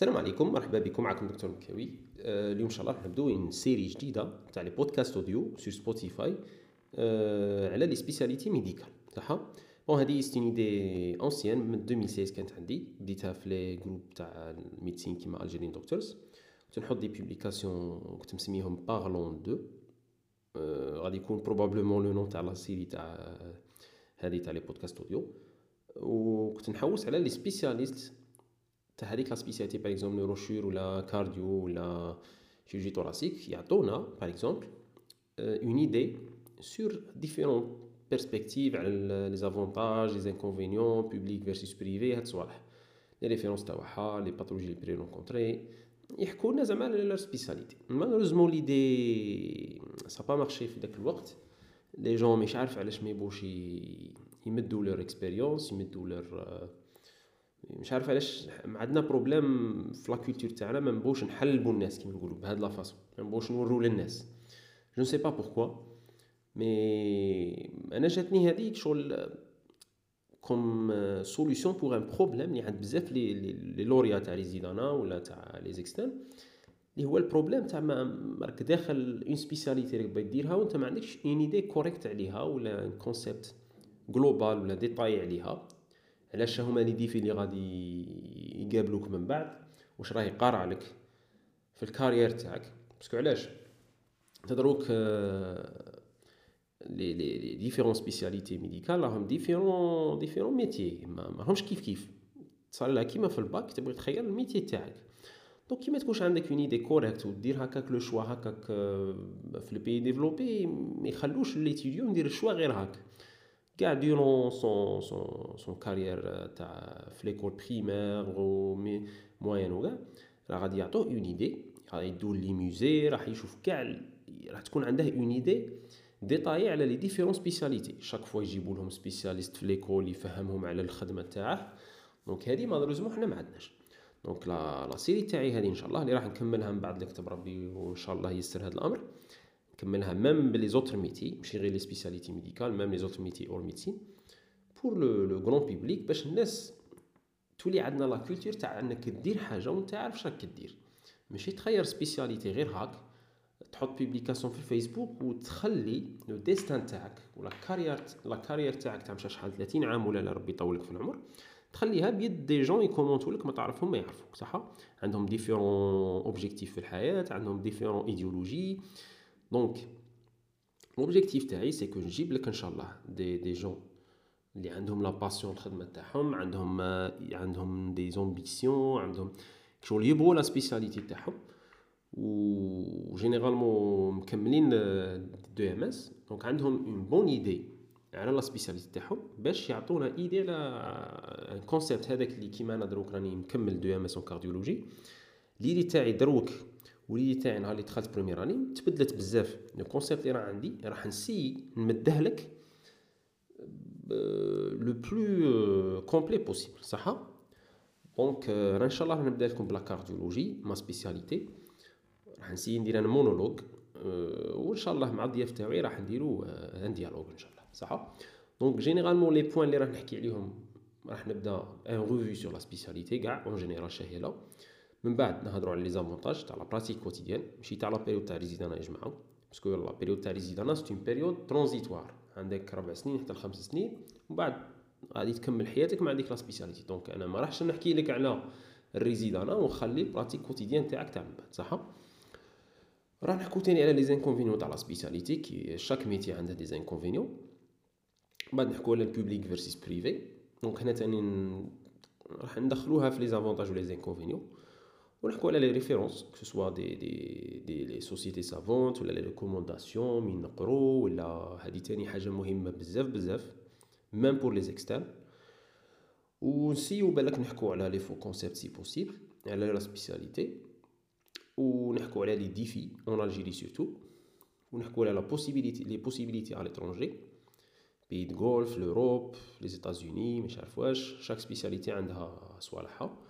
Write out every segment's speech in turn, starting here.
السلام عليكم مرحبا بكم معكم دكتور مكاوي. آه، اليوم إن شاء الله راح نبداو série جديدة تاع les podcasts audio sur Spotify آه، على les spécialités médicales صح؟ bon هذه c'est une idée ancienne من 2016 كانت عندي. بديتها في les groupes تاع ال médecine كيما Algerian Doctors كنت نحط des publications كنت مسميهم parlons de غادي يكون probablement le nom تاع la série تاع هذه تاع les podcasts audio وكنت نحوس على les spécialistes تاع هذيك la spécialité par exemple neurochir ولا cardio ولا chirurgie thoracique يعطونا par exemple une idée sur différentes perspectives على les avantages les inconvénients publique versus privé هاد الصوالح les références تاعها les pathologies les plus rencontrées يحكوا لنا زعما على leur spécialité malheureusement l'idée ça a pas marché في داك الوقت les gens مش عارف علاش ما يبغوش يمدوا leur expérience يمدوا leur مش عارف علاش عندنا problème في la culture تاعنا ما نبغوش نحلبوا الناس كيما نقولوا بهاد la façon. ما نبغوش نورو للناس je sais pas pourquoi mais أنا جاتني هذيك شغل comme solution pour un problème اللي عند بزاف لي لي لوريا تاع les résidanats ولا تاع les externes اللي هو ال problème تاع راك داخل une spécialité راك باغي ديرها وانت ما عندكش une idée correcte عليها ولا concept global ولا ديتاي عليها. علاش هما les défis اللي غادي يقابلوك من بعد؟ واش راه يقارع لك في ال carrière تاعك؟ parce que علاش؟ انت دروك les les les différentes spécialités médicales راهم différents différents métiers ما ماهمش كيف كيف. تصال كيما في الباك تبغي تخير ال métier تاعك. donc كي ما تكونش عندك une idée correcte ودير هكاك le choix هكاك في ال pays développés ما يخلوش l'étudiant يدير ال choix غير هاك كاع durant son son son carrière تاع في l'école primaire و moyenne وكاع راه غادي يعطوه une idée غادي يدور les musées راح يشوف كاع راح تكون عنده une idée détaillée على les différentes spécialités chaque fois يجيبوا لهم spécialiste في l'école يفهمهم على الخدمه تاعه donc هذه malheureusement حنا ما عندناش donc la la série تاعي هذه ان شاء الله اللي راح نكملها من بعد اللي كتب ربي وان شاء الله يسر هذا الامر نكملها même pour les autres métiers ماشي غير les spécialités médicales même les autres métiers hors médecine pour le le grand public باش الناس تولي عندنا la culture تاع إنك دير حاجة وأنت عارف شراك كدير. ماشي تخير spécialité غير هاك تحط publication في الفيسبوك وتخلي le destin تاعك ولا carrière la carrière تاعك تاع مشى شحال 30 عام ولا ربي يطولك في العمر تخليها بيد des gens يكومونتو لك ما تعرفهم ما يعرفوك صح؟ عندهم différents objectifs في الحياة عندهم différentes idéologies donc l'objectif تاعي c'est que نجيب لك ان شاء الله des des gens اللي عندهم la passion الخدمه تاعهم عندهم عندهم des ambitions عندهم شغل يبغوا la spécialité تاعهم و généralement مكملين DEMS donc عندهم une bonne idée على la spécialité تاعهم باش يعطونا idée على ال concept هذاك اللي كيما أنا دروك راني مكمل DEMS en cardiologie l'idée تاعي دروك و l'idée تاعي نهار اللي دخلت première année تبدلت بزاف. le concept اللي راه عندي راح نسي نمده لك le plus complet possible صح donc راه إن شاء الله نبدأ لكم ب la cardiologie ma spécialité راح نسي ندير أنا مونولوج وإن شاء الله مع الضياف تاعي راح نديرو un dialogue إن شاء الله صح donc généralement les points اللي راح نحكي عليهم راح نبدأ une revue sur la spécialité كاع en général شاملة من بعد نهضروا على les avantages تاع la pratique quotidienne ماشي تاع la période تاع résidanat يا جماعة. parce que la période تاع résidanat c'est une période transitoire عندك ربع سنين حتى لخمس سنين ومن بعد غادي تكمل حياتك مع ديك la spécialité donc أنا ما راحش نحكي لك على ال résidanat ونخلي ال pratique quotidienne تاعك تاع من بعد صح؟ راح نحكو تاني على les inconvénients تاع la spécialité كي chaque métier عنده des inconvénients بعد نحكو على ال public versus privé donc هنا تاني راح ندخلوها في les avantages و les inconvénients ونحكوا على les références que des des des les sociétés savantes ولا les recommandations من نقرو ولا هادي تاني حاجة مهمه بزاف بزاف même pour les externes ونسيو بالك نحكوا على les faux concepts si possible على la spécialité ونحكوا على les défis en Algérie surtout ونحكوا على la possibilité les possibilités على l'étranger pays du Golfe l'Europe les États-Unis مش عارف واش chaque spécialité عندها صوالحها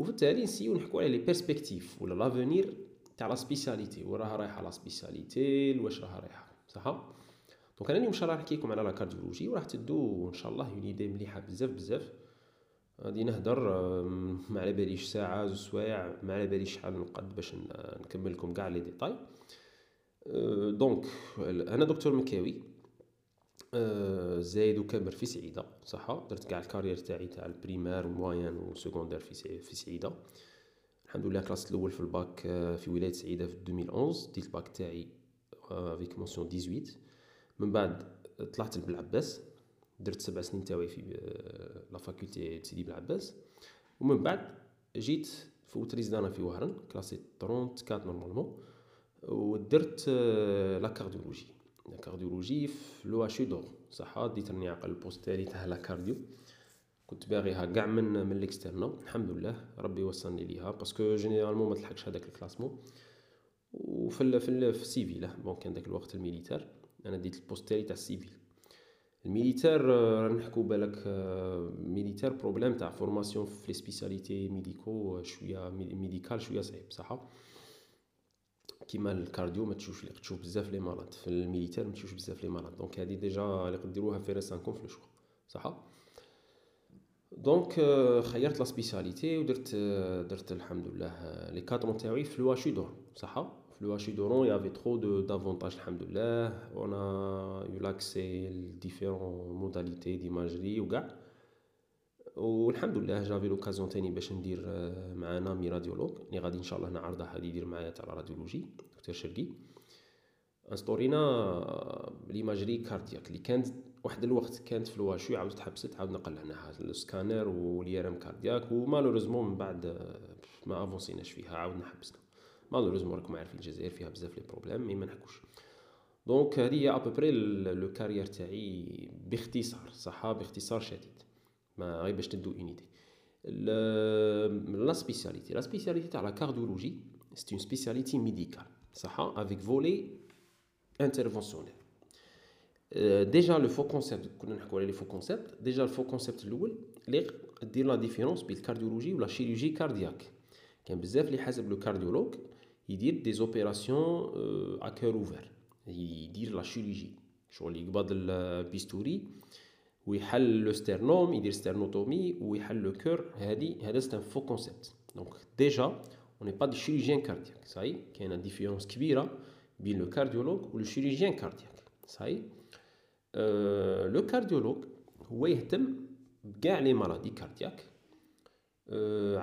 وفي التالي نسيو نحكوا على les perspectives ولا l'avenir تاع la spécialité وراها رايحة la spécialité واش راها رايحة صح؟ donc أنا اليوم إن شاء الله نحكي لكم على la cardiologie وراح تدو إن شاء الله une idée مليحة بزاف بزاف. غادي نهدر ما على باليش ساعة زوج سوايع ما على باليش شحال نقد باش نكمل لكم كاع les détails. donc أنا دكتور مكاوي. زايد وكبر في سعيدة صح درت كاع ال carrière تاعي تاع ال primaire وال moyen وال secondaire في في سعيدة. الحمد لله classé الأول في الباك في ولاية سعيدة في 2011 ديت الباك تاعي avec mention 18 من بعد طلعت لبلعباس درت سبع سنين تاوي في la faculté سيدي بلعباس ومن بعد جيت فوت résidanat في وهران classé 34 normalement. ودرت la cardiologie. la cardiologie في l'EHU d'Oran صح ديت راني عقل ال poste تاعي تاع la cardio كنت باغيها كاع من من l'externat الحمد لله ربي وصلني ليها parce que généralement ما تلحقش هذاك ال classement وفي ال في ال في ال civil bon كان داك الوقت ال militaire أنا ديت ال poste تاعي تاع ال civil ال militaire نحكو بالك militaire problème تاع formation في les spécialités médico شوية médicales شوية صعيب صح كيما ال cardio ما تشوفش اللي تشوف بزاف les malades في ال militaire ما تشوفش بزاف les malades donc هذه déjà اللي قديروها في راسانكم في الشغل صح donc خيرت la spécialité ودرت درت الحمد لله لي كادرون تاعي في لو دور صح في لو دورون يافي ترو دو دافونتاج الحمد لله. أنا يو لاكسي لديفيرون موداليتي ديماجري وكاع والحمد لله جافي لوكازيون تاني باش ندير مع نامي راديولوج اللي غادي إن شاء الله نعرضها هادي يدير معايا تاع راديولوجي دكتور شرقي. انستورينا ليماجري كاردياك اللي كانت واحد الوقت كانت في الواشو عاود تحبست عاود نقلعناها السكانر واليرم كاردياك ومالوريزمون من بعد ما افونسيناش فيها عاود نحبسنا malheureusement راكم عارفين الجزائر فيها بزاف les problèmes mais ما نحكوش donc هذه هي à peu près le carrière تاعي باختصار صح باختصار شديد ما غير باش تدو une idée la spécialité la spécialité تاع la cardiologie c'est une spécialité médicale صح avec volet interventionnel déjà le faux concept كنا نحكوا على les faux concepts déjà ال faux concept الأول اللي دير la différence بين ال cardiologie و la chirurgie cardiaque كان بزاف اللي حسب le cardiologue يدير des opérations à cœur ouvert يدير la chirurgie شغل يقبض ال bistouri ويحل le sternum يدير sternotomie ويحل le cœur هادي هذا c'est un faux concept donc déjà on n'est pas des chirurgiens cardiaques. صحيح كاينة différence كبيره بين le cardiologue و le chirurgien cardiaque صحيح أه le cardiologue هو يهتم بكاع les مرضى cardiaques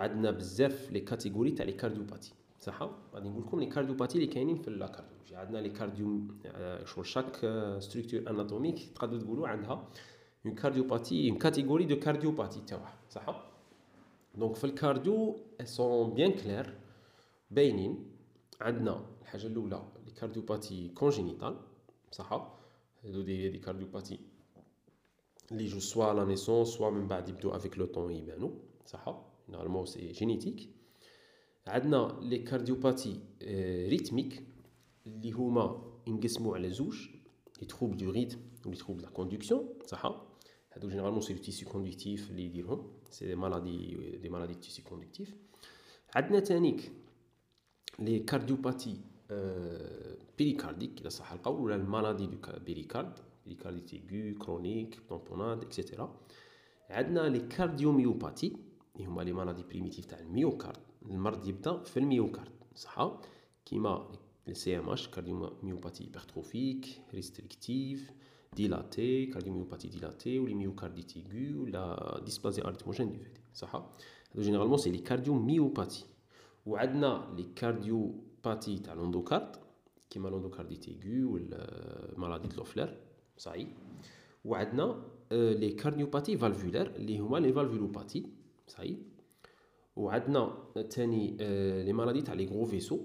عندنا بزاف les catégories تاع les cardiopathies صح غادي نقول لكم les cardiopathies اللي كاينين في la cardiologie عندنا les cardio شغل chaque structure anatomique تقدروا تقولوا عندها une cardiopathie une catégorie de cardiopathies تاعها صح donc في ال cardio sont bien claires باينين. عندنا الحاجة الأولى les cardiopathies congénitales صح هادو des des cardiopathies اللي يجو soit la naissance soit من بعد يبدو avec le temps يبانو صح normalement c'est génétique عندنا les cardiopathies rythmiques اللي هما ينقسموا على زوج les troubles du rythme و les troubles la conduction صح هادو généralement c'est tissu conductif اللي يديرهم c'est des maladies des maladies tissu conductif عندنا تانيك les cardiopathies péricardiques اذا صح القول ولا ال maladies du péricarde péricardite aiguë chronique tamponnade et cetera عندنا les cardiomyopathies اللي هما les maladies primitives تاع ال myocarde المرض يبدا في ال myocarde صح كيما ال CMH cardiomyopathie hypertrophique restrictive dilatée cardiomyopathie dilatée و les myocardites aiguës ولا dysplasie arythmogène du VD صح هادو généralement c'est les cardiomyopathies وعندنا les cardiopathies تاع l'endocarde كيما l'endocardite aiguë ولا maladie Löffler صحيح وعندنا les cardiopathies valvulaires اللي هما les valvulopathies صحيح وعندنا تاني les maladies تاع les gros vaisseaux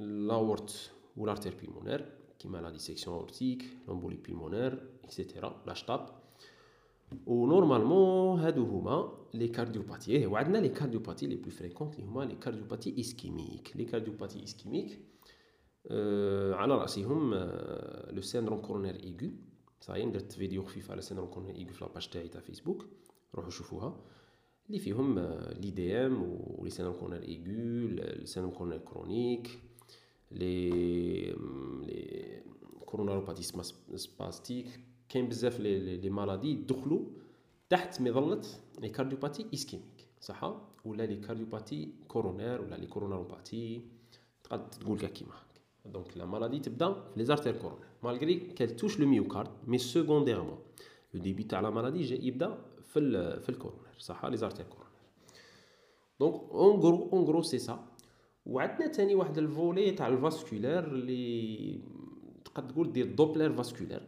l'aorte وال artère pulmonaire كيما la dissection aortique l'embolie pulmonaire et cetera لا شطاب و normalement هادو هما les cardiopathies وعندنا les cardiopathies les plus fréquentes اللي هما les cardiopathies ischémiques les cardiopathies ischémiques آه على راسهم آه le syndrome coronaire aigu صاين درت فيديو خفيف على syndrome coronaire aigu في la page تاعي تاع فيسبوك روحوا شوفوها اللي فيهم les IDM و les syndromes coronaires aigus ال syndrome coronaire chronique les les coronaropathies spastiques كاين بزاف les les maladies دخلوا تحت مظلة les cardiopathies ischémiques صح ولا les cardiopathies coronaires ولا les coronaropathies تقدر تقول كيما هكا donc la maladie تبدا في les artères coronaires malgré qu'elle touche le myocarde mais secondairement le début تاع la maladie يبدا في في ال coronaires صح les artères coronaires donc en gros en gros c'est ça وعندنا تاني واحد ال volet تاع ال vasculaire اللي تقد تقول دير doppler vasculaire.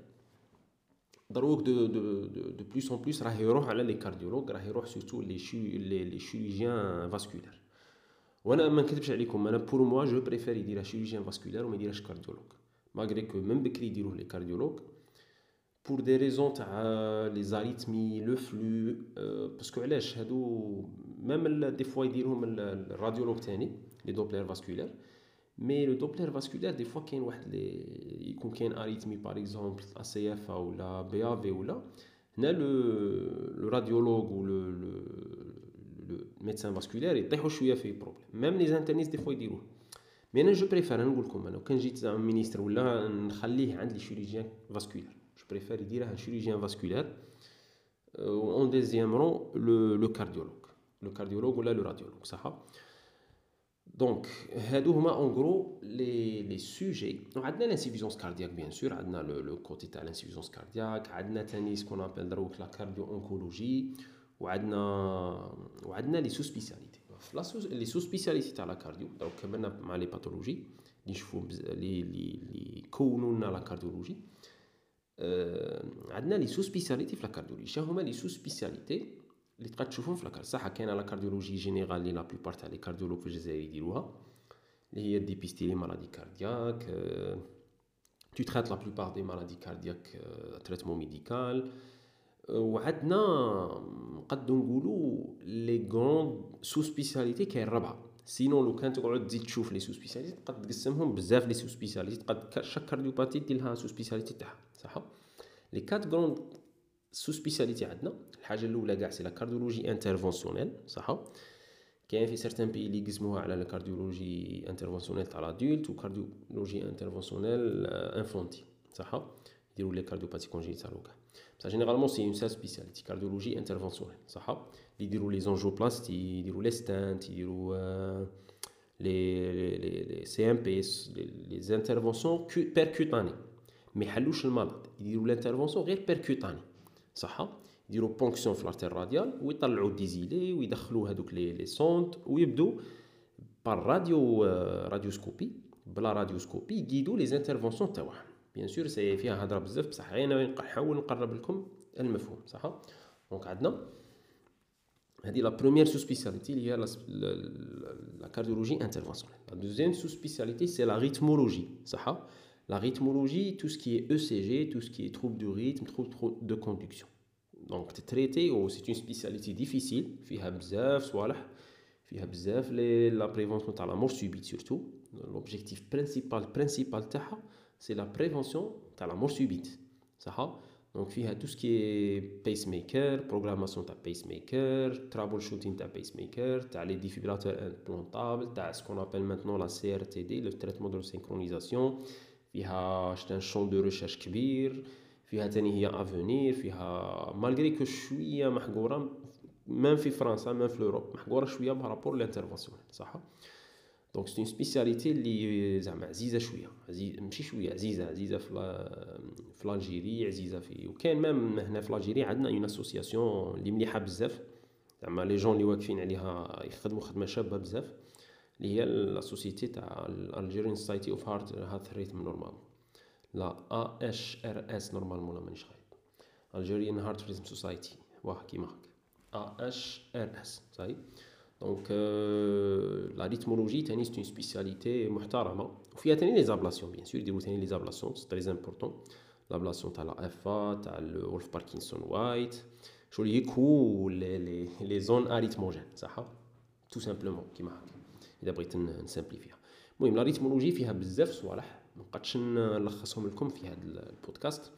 دروك de de de plus en plus راه يروح على les cardiologues راه يروح surtout les chi les chirurgiens vasculaires وأنا ما نكذبش عليكم أنا pour moi je préfère يديرها chirurgien vasculaire وما يديرهاش cardiologue malgré que من بكري يديروه les cardiologues pour des raisons تاع les arythmies le flux parce que علاش؟ هادو même des fois يديرهم ال radiologue تاني. les dopplers vasculaires mais le doppler vasculaire des fois كاين واحد لي يكون كاين arythmie par exemple ACFA ولا بي ا في ولا هنا le le radiologue و le le médecin vasculaire يطيحوا شوية في problème même les internistes des fois يديروه mais أنا je préfère نقول لكم أنا كان جيت زعما ministre ولا نخليه عند les chirurgiens vasculaires je préfère يديرها chirurgien vasculaire en deuxième rang le le cardiologue le cardiologue ولا le radiologue صح donc هادو هما en gros les les sujets وعندنا l'insuffisance cardiaque bien sûr عندنا le côté تاع l'insuffisance cardiaque عندنا تاني ce qu'on appelle دروك la cardio-oncologie وعندنا وعندنا les sous-spécialités les sous-spécialités تاع la cardio دروك كملنا مع les pathologies اللي نشوفو لي لي لي كونوا لنا la cardiologie عندنا les sous-spécialités في la cardiologie شنو les sous-spécialités اللي تقدر تشوفهم في la car صح كاينة la cardiologie générale اللي la plupart تاع les cardiologues في الجزائر يديروها اللي هي dépister les maladies cardiaques tout traiter la plupart des maladies cardiaques traitement médical وعندنا نقدو نقولو les grandes sous-spécialités كاين ربعه sinon لو كان تقعد تزيد تشوف les sous-spécialités تقد تقسمهم بزاف les sous-spécialités تقد chaque cardiopathie دير لها sous-spécialité تاعها. صح؟ les quatre grandes sous-spécialités عندنا. الحاجة الأولى كاع c'est la cardiologie interventionnelle صح كاين في certains pays اللي يقسموها على la cardiologie interventionnelle تاع l'adulte و cardiologie interventionnelle infantile صح يديروا les cardiopathies congénitales وكاع بصح généralement c'est une seule spécialité cardiologie interventionnelle صح اللي يديروا les angioplasties يديروا لي stents يديروا les les les CMP les interventions percutanées ما يحلوش المرض يديروا l'intervention غير percutanée صح يديروا ponction في l'artère radiale ويطلعوا désilet ويدخلوا هذوك les les stents ويبدو par radio radioscopie. بلا radioscopie يقيدوا les interventions تاعهم bien sûr c'est فيها هضرة بزاف بصح أنا نحاول نقرب لكم المفهوم صح؟ donc عندنا هذه la première sous-spécialité اللي هي la cardiologie interventionnelle la deuxième sous-spécialité c'est la rythmologie صح؟ La rythmologie, tout ce qui est ECG, tout ce qui est trouble du rythme, trouble de conduction. Donc, traité, oh, c'est une spécialité difficile. فيها بزاف صوالح فيها بزاف la prévention de la mort subite surtout. L'objectif principal principal تاعها c'est la prévention de la mort subite. صح Donc, فيها tout ce qui est pacemaker, programmation de pacemaker, troubleshooting de pacemaker, تاع les défibrillateurs implantables, تاع ce qu'on appelle maintenant la CRTD, le traitement de synchronisation. فيها شتان شون دو ريشيرش كبير فيها تاني هي افونير فيها مالغري كو شوية محقوره même في فرنسا même في l'Europe محقوره شوية par rapport l'intervention صح؟ donc c'est spécialité اللي زعما عزيزة شوية عزيز ماشي شوية عزيزة عزيزة في في l'Algérie عزيزة في وكاين même هنا في l'Algérie عندنا une association اللي مليحة بزاف زعما les jeunes اللي واقفين عليها يخدموا خدمة شابة بزاف اللي هي la société تاع Algerian Society of Heart Heart Rhythm normal la HRS normal ولا مانيش خايب Algerian Heart Rhythm Society واه كيما هكا HRS صحيح donc la rythmologie تاني c'est spécialité محترمه وفيها تاني les ablations bien sûr يديروا تاني les ablations c'est très important l'ablation تاع la FA تاع ال Wolff-Parkinson-White شغل يكو les les les zones arythmogènes صح tout simplement كيما هكا اذا بغيت نsimplifيها المهم la rythmologie فيها بزاف صوالح ما نقدش نلخصهم لكم في هذا البودكاست.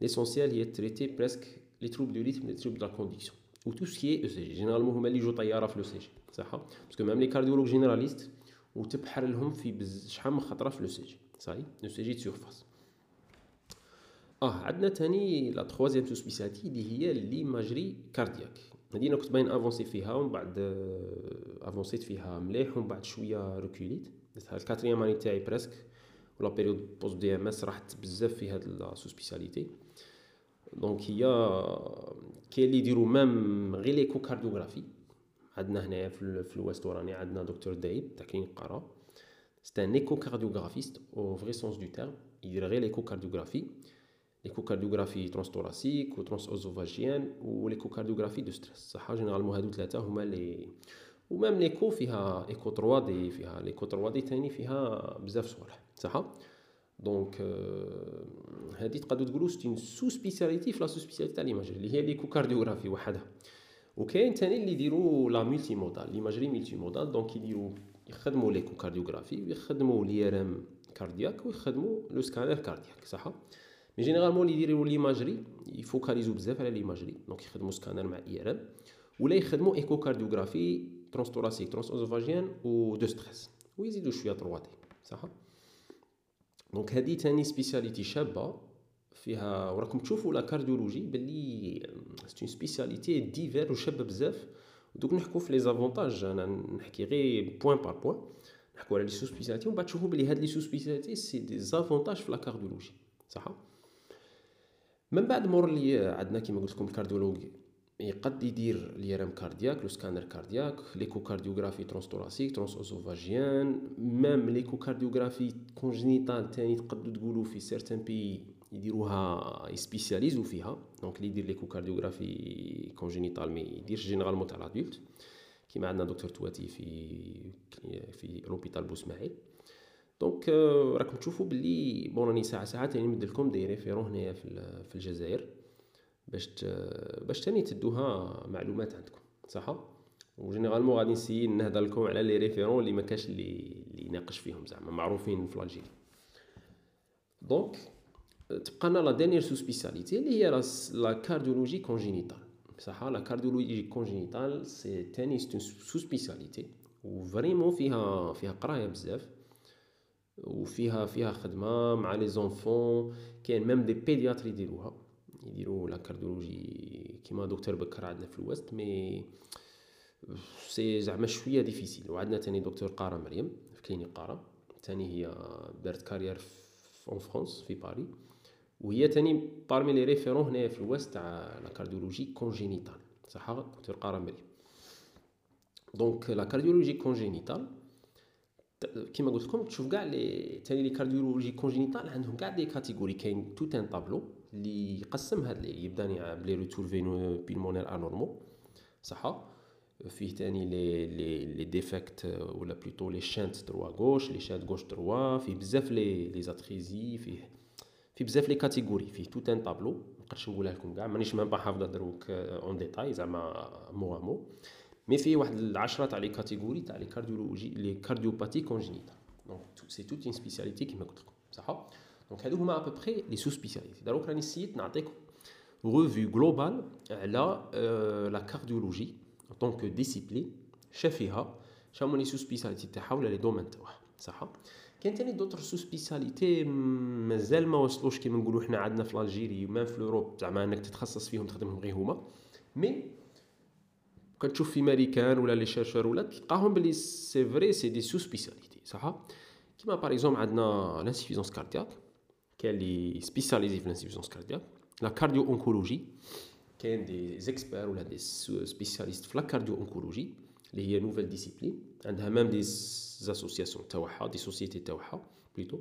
l'essentiel هي traiter presque les troubles du rythme les troubles de la conduction et tout ce qui est ECG généralement هما اللي يجوا طياره في l'ECG صح parce que même les cardiologues généralistes وتبحر لهم في بز شحال من خطره في لو سي جي صحيح لو سي جي سيرفاس آه عندنا تاني la troisième sous-spécialité اللي هي l'imagerie cardiaque هذه أنا كنت باين avancée فيها ومن بعد avancيت فيها مليح ومن بعد شوية reculيت درتها ال quatrième année تاعي presque ولا période post-DEMS راحت بزاف في هاد la sous-spécialité donc هي كاين اللي يديروا même غير l'échocardiographie عندنا هنايا في, l'ouest وراني عندنا دكتور دايب تاع clinique قرا c'est un échocardiographiste au vrai sens du terme يدير غير l'échocardiographie l'échocardiographie transthoracique transœsophagienne و l'échocardiographie de stress صح généralement هادو ثلاثة هما لي و même l'écho فيها écho 3D فيها l'écho 3D تاني فيها بزاف صوالح صح donc هادي تقدروا تقولوا c'est sous-spécialité في la sous-spécialité تاع l'imagerie اللي هي l'échocardiographie وحدها. وكاين تاني اللي يديروا la multimodale l'imagerie multimodale donc يديروا يخدموا l'échocardiographie ويخدموا l'IRM cardiaque ويخدموا le scanner cardiaque صح mais généralement اللي يديروا l'imagerie يfocalisو بزاف على l'imagerie donc يخدموا سكانر مع IRM ولا يخدموا échocardiographie transthoracique transœsophagienne و de stress. ويزيدوا شوية 3D صح donc هادي تاني spécialité شابة فيها وراكم تشوفوا la cardiologie باللي c'est une spécialité diverse وشابه بزاف دوك نحكوا في les avantages أنا نحكي غير point par point نحكوا على les sous-spécialités ومن بعد تشوفوا بلي هاد les sous-spécialités c'est des avantages في la cardiologie صح من بعد مور اللي عندنا كيما قلت لكم ال cardiologue يقد يدير l'IRM cardiaque le scanner cardiaque l'échocardiographie transthoracique transœsophagienne même l'échocardiographie congénitale تاني تقدروا تقولوا في certains pays يديروها يspécialisو فيها donc اللي يدير l'échocardiographie congénitale مي يديرش généralement تاع l'adulte كيما عندنا دكتور تواتي في في l'hôpital بوسماعيل donc راكم تشوفوا باللي bon راني ساعه ساعه تاني نمد لكم des référents هنايا في الجزائر باش باش تاني تدوها معلومات عندكم صح؟ و généralement غادي نessayي نهضر لكم على les référents اللي ما كاش اللي اللي يناقش فيهم زعما معروفين في l'Algérie donc تبقى لنا la dernière sous-spécialité اللي هي la cardiologie congénitale صح؟ la cardiologie congénitale c'est تاني sous-spécialité و vraiment فيها فيها قراية بزاف وفيها فيها خدمة مع les enfants كاين même des pédiatres يديروها يديروا la cardiologie كيما دكتور بكر عندنا في الوسط mais c'est زعما شوية difficile وعندنا تاني دكتور قاره مريم في clinique قاره تاني هي دارت carrière في فرونس في باري وهي تاني parmi les référents هنايا في الوسط تاع la cardiologie congénitale صح دكتور قاره مريم donc la cardiologie congénitale كيما قلت لكم تشوف كاع لي تاني les cardiologies congénitales عندهم كاع des catégories كاين tout un tableau اللي يقسم هاد لي يبداني بلي retour veineux pulmonaire anormaux صح فيه تاني لي les les defects ولا plutôt les shunts droite gauche les shunts gauche droite فيه بزاف les les atrésies فيه فيه بزاف les catégories فيه tout un tableau مقدرش نقولها لكم كاع مانيش même pas حافظه دروك اون ديتاي زعما مو مو. مي فيه واحد العشرة تاع les catégories تاع les cardiologies les cardiopathies congénitales. donc c'est toute une spécialité كيما قلت لكم صح donc هادو هما à peu près les sous-spécialités دروك راني سيت نعطيكم revue globale على la cardiologie en tant que discipline شافيها شامو les sous-spécialités تاعها ولا les domaines تاعها صح كاين تاني d'autres sous-spécialités مازال ما وصلوش كيما نقولوا حنا عندنا في l'Algérie و même في l'Europe زعما انك تتخصص فيهم تخدمهم غير هما mais كتشوف في américains ولا les chercheurs ولا تلقاهم بلي c'est vrai c'est des sous-spécialités صح كيما par exemple عندنا l'insuffisance cardiaque كاين les spécialisés في cardiaque la cardio-oncologie كاين des experts ولا des spécialistes في la cardio-oncologie اللي هي nouvelle discipline عندها même des associations تاعها des sociétés تاعها plutôt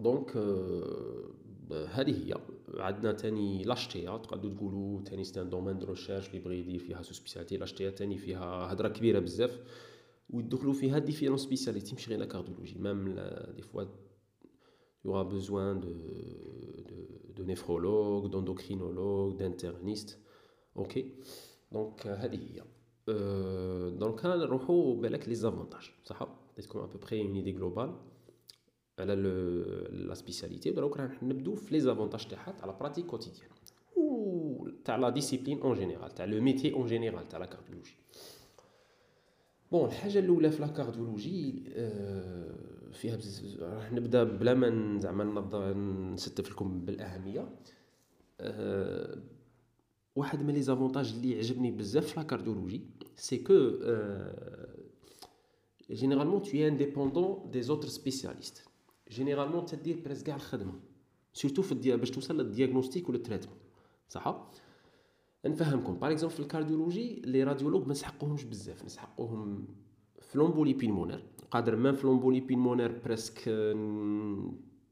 donc هذه هي عندنا تاني l'HTA تقدروا تقولوا تاني c'est un domaine de recherche اللي بغى يدير فيها sous-spécialité l'HTA تاني فيها هضره كبيره بزاف ويدخلوا فيها différentes spécialités ماشي غير la cardiologie même des fois il y aura besoin de, de, de néphrologue, d'endocrinologue, d'interniste. Ok. Donc, هذه هي. donc نروحوا بالك les avantages صح عطيتكم à peu près une idée globale على la spécialité دروك راح نبدو في les avantages تاعها تاع la pratique quotidienne و تاع la discipline en général تاع le métier en général تاع la cardiologie bon الحاجة الاولى في la cardiologie فيها راح نبدأ بلا ما زعما نستف لكم بالأهمية. أه واحد من les avantages اللي عجبني بزاف في la cardiologie c'est que généralement t'es indépendant des autres spécialistes généralement تدير presque كاع الخدمه surtout في الديا باش توصل لل diagnostic ولا ال traitement صح؟ نفهمكم. par exemple في ال cardiologie les radiologues ما نسحقوهمش بزاف. نسحقوهم في l'embolie pulmonaire قادر ما في l'embolie pulmonaire presque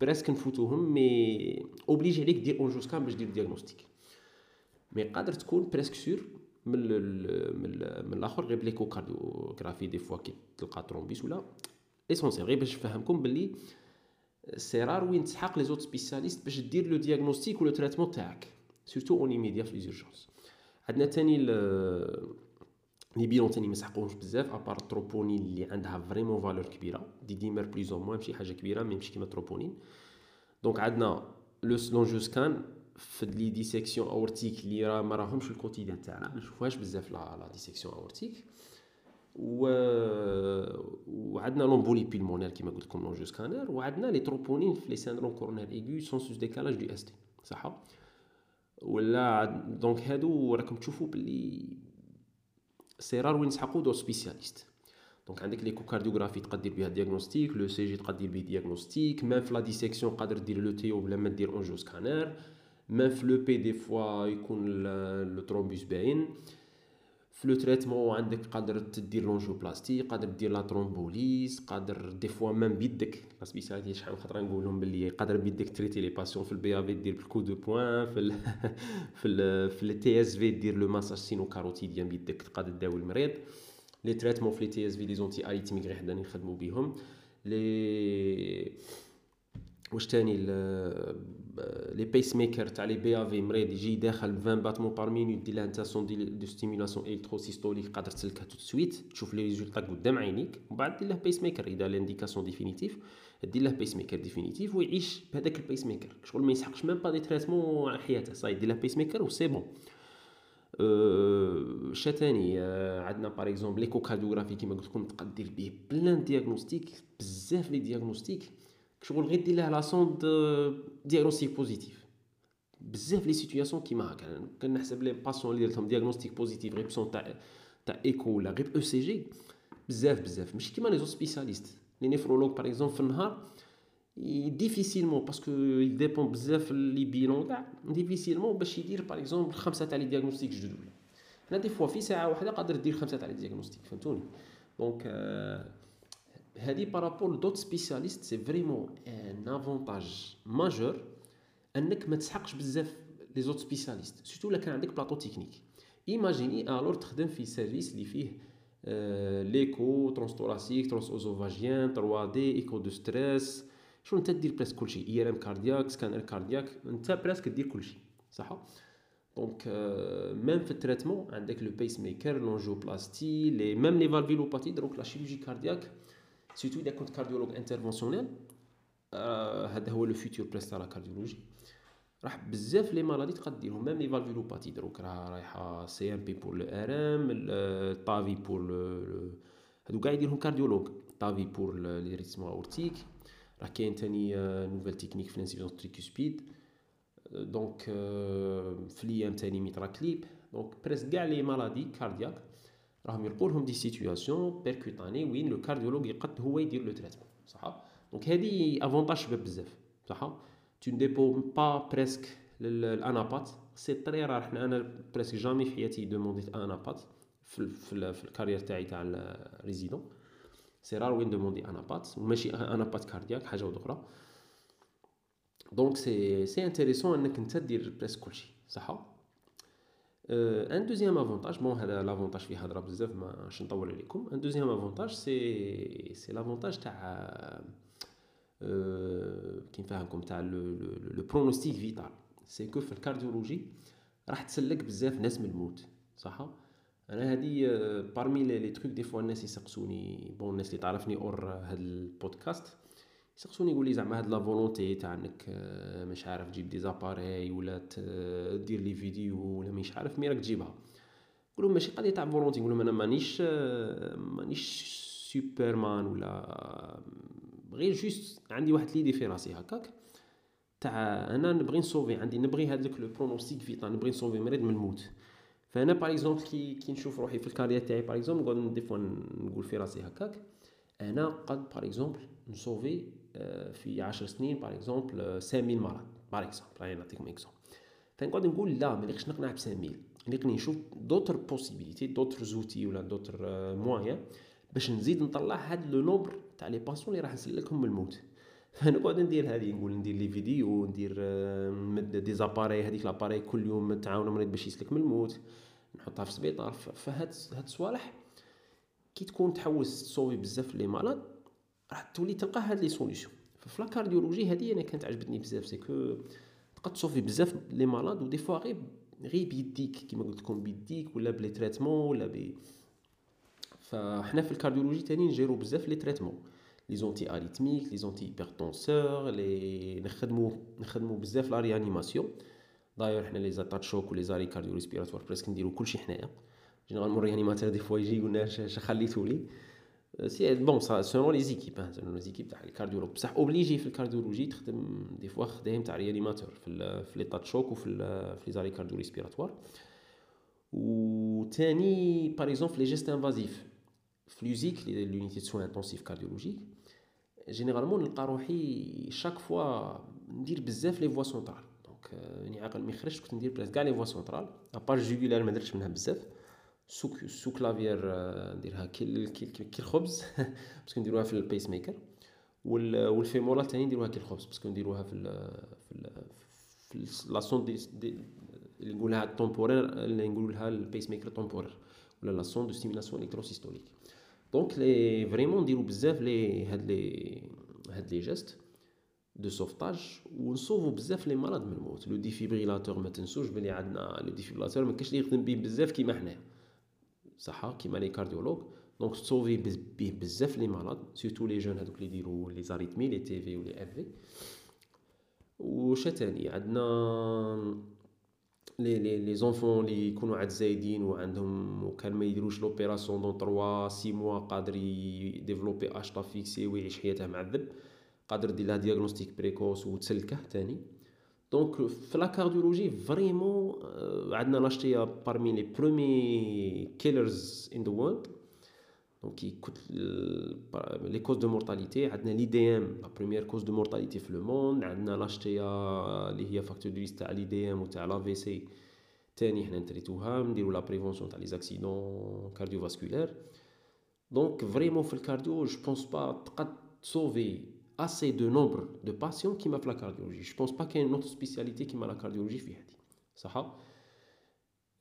presque نفوتوهم mais obligé عليك دير angioscan باش دير diagnostic mais قادر تكون presque sûr من من من الآخر غير ب l'échocardiographie des fois كي تلقى thrombus ولا essentiel غير باش نفهمكم باللي c'est rare وين تسحق les autres spécialistes باش دير le diagnostic ولا traitement تاعك surtout en immédiat في les urgences عندنا تاني les bilans تاني ما سحقوهمش بزاف à part ال troponine اللي عندها vraiment valeur كبيره D-dimères بليز au moins ماشي حاجة كبيره mais ماشي كيما ال troponine donc عندنا le l'angioscan في les dissections aortiques اللي راه ما راهمش ال quotidien تاعنا ما نشوفوهاش بزاف لا la dissection aortique و وعندنا l'embolie pulmonaire كيما قلت لكم l'angioscanner وعندنا les troponines في les syndromes coronaires aigus sans sus-décalage de ST صح ولا donc هادو راكم تشوفوا باللي c'est rare وين نسحقوا de spécialistes donc عندك l'échocardiographie تقدر بها diagnostic l'ECG تقدر به diagnostic même في la dissection قادر دير l'ETO بلا ما دير angioscanner même في l'EP des fois يكون le thrombus باين في le traitement عندك قادر تدير l'angioplastie قادر دير la thrombolyse قادر des fois même بيدك. la spécialité شحال خاطر نقول لهم باللي قادر بيدك traiter les patients في ال BAV دير بال coup de poing في ال في ال في ال TSV دير le massage sino-carotidien بيدك تقدر تداوي المريض. les traitements في les TSV les anti-arythmiques غير حنا نخدمو بيهم. لي واش تاني؟ les pacemakers تاع les BAV مريض يجي داخل 20 battements par minute دير له انتاسيون de stimulation électrosystolique قادر تسلكها tout de suite تشوف les résultats قدام عينيك ومن بعد دير له pacemaker اذا l'indication définitive دير له pacemaker définitif ويعيش بهذاك ال pacemaker شغل ما يسحقش même pas des traitements حياته صاي دير له pacemaker و c'est bon شا تاني عندنا par exemple l'échocardiographie كيما قلت لكم تقدر به plein diagnostics بزاف les diagnostics شغل غير دير لها la sonde diagnostic positif بزاف les situations كيما هكا كنحسب les patients اللي درتهم diagnostic positif غير بسون تاع تاع ايكو ولا غير ECG بزاف بزاف ماشي كيما les autres spécialistes les néphrologues par exemple في النهار difficilement parce que يديبون بزاف les bilans كاع difficilement باش يدير par exemple خمسه تاع les diagnostics جدد ولا هنا des fois في ساعه واحدة قادر دير خمسه تاع les diagnostics فهمتوني donc هذه par rapport d'autres spécialistes c'est vraiment un avantage majeur انك ما تسحقش بزاف les autres spécialistes surtout الا كان عندك plateau technique imaginez alors تخدم في service اللي فيه l'écho transthoracique transœsophagienne 3D écho de stress شو انت دير presque كلشي IRM cardiaque scanner cardiaque انت presque دير كلشي صح؟ دونك ميم في التريتمون عندك لو بيس ميكر لونجوبلاستي لي ميم لي فالفيلوباتي دروك لا شيروجي كاردياك سيرتو اذا كنت كارديولوج انترفونسيونيل هذا هو لو فيتور بريس تاع لا كارديولوجي راح بزاف لي مالادي تقدر ديرهم ميم لي فالفيلوباتي دروك راه رايحة سي ام بي بور لو ار ام طافي بور هادو كاع يديرهم كارديولوج طافي بور لي ريتمو اورتيك راه كاين تاني نوفيل تكنيك في الانسيفيزون تريكوسبيد دونك في الأيام تاني ميترا كليب دونك بريس كاع لي مالادي كاردياك راهم يلقوا لهم دي سيتوياسيون بيركوتاني وين لو كارديولوج يقد هو يدير لو تريتمون صح؟ دونك هذه افونتاج شباب بزاف صح؟ تو نديبو با بريسك للانابات سي طري راه حنا أنا بريسك جامي في حياتي دومونديت انابات في في, في الكارير تاعي تاع الريزيدون c'est rare وين demander anapath وماشي anapath cardiaque حاجة أخرى donc c'est c'est intéressant إنك أنت دير presque كلشي صح؟ un deuxième avantage bon هذا l'avantage فيه هضره بزاف ماش نطول عليكم. un deuxième avantage c'est c'est l'avantage تاع كي نفهمكم تاع le pronostic vital c'est que في ال cardiologie راح تسلك بزاف ناس من الموت صح؟ أنا هادي parmi les trucs des fois الناس يسقسوني bon الناس اللي تعرفني hors هاد البودكاست. يسقسوني يقول لي زعما هاد la volonté تاع انك مش عارف تجيب des appareils ولا دير les vidéos ولا مش عارف مي راك تجيبها. نقول ماشي قضية تاع volonté نقول أنا مانيش مانيش سوبرمان ولا غير juste عندي واحد l'idée في راسي هكاك تاع أنا نبغي نصوفي عندي نبغي هذاك le pronostic vital نبغي نصوفي مريض من الموت. فأنا par exemple كي كي نشوف روحي في ال carrière تاعي par exemple نقعد des fois نقول في راسي هكاك أنا قد par exemple نصوفي آه، في 10 سنين par exemple 5000 مرض par exemple راني نعطيكم exemple فنقعد نقول لا ما نقدرش نقنع ب 5000 نقني نشوف d'autres possibilités d'autres outils ولا d'autres moyens باش نزيد نطلع هاد le nombre تاع les patients اللي راح نسلكهم من الموت. فنقعد ندير هذه نقول ندير les vidéos ندير نمد des appareils هذيك l'appareil كل يوم تعاون مريض باش يسلك من الموت. نحطها في السبيطار. فهاد هاد الصوالح كي تكون تحوس تصوفي بزاف les malades راح تولي تلقى هاد les solutions. ففي la cardiologie هذه أنا كانت عجبتني بزاف c'est que تقد تصوفي بزاف les malades و des fois غير غير بيديك كيما قلت لكم بيديك ولا ب les traitements ولا ب فحنا في ال cardiologie تاني نجيرو بزاف les traitements les anti-arythmiques les anti-hypertenseurs لي نخدمو نخدمو بزاف la réanimation داير حنا les états de choc و les arrêts cardio-respiratoires presque نديرو كلشي حنايا. généralement réanimateur des fois يجي يقولنا اش خليتو لي. c'est bon ça sinon les équipes sinon les équipes تاع ال cardiologue بصح obligé في ال cardiologie تخدم des fois خدام تاع réanimateur في في les chocs وفي في les arrêts cardio-respiratoires و تاني par exemple les gestes invasifs في l'USIC l'unité de soins cardiologiques généralement نلقى روحي chaque fois ندير بزاف les voies centrales donc يعني عاقل mais خرجت كنت ندير بلاص كاع les voies centrales à part jugulaire ما درتش منها بزاف sous sous-claviaire نديرها كي كي الخبز. parce que نديروها في ال pacemaker وال fémorale تاني نديروها كي الخبز. parce que نديروها في ال في ال في la sonde de, de اللي نقولها ال temporaire اللي نقولها ال pacemaker temporaire ولا la sonde de stimulation électrosystolique donc لي vraiment نديرو بزاف les هاد les هاد les gestes de sauvetage ونصوفو بزاف لي مرض من الموت. le défibrillateur ما تنسوش بلي عندنا le défibrillateur ما كاينش اللي يخدم به بزاف كيما حنايا. صح كيما les cardiologues. donc تصوفي به بزاف لي مرض surtout les jeunes هذوك اللي يديروا les arythmies les TV و les FV وش تاني؟ عندنا les les les enfants اللي يكونوا عاد زايدين وعندهم وكان ما يديروش l'opération dans 3 6 mois قادر يديفلوبي HTA fixée ويعيش حياته معذب قادر دير لها diagnostic précoce وتسلكه تاني. donc في la cardiologie vraiment عندنا l'HTA parmi les premiers killers in the world donc يكوت les causes de mortalité عندنا les IDM la première cause de mortalité في le monde عندنا l'HTA اللي هي facteur de تاع les IDM وتاع l'AVC تاني حنا نتريتوها نديرو la prévention تاع les accidents cardiovasculaires donc vraiment في الكارديو جو بونس با تقد تصوفي assez de nombre de patients كيما في la cardiologie. Je pense pas qu'il y ait une autre spécialité كيما la cardiologie في هذه صح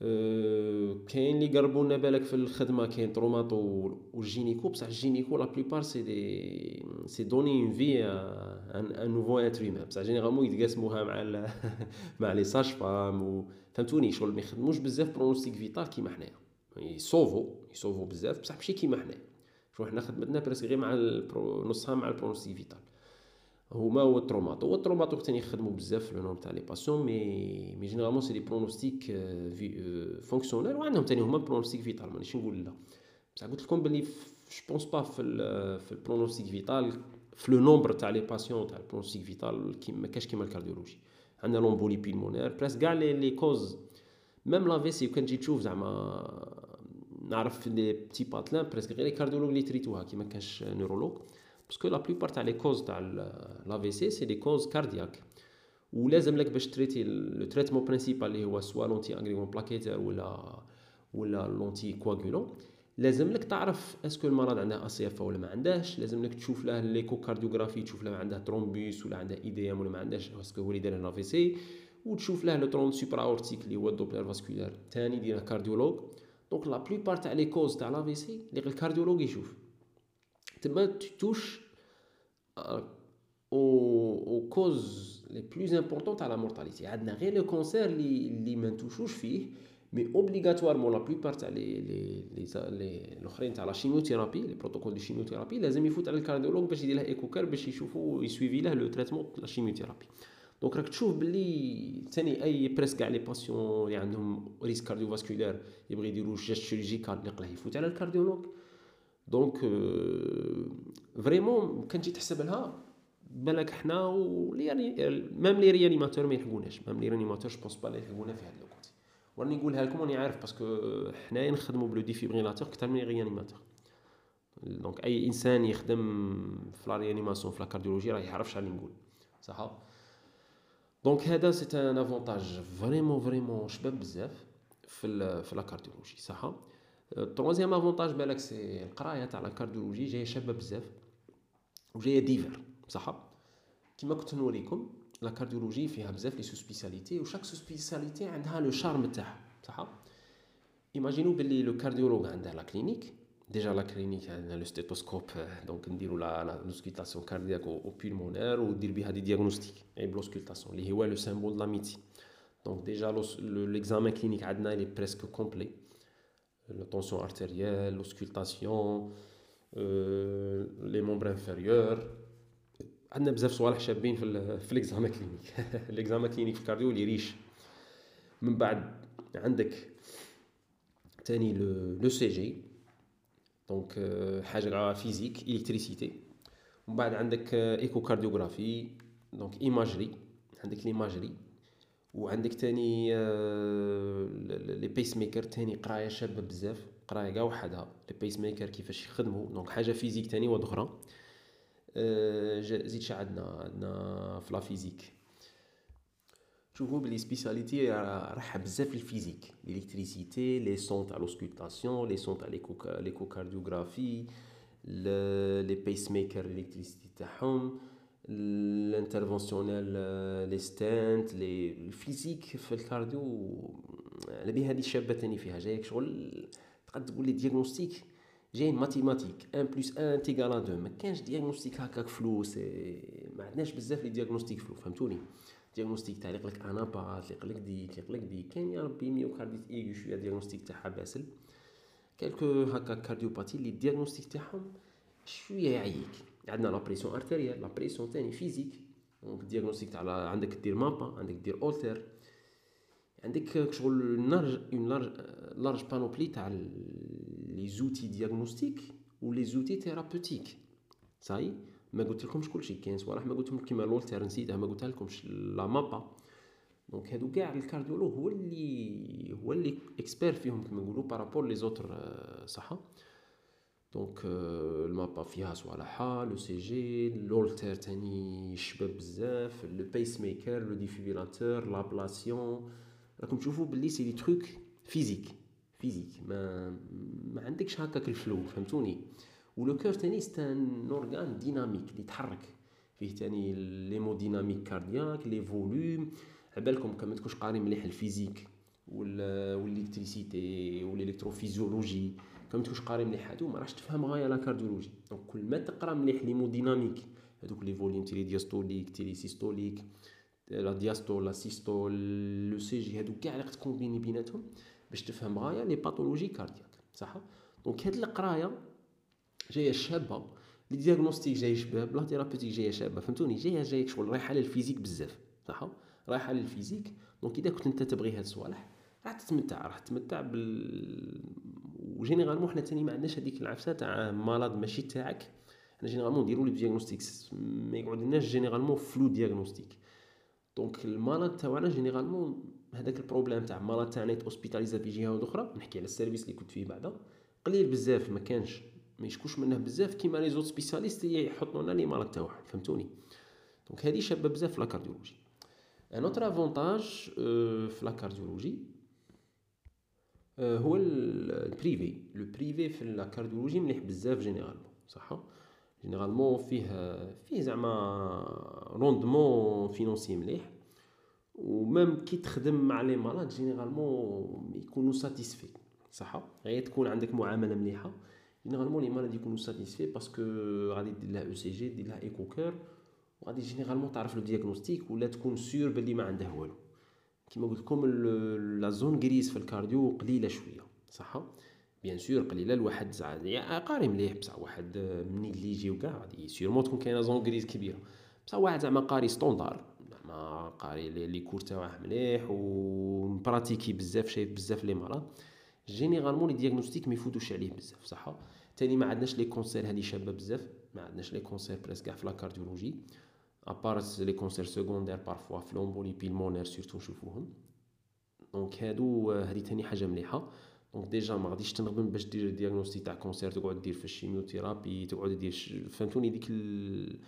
أه كاين اللي قربوا لنا بالك في الخدمه كاين traumato وال gynéco بصح ال gynéco la plupart c'est des c'est donner une vie un nouveau être humain بصح généralement يتقاسموها مع مع les sages-femmes فهمتوني شغل ما يخدموش بزاف pronostic vital كيما حنايا يصوفو يصوفو بزاف بصح ماشي كيما حنايا شو حنا خدمتنا presque غير مع نصها مع ال pronostic vital. هما هو ال traumato. هو ال traumato تاني يخدموا بزاف في le تاع les patients mais mais généralement c'est des pronostics في fonctionnels وعندهم تاني هما pronostic vital مانيش نقول لا. بصح قلت لكم بلي je pense pas في في ال pronostic vital في le nombre تاع les patients تاع ال pronostic vital ما كاش كيما ال cardiologie. عندنا l'embolie pulmonaire presque كاع les les causes même l'AVC كان تجي تشوف زعما نعرف لي بتي باتلان presque غير les cardiologues اللي تريتوها كيما كاش neurologue parce que la plupart تاع les causes تاع l'AVC c'est des causes cardiaques ولازم لك باش تريتي le traitement principal اللي هو soit l'anti-agrégant plaquettaire ولا ولا l'anticoagulant لازم لك تعرف est-ce que المرض عنده FA ولا ما عندهش. لازم لك تشوف له l'échocardiographie تشوف له عنده thrombus ولا عنده IDM ولا ما عندهش. est-ce que هو اللي داير l'AVC وتشوف له les troncs supra-aortiques اللي هو ال doppler vasculaire ثاني دير cardiologue. donc la plupart تاع les causes تاع l'AVC اللي ال cardiologue يشوف تما touche aux, causes les plus importantes à la mortalité. Il y a le cancer اللي ما نتوشوش فيه mais obligatoirement la plupart تاع les les les الاخرين تاع la chimiothérapie les protocoles de chimiothérapie لازم يفوت على ال cardiologue باش يدير له échocoeur باش يشوفوا يسويفي له le traitement la chimiothérapie donc راك تشوف باللي ثاني et presque كاع les patients اللي عندهم risque cardiovasculaire يبغي يديروا geste chirurgical اللي يفوت على ال cardiologue donc vraiment كان تجي تحسب بالك حنا ولي même les réanimateurs ما يلحقوناش même les réanimateurs je pense pas يلحقونا في هذا الوقت وراني نقولها لكم راني عارف parce que حنايا نخدموا ب le défibrillateur أكثر من réanimateur donc اي انسان يخدم في la réanimation في la cardiologie راه يعرف شحال نقول صح donc هذا c'est un avantage vraiment vraiment شباب بزاف في في la cardiologie صح؟ troisième avantage بالك c'est القراية تاع la cardiologie جاية شابة بزاف وجاية diverse بصح كيما كنت نوريكم la cardiologie فيها بزاف les sous-spécialités و chaque sous-spécialité عندها le charme تاعها. صح؟ ايماجينو بلي le cardiologue عنده la clinique déjà la clinique عندنا le stéthoscope donc نديرو l'auscultation cardiaque ou pulmonaire ودير بها des diagnostics et ب l'auscultation اللي هو le symbole du métier donc déjà l'examen clinique عندنا اللي presque complet la tension artérielle, l'auscultation, euh, les membres inférieurs. عندنا بزاف صوالح شابين في في l'examen clinique l'examen clinique في ال cardio اللي riche من بعد عندك تاني l'ECG donc حاجة physique électricité ومن بعد عندك échocardiographie donc imagerie عندك l'imagerie وعندك تاني les pacemakers تاني قراية شابة بزاف. قراية كاع وحدها. les pacemakers كيفاش يخدموا. donc حاجة physique تاني واحدة أخرى زيد عندنا عندنا في la physique شوفوا بلي spécialité راح بزاف ال physique électricité les sons تاع l'auscultation les sons تاع l'échocardiographie les pacemakers électricité تاعهم ال interventionnel les stents les ال physique في ال cardio على بها هذه شابه تاني فيها جايك شغل تقد تقول les diagnostics جاي mathématique 1 plus 1 égale 2 ما كانش diagnostic هكاك flou si ما عندناش بزاف les diagnostics flous فهمتوني diagnostic تاع يقلك anapath يقلك ديك يقلك ديك. كاين يا ربي myocardite إيغو شوية diagnostic تاعها باسل. quelques هكا cardiopathies les diagnostics تاعهم شوية يعيك. عندنا la pression artérielle la pression تاني physique. donc diagnostic تاع عندك دير MAPA عندك دير اولتر عندك شغل large une large large panoplie تاع les outils diagnostiques و les outils thérapeutiques صاي ما قلت لكمش كلشي كاين صوالح ما قلت لكم كيما l'Holter نسيتها ما قلتها لكمش la MAPA. donc هادو كاع ال cardiologue هو اللي هو اللي expert فيهم كيما نقولوا par rapport les autres صح donc ال MAPA فيها صوالحها l'ECG l'Holter تاني شباب بزاف le pacemaker le défibrillateur l'ablation راكم تشوفوا بلي c'est des trucs physiques physiques ما ما عندكش هكاك ال flou فهمتوني؟ و le cœur تاني c'est un organe dynamique اللي يتحرك فيه تاني l'hémodynamique cardiaque les volumes. عبالكم كما تكونش قاري مليح ال physique وال électricité وال électrophysiologie. كما تكونش قاري مليح هادو ما راحش تفهم غاية la cardiologie. donc كل ما تقرا مليح l'hémodynamique هادوك les volumes télé-diastoliques télé-systoliques la diastole la systole l'ECG هادو كاع راك تكومبيني بيناتهم باش تفهم غاية les pathologies cardiaques. صح؟ donc هاد القراية جاية شابة. les diagnostics جاي شباب la thérapeutique جاية شابة فهمتوني؟ جاية جاية شغل رايحة لل physique بزاف صح؟ رايحة لل physique donc إذا كنت أنت تبغي هاد الصوالح راح تتمتع راح تتمتع بال و généralement حنا تاني ما عندناش هذيك العفسة تاع malade ماشي تاعك. حنا généralement نديرو les diagnostics ما يقعدلناش généralement flou diagnostic donc ال malade تاعنا généralement هذاك ال problème تاع ال malade تاعنا hospitalisé في جهة نحكي على ال service اللي كنت فيه بعدا. قليل بزاف ما كانش ما يشكوش منه بزاف كيما les autres spécialistes يحطوا لنا les malades تاعهم فهمتوني؟ donc هذه شابة بزاف في la cardiologie un autre avantage في la cardiologie هو ال privé le privé في la cardiologie مليح بزاف généralement صح؟ généralement فيه فيه زعما rendement financier مليح و même كي تخدم مع les malades généralement يكونوا satisfaits صح؟ غير تكون عندك معاملة مليحة. généralement les malades يكونوا satisfaits parce que غادي دير لها أو سي جي دير لها écho cœur وغادي généralement تعرف le diagnostic ولا تكون sûr بلي ما والو. كيما قلت لكم la zone grise في ال cardio قليلة شوية. صح؟ bien sûr قليلة الواحد زعما يعني قاري مليح بصح واحد منين اللي يجي وكاع. غادي sûrement تكون كاينة zone grise كبيرة. بصح واحد زعما قاري standard زعما قاري les cours تاعه مليح ومبراتيكي بزاف شايف بزاف les malades. généralement les diagnostics ما يفوتوش عليه بزاف صح تاني ما عندناش les cancers هادي شابة بزاف. ما عندناش les cancers presque كاع في la cardiologie à part les cancers secondaires parfois في l'embolie pulmonaire surtout نشوفوهم donc هادو هادي تاني حاجة مليحة. donc déjà ما غاديش تنغبن باش دير diagnostic تاع cancer تقعد دير في ال chimiothérapie تقعد دير فهمتوني؟ ديك ال...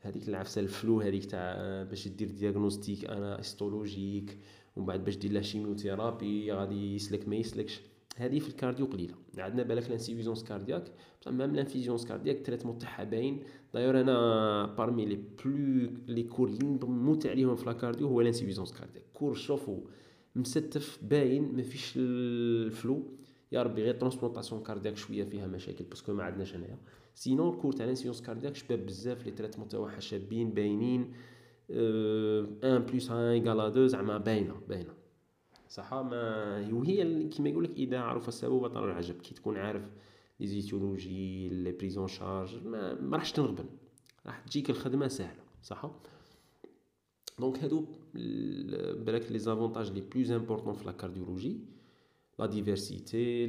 هذيك العفسة ال flou هذيك تاع باش دير diagnostic أنا histologique ومن بعد باش دير la chimiothérapie غادي يسلك ما يسلكش. هذه في ال cardio قليلة. عندنا بالك l'insuffisance cardiaque بصح même l'insuffisance cardiaque traitement تاعها باين d'ailleurs أنا parmi les plus les cours اللي نموت عليهم في la cardio هو l'insuffisance cardiaque cours شوفو مستف باين ما فيش ال flou. يا ربي غير transplantation cardiaque شوية فيها مشاكل parce que ما عندناش هنايا. sinon ال cours تاع l'insuffisance cardiaque شباب بزاف les traitements تاعها شابين باينين un plus un égale 2 زعما باينة باينة. صح؟ ما وهي كيما يقول لك إذا عرف السبب بطل العجب. كي تكون عارف les étiologies les prises en charge ما, ما راحش تنغبن. راح تجيك الخدمة سهلة صح؟ donc هادو بالك les avantages les plus importants في la cardiologie. la diversité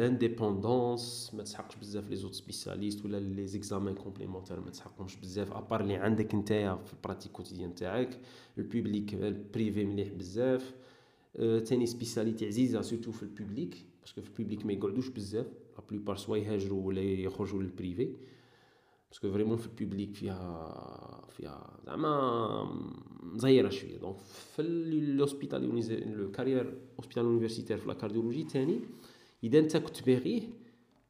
l'indépendance ما تسحقش بزاف les autres spécialistes ولا les examens complémentaires ما تسحقهمش بزاف à part اللي عندك نتايا في ال pratique quotidienne تاعك. ال public ال privé مليح بزاف. تاني spécialité عزيزه surtout في ال public parce que في ال public ما يقعدوش بزاف la plupart soit يهاجروا ولا يخرجوا لل privé parce que vraiment في ال public فيها فيها زعما مزيره شوية donc في l'hôpital la carrière hospitalo-universitaire في la cardiologie تاني اذا انت كنت باغيه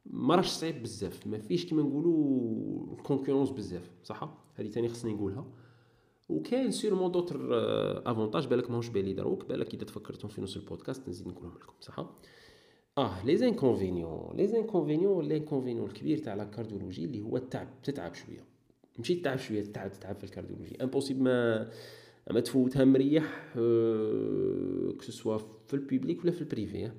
ما راهش صعيب بزاف ما فيش كيما نقولوا ال concurrence بزاف صح هذه تاني خصني نقولها وكاين certainement d'autres avantages بالك ماهوش بالي دروك بالك إذا تفكرتهم في نص البودكاست نزيد نقولهم لكم صح آه les inconvénients les inconvénients l'inconvénient الكبير تاع la cardiologie اللي هو التعب. تتعب شوية. ماشي تتعب شوية تتعب تتعب في ال cardiologie. impossible ما ما تفوتها مريح أه كسوا في البيبليك ولا في البريفي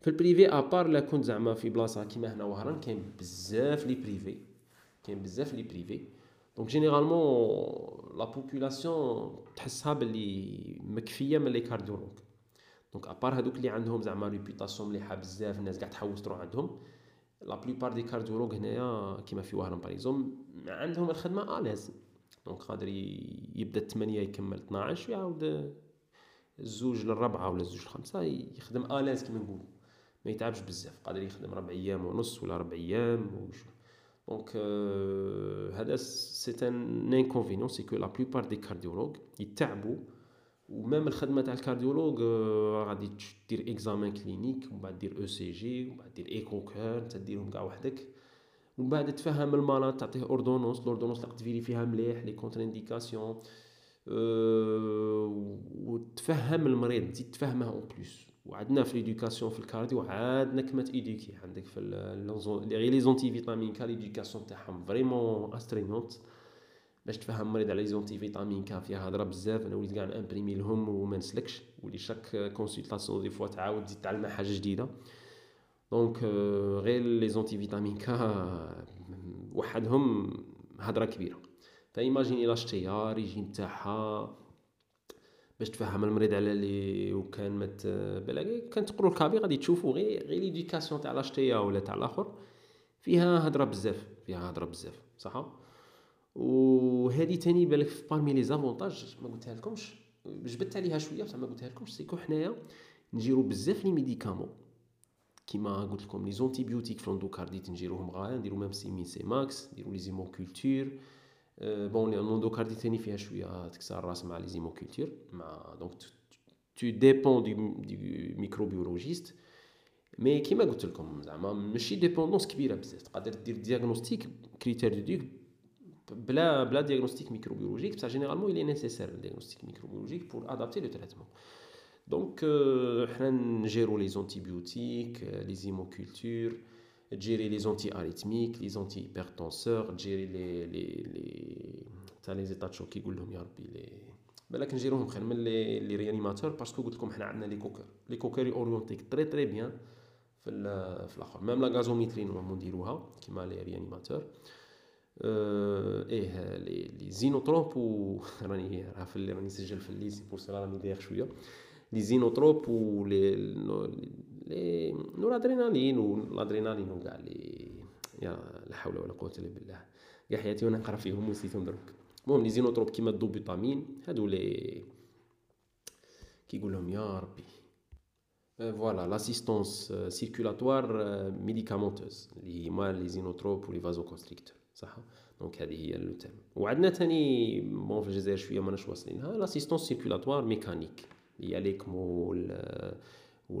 في البريفي ابار لا كنت زعما في بلاصة كيما هنا وهران كاين بزاف les privés كاين بزاف les privés donc généralement la population تحسها باللي مكفيه من les cardiologues donc à part هذوك اللي عندهم زعما réputation مليحه بزاف الناس قاع تحوس تروح عندهم la plupart des cardiologues هنايا كيما في وهران par exemple عندهم الخدمه à l'aise donc قادر يبدا 8 يكمل 12 ويعاود الزوج للربعه ولا الزوج للخمسه يخدم à l'aise كيما نقولوا ما يتعبش بزاف قادر يخدم ربع أيام ونص ولا ربع أيام وشو donc هذا c'est un inconvénient c'est que la plupart des cardiologues يتعبوا و même الخدمه تاع ال cardiologue غادي دير examen clinique ومن بعد دير ECG ومن بعد دير écho cœur انت ديرهم كاع وحدك ومن بعد تفهم المرض تعطيه ordonnance ال ordonnance اللي ت vérifier فيها مليح les contre-indications وتفهم المريض تزيد تفهمه en plus وعندنا في l'éducation في ال cardio عندنا كما ت éduquer عندك في غير les antivitamines K l'éducation تاعهم vraiment astreignante باش تفهم مريض على les antivitamines K فيها هضرة بزاف. أنا وليت كاع ن imprimer لهم وما نسلكش. و les chaque consultation des fois تعاود تزيد تعلم حاجة جديدة. donc غير les antivitamines K وحدهم هضرة كبيرة. فايماجيني لا شتيها ريجيم تاعها باش تفهم المريض على لي وكان مت بلا كان تقرو الكابي غادي تشوفوا غير غير ليديكاسيون تاع لاشتيا ولا تاع الآخر. فيها هضرة بزاف فيها هضرة بزاف صح وهذه تاني بالك في بارمي لي زافونتاج ما قلتها لكمش. جبدت عليها شوية بصح ما قلتها لكمش سيكو حنايا نجيرو بزاف لي ميديكامون. كيما قلت لكم لي زونتيبيوتيك في الاندوكارديت نجيروهم غاية نديرو ميم سيمين سي ماكس نديرو لي زيموكولتور bon ال endocardite ثاني فيها شوية تكسر الراس مع les hémocultures مع donc tout dépend des des microbiologistes mais كيما قلت لكم زعما ماشي dépendance كبيره بزاف تقدر دير diagnostic critères de Duke بلا بلا diagnostic microbiologique بصح généralement il est nécessaire le diagnostic microbiologique pour adapter le traitement. donc حنا نجيرو les antibiotiques les hémocultures تجيري لي زونتي اريتميك لي زونتي هيبرتونسور تجيري لي لي لي تاع لي زيتا شوك يقول لهم يا ربي لي بالك نجيروهم خير من لي لي ريانيماتور باسكو قلت لكم حنا عندنا لي كوكر لي كوكر اورينتيك تري تري بيان في في الآخر. ميم لا غازوميتري نورمالمون نديروها كيما لي ريانيماتور أه إيه لي لي زينوتروب راني راه في راني نسجل في الليسي بور سلا راني داير شوية. لي زينوتروب و لي les noradrénaline والأدرينالين وكاع لي يا لا حول ولا قوة إلا بالله. كاع حياتي وأنا نقرأ فيهم ونسيتهم درك المهم les inotropes كيما الدوبيتامين هادو لي كيقول لهم يا ربي. voilà l'assistance circulatoire médicamenteuse اللي هما les inotropes و les vasoconstricteurs صح donc هذه هي le terme وعندنا ثاني bon في الجزائر شوية ماناش واصلينها l'assistance circulatoire mécanique هي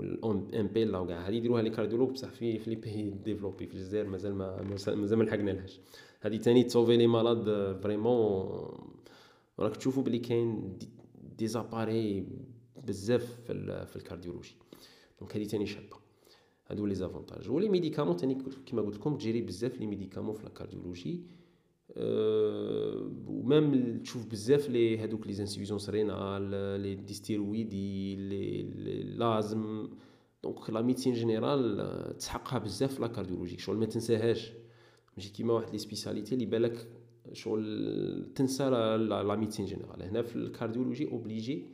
l'ECMO وال Impella وكاع هذه يديروها les cardiologues بصح في في les pays développés في الجزائر مازال ما مازال ما لحقنا لهاش. هذه ثاني ت sauver les malades vraiment راك تشوفوا بلي كاين des appareils بزاف في, في ال cardiologie. donc هذه ثاني شابة. هادو les avantages. و les médicaments ثاني كيما قلت لكم ت gérer بزاف les médicaments في ال cardiologie و même تشوف بزاف les هادوك les insuffisances surrénales les dysthyroïdies les, لازم donc la médecine générale تسحقها بزاف la cardiologie شغل ما تنساهاش ماشي كيما واحد les spécialités اللي بالك شغل تنسى la médecine générale هنا في ال cardiologie obligé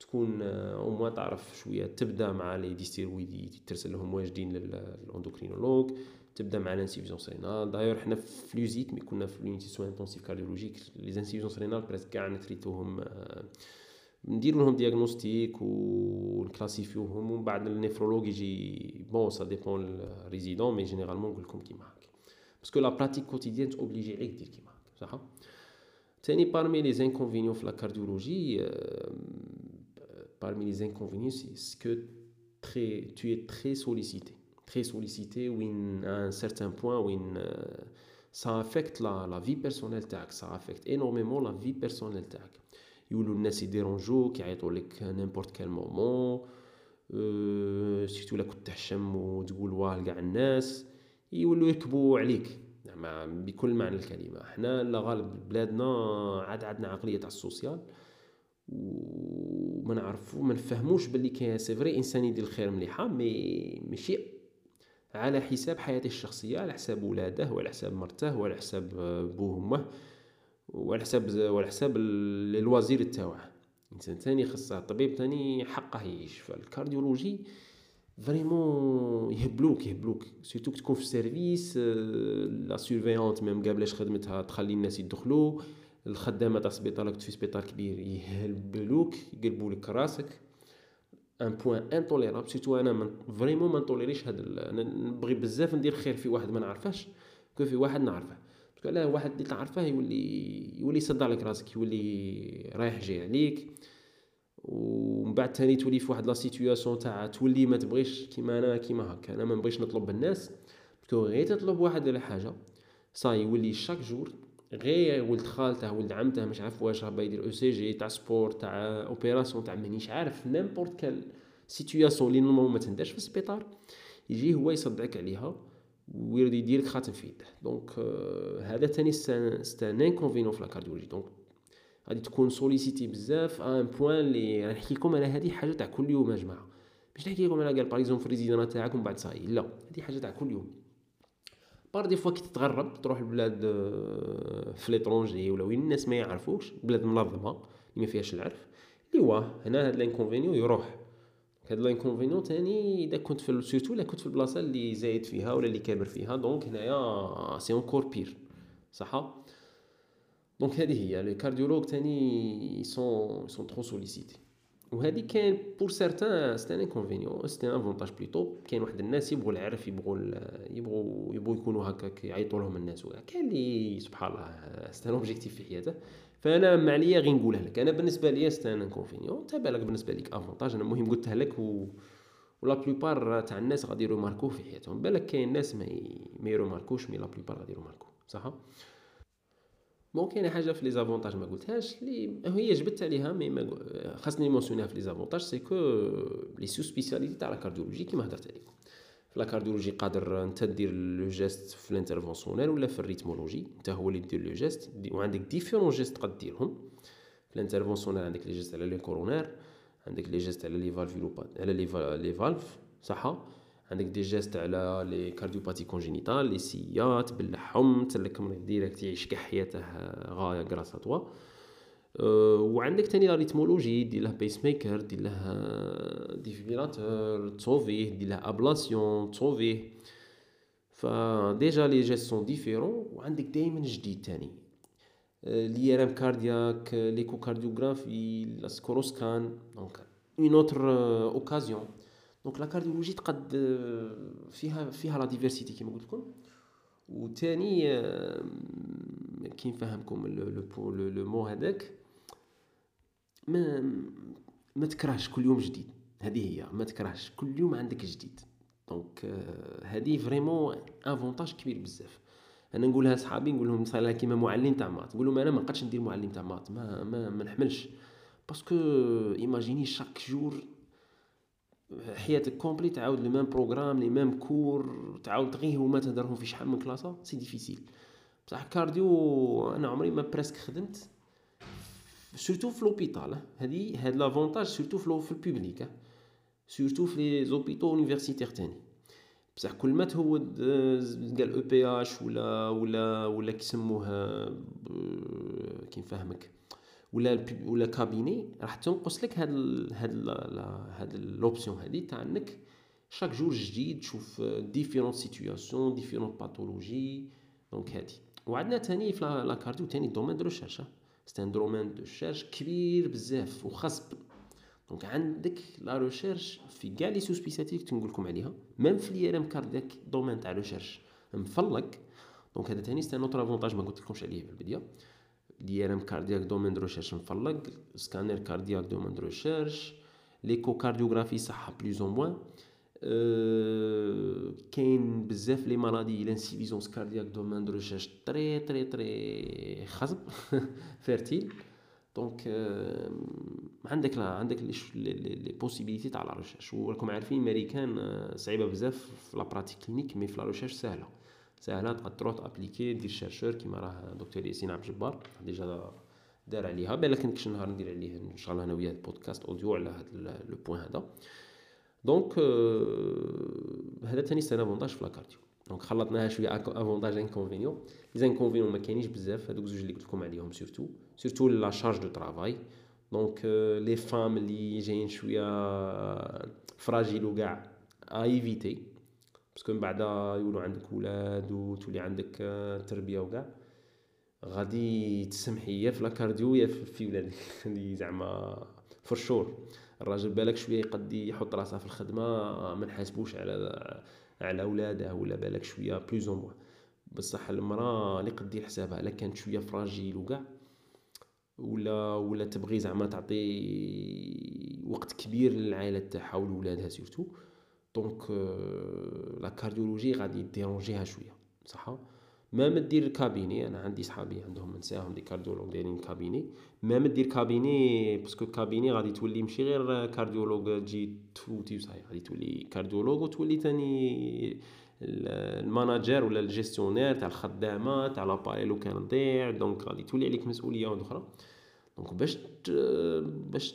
تكون au moins تعرف شوية تبدا مع les dysthyroïdies ترسل لهم واجدين لل endocrinologue تبدا مع l'insuffisance rénale d'ailleurs حنا في l'USIC mais كنا في l'unité soins intensifs cardiologiques. les insuffisances rénales presque كاع نتريتوهم نديرو لهم diagnostic ونكلاسيفيوهم ومن بعد ال néphrologue يجي bon ça dépend ال résident mais généralement نقول لكم كيما هكا parce que la pratique quotidienne توبليجي عليك دير كيما هكا صح؟ تاني parmi les inconvénients في la cardiologie parmi les inconvénients, c'est que très, tu es très sollicité. Très sollicité, où à un point, où euh, ça affecte la, la vie personnelle, ça affecte énormément la vie personnelle. يولوا الناس يديرونجوك يعيطوا لك n'importe quel moment سيرتو لا كنت تحشم وتقول واه لكاع الناس يولوا يركبوا عليك زعما بكل معنى الكلمة حنا لا غالب بلادنا عاد عندنا عقليه تاع السوسيال وما نعرفو ما نفهموش باللي كاين c'est vrai انسان يدير الخير مليحه mais ماشي على حساب حياته الشخصية على حساب ولاده وعلى حساب مرته وعلى حساب بوه وامه وعلى حساب وعلى حساب الوزير تاعه إنسان ثاني خاصه الطبيب ثاني حقه يعيش. فال cardiologie vraiment يهبلوك يهبلوك. surtout تكون في ال service la servante même قابلاش خدمتها تخلي الناس يدخلوا الخدامة تاع السبيطار راك في سبيطار كبير يهلبلوك يقلبوا لك راسك. un point intolérable surtout أنا من vraiment ما نتوليريش هاد نبغي بزاف ندير خير في واحد ما نعرفهش كو في واحد نعرفه. parce que علاه واحد اللي تعرفه يولي يولي يصدع لك راسك يولي رايح جاي عليك ومن بعد تاني تولي في واحد la situation تاع تولي ما تبغيش كيما أنا كيما هكا. أنا ما نبغيش نطلب الناس parce que غير تطلب واحد ولا حاجة صاي يولي chaque jour غير ولد خالته ولد عمته مش عارف واش راه يدير ECG تاع sport تاع opération تاع مانيش عارف n'importe quelle situation اللي normalement ما تندرش في السبيطار. يجي هو يصدعك عليها ويرد يديرك خاتم في يده. donc euh, هذا تاني c'est un inconvénient في لا donc غادي تكون sollicité بزاف un point اللي نحكي لكم على هذه حاجة تاع كل يوم يا جماعة. باش نحكي لكم على comparaison في ال résident تاعكم بعد صاي. لا هذه حاجة تاع كل يوم. par des fois كي تتغرب تروح لبلاد في l'étranger ولا وين الناس ما يعرفوكش بلاد منظمه اللي ما فيهاش العرف اللي واه هنا هاد l'inconvénient يروح هاد l'inconvénient تاني اذا كنت في surtout الا كنت في البلاصه اللي زايد فيها ولا اللي كابر فيها donc هنايا c'est encore pire صح donc هذه هي les cardiologues تاني sont sont trop sollicités وهذه كاين pour certains c'est un inconvénient c'est un avantage plutôt كاين واحد الناس يبغوا العرف يبغوا يبغوا يبغوا يكونوا هكاك يعيطوا لهم الناس وكاع. كاين اللي سبحان الله c'est un objectif في حياته. فأنا ما عليا غير نقولها لك. أنا بالنسبة ليا c'est un inconvénient انت بالك بالنسبة لك avantage أنا المهم قلتها لك و ولا بلوبار تاع الناس غادي يروماركو في حياتهم. بالك كاين ناس ما ما يروماركوش مي la plupart غادي يروماركو صح؟ bon كاينة حاجة في les avantages ما قلتهاش اللي هي جبت عليها mais ما خاصني نمونسيونيها في les avantages c'est que les sous-spécialités تاع la cardiologie كيما هضرت عليكم في la cardiologie قادر انت دير le geste في ال interventionnel ولا في ال rythmologie انت هو اللي دير le geste وعندك différents gestes تقدر ديرهم في ال interventionnel عندك les gestes على les coronaires عندك les gestes على les valves على les valves صح عندك des gestes على les cardiopathies congénitales les CIA باللحم تسلك مريض direct يعيش كاع حياته غاية توا أه وعندك تاني la rythmologie دير له pacemaker دير له défibrillateur تصوفيه دير له ablation تصوفيه ف déjà les gestes sont différents وعندك دائما جديد تاني. l'IRM cardiaque l'échocardiographie la coroscan donc une autre occasion donc la cardiologie تقد فيها فيها la diversité كيما قلت لكم وثاني كي نفهمكم le le mot هذاك ما ما تكرهش كل يوم جديد هذه هي ما تكرهش كل يوم عندك جديد donc هذه vraiment avantage كبير بزاف أنا نقولها لصحابي نقول لهم صاير كيما معلم تاع maths نقول لهم أنا ما نقدش ندير معلم تاع maths ما ما, ما نحملش parce que imaginez chaque jour حياتك complet تعاود le même programme les mêmes cours تعاود غير هما تهدرهم في شحال من كلاسه c'est difficile. بصح cardio أنا عمري ما presque خدمت surtout في l'hôpital هادي هاد l'avantage surtout في في ال public surtout في les hôpitaux universitaires تاني. بصح كل ما تهود EPH ولا ولا ولا كيسموه كي نفهمك. ولا ولا cabinet راح تنقص لك هاد ال هاد ال هاد l'option هادي تاع انك chaque jour جديد تشوف différentes situations différentes pathologies donc هادي. وعندنا تاني في la cardio تاني domaine de recherche c'est un domaine de recherche كبير بزاف وخاص donc عندك la recherche في كاع les sous-spécialités تنقول لكم عليها même في l'IRM cardiaque domaine تاع recherche مفلق. donc هذا تاني c'est un autre avantage ما قلت لكمش عليه في البداية. IRM cardiaque domaine de recherche مفلق scanner cardiaque domaine de recherche l'échocardiographie صح plus ou moins كاين بزاف les maladies l'insuffisance cardiaque domaine de recherche très très très خصب fertile donc عندك لا عندك les possibilités تاع la recherche وراكم عارفين ميريكان صعيبه بزاف في la pratique clinique mais في la recherche سهله ساهله تقد تروح تابليكي دير chercheur كيما راه دكتور ياسين عبد الجبار. déjà دار عليها. بالك كنت نهار ندير عليه إن شاء الله أنا وياه podcast audio على هذا le point هذا. donc هذا ثاني سنة avantage في la cardio. donc خلطناها شوية avantages inconvénients les inconvénients ما كاينينش بزاف. هذوك زوج اللي قلت لكم عليهم surtout surtout la charge de travail donc les femmes اللي جايين شوية fragiles وكاع évitez parce que من بعد يولوا عندك ولاد وتولي عندك تربية وكاع غادي تسمحي يا في la cardio يا في ولادك. اللي زعما for sure الراجل بالك شوية يقد يحط راسه في الخدمة ما نحاسبوش على على ولادة ولا بالك شوية plus ou moins بصح المرأة اللي قد دير حسابها إلا كانت شوية fragile وكاع ولا ولا تبغي زعما تعطي وقت كبير للعائلة تاعها ولولادها surtout donc la cardiologie غادي déranger يها شوية صح ما مدير cabinet أنا عندي صحابي عندهم نساهم des cardiologues دايرين cabinet ما مدير cabinet parce que cabinet غادي تولي ماشي غير cardiologue تجي تفوتي وصاي غادي تولي cardiologue وتولي تاني ال manager ولا ال gestionnaire تاع الخدامات تاع l'appareil لو كان ضيع donc غادي تولي عليك مسؤوليه أخرى donc باش باش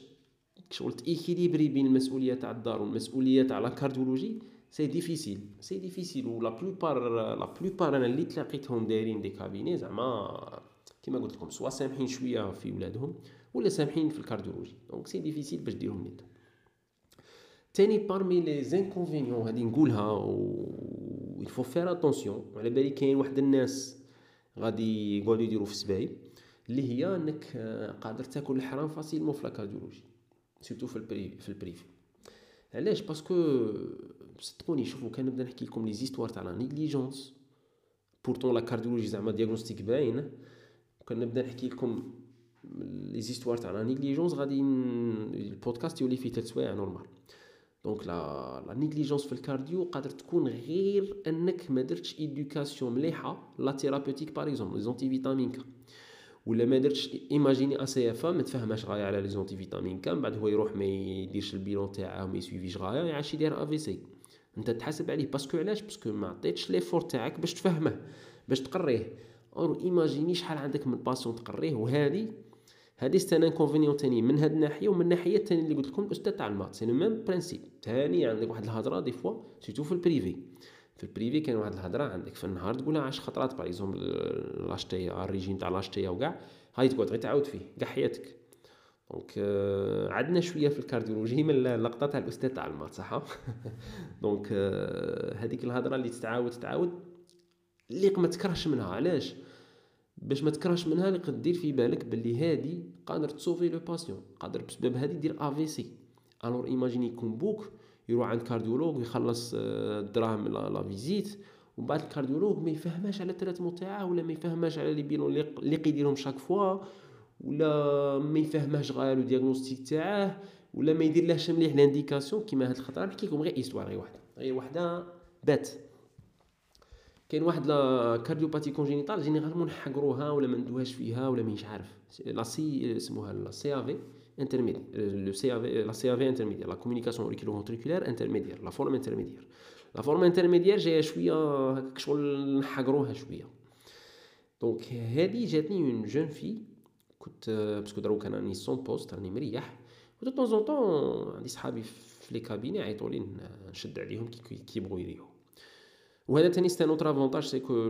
شغل t équilibrer بين المسؤوليه تاع الدار والمسؤوليه تاع la cardiologie c'est difficile. c'est difficile و la plupart la plupart أنا اللي تلاقيتهم دايرين des cabinets زعما كيما قلت لكم soit سامحين شوية في ولادهم ولا سامحين في ال cardiologie. donc c'est difficile باش ديرهم نيت. تاني parmi les inconvénients هادي نقولها و faut faire attention على بالي كاين واحد الناس غادي يقعدوا يديروا في السبايب اللي هي إنك قادر تاكل الحرام facilement في la cardiologie surtout في ال privé في ال privé علاش parce que صدقوني شوفوا كان نبدا نحكي لكم les histoires تاع la négligence بورتون لا كارديولوجي زعما دياغنوستيك باين كان نبدا نحكي لكم لي زيستوار تاع لا نيغليجونس غادي البودكاست يولي فيه ثلاث سوايع نورمال دونك لا لا نيغليجونس في الكارديو قادر تكون غير انك ما درتش ايدوكاسيون مليحه لا ثيرابيوتيك باغ اكزومبل لي زونتي فيتامين كا ولا ما درتش ايماجيني اسي اف ما تفهمش غاية على لي زونتي فيتامين كان بعد هو يروح ما يديرش البيلون تاعه ما يسويفيش غاية يعاش يدير افي سي انت تحاسب عليه. باسكو علاش؟ باسكو ما عطيتش ليفور تاعك باش تفهمه باش تقريه. اور ايماجيني شحال عندك من باسيون تقريه. وهذه هذه ستان انكونفينيون تاني. من هاد الناحية ومن الناحية الثانية اللي قلت لكم الاستاذ تاع المات سي لو ميم برينسيپ ثاني عندك واحد الهضرة دي فوا سيتو في البريفي في البريفي كاين واحد الهضرة عندك في النهار تقولها عشر خطرات باغ اكزومبل لاشتيا الريجيم تاع لاشتيا وكاع هاي تقعد غير تعاود فيه كاع حياتك. دونك euh, عندنا شوية في الكارديولوجي من اللقطة تاع الأستاذ تاع المات صح؟ donc euh, هذيك الهضرة اللي تتعاود تتعاود اللي ما تكرهش منها. علاش؟ باش ما تكرهش منها اللي دير في بالك باللي هادي قادر t sauver le patient قادر بسبب هادي دير AVC alors imaginez يكون بوك يروح عند cardiologue ويخلص الدراهم la visite ومن بعد ال cardiologue ما يفهماش على ال traitement تاعه ولا ما يفهماش على les bilans اللي قيديرهم chaque fois ولا ما يفهمهش غير le diagnostic تاعه ولا ما يدير لهش مليح لانديكاسيون كيما هاد الخطرة نحكي لكم غير ايستوار غير واحدة غير واحدة بات. كاين واحد لا كارديوباتي كونجينيتال جينيرالمون نحقروها ولا ما ندوهاش فيها ولا مانيش عارف. لا سي اسموها لا سي افي لو سي افي لا سي افي انترميدير لا كومونيكاسيون اوريكولو فونتريكولار انترميدير لا فورم انترميدير جاية شوية هكاك شغل نحقروها شوية دونك هادي جاتني اون جون في كنت باسكو دروك أنا راني سون بوست راني مريح و دو طون عندي صحابي في لي كابيني عيطوا لي نشد عليهم كي كيبغوا يريحوا وهذا تاني سي اوتر افونتاج سي كو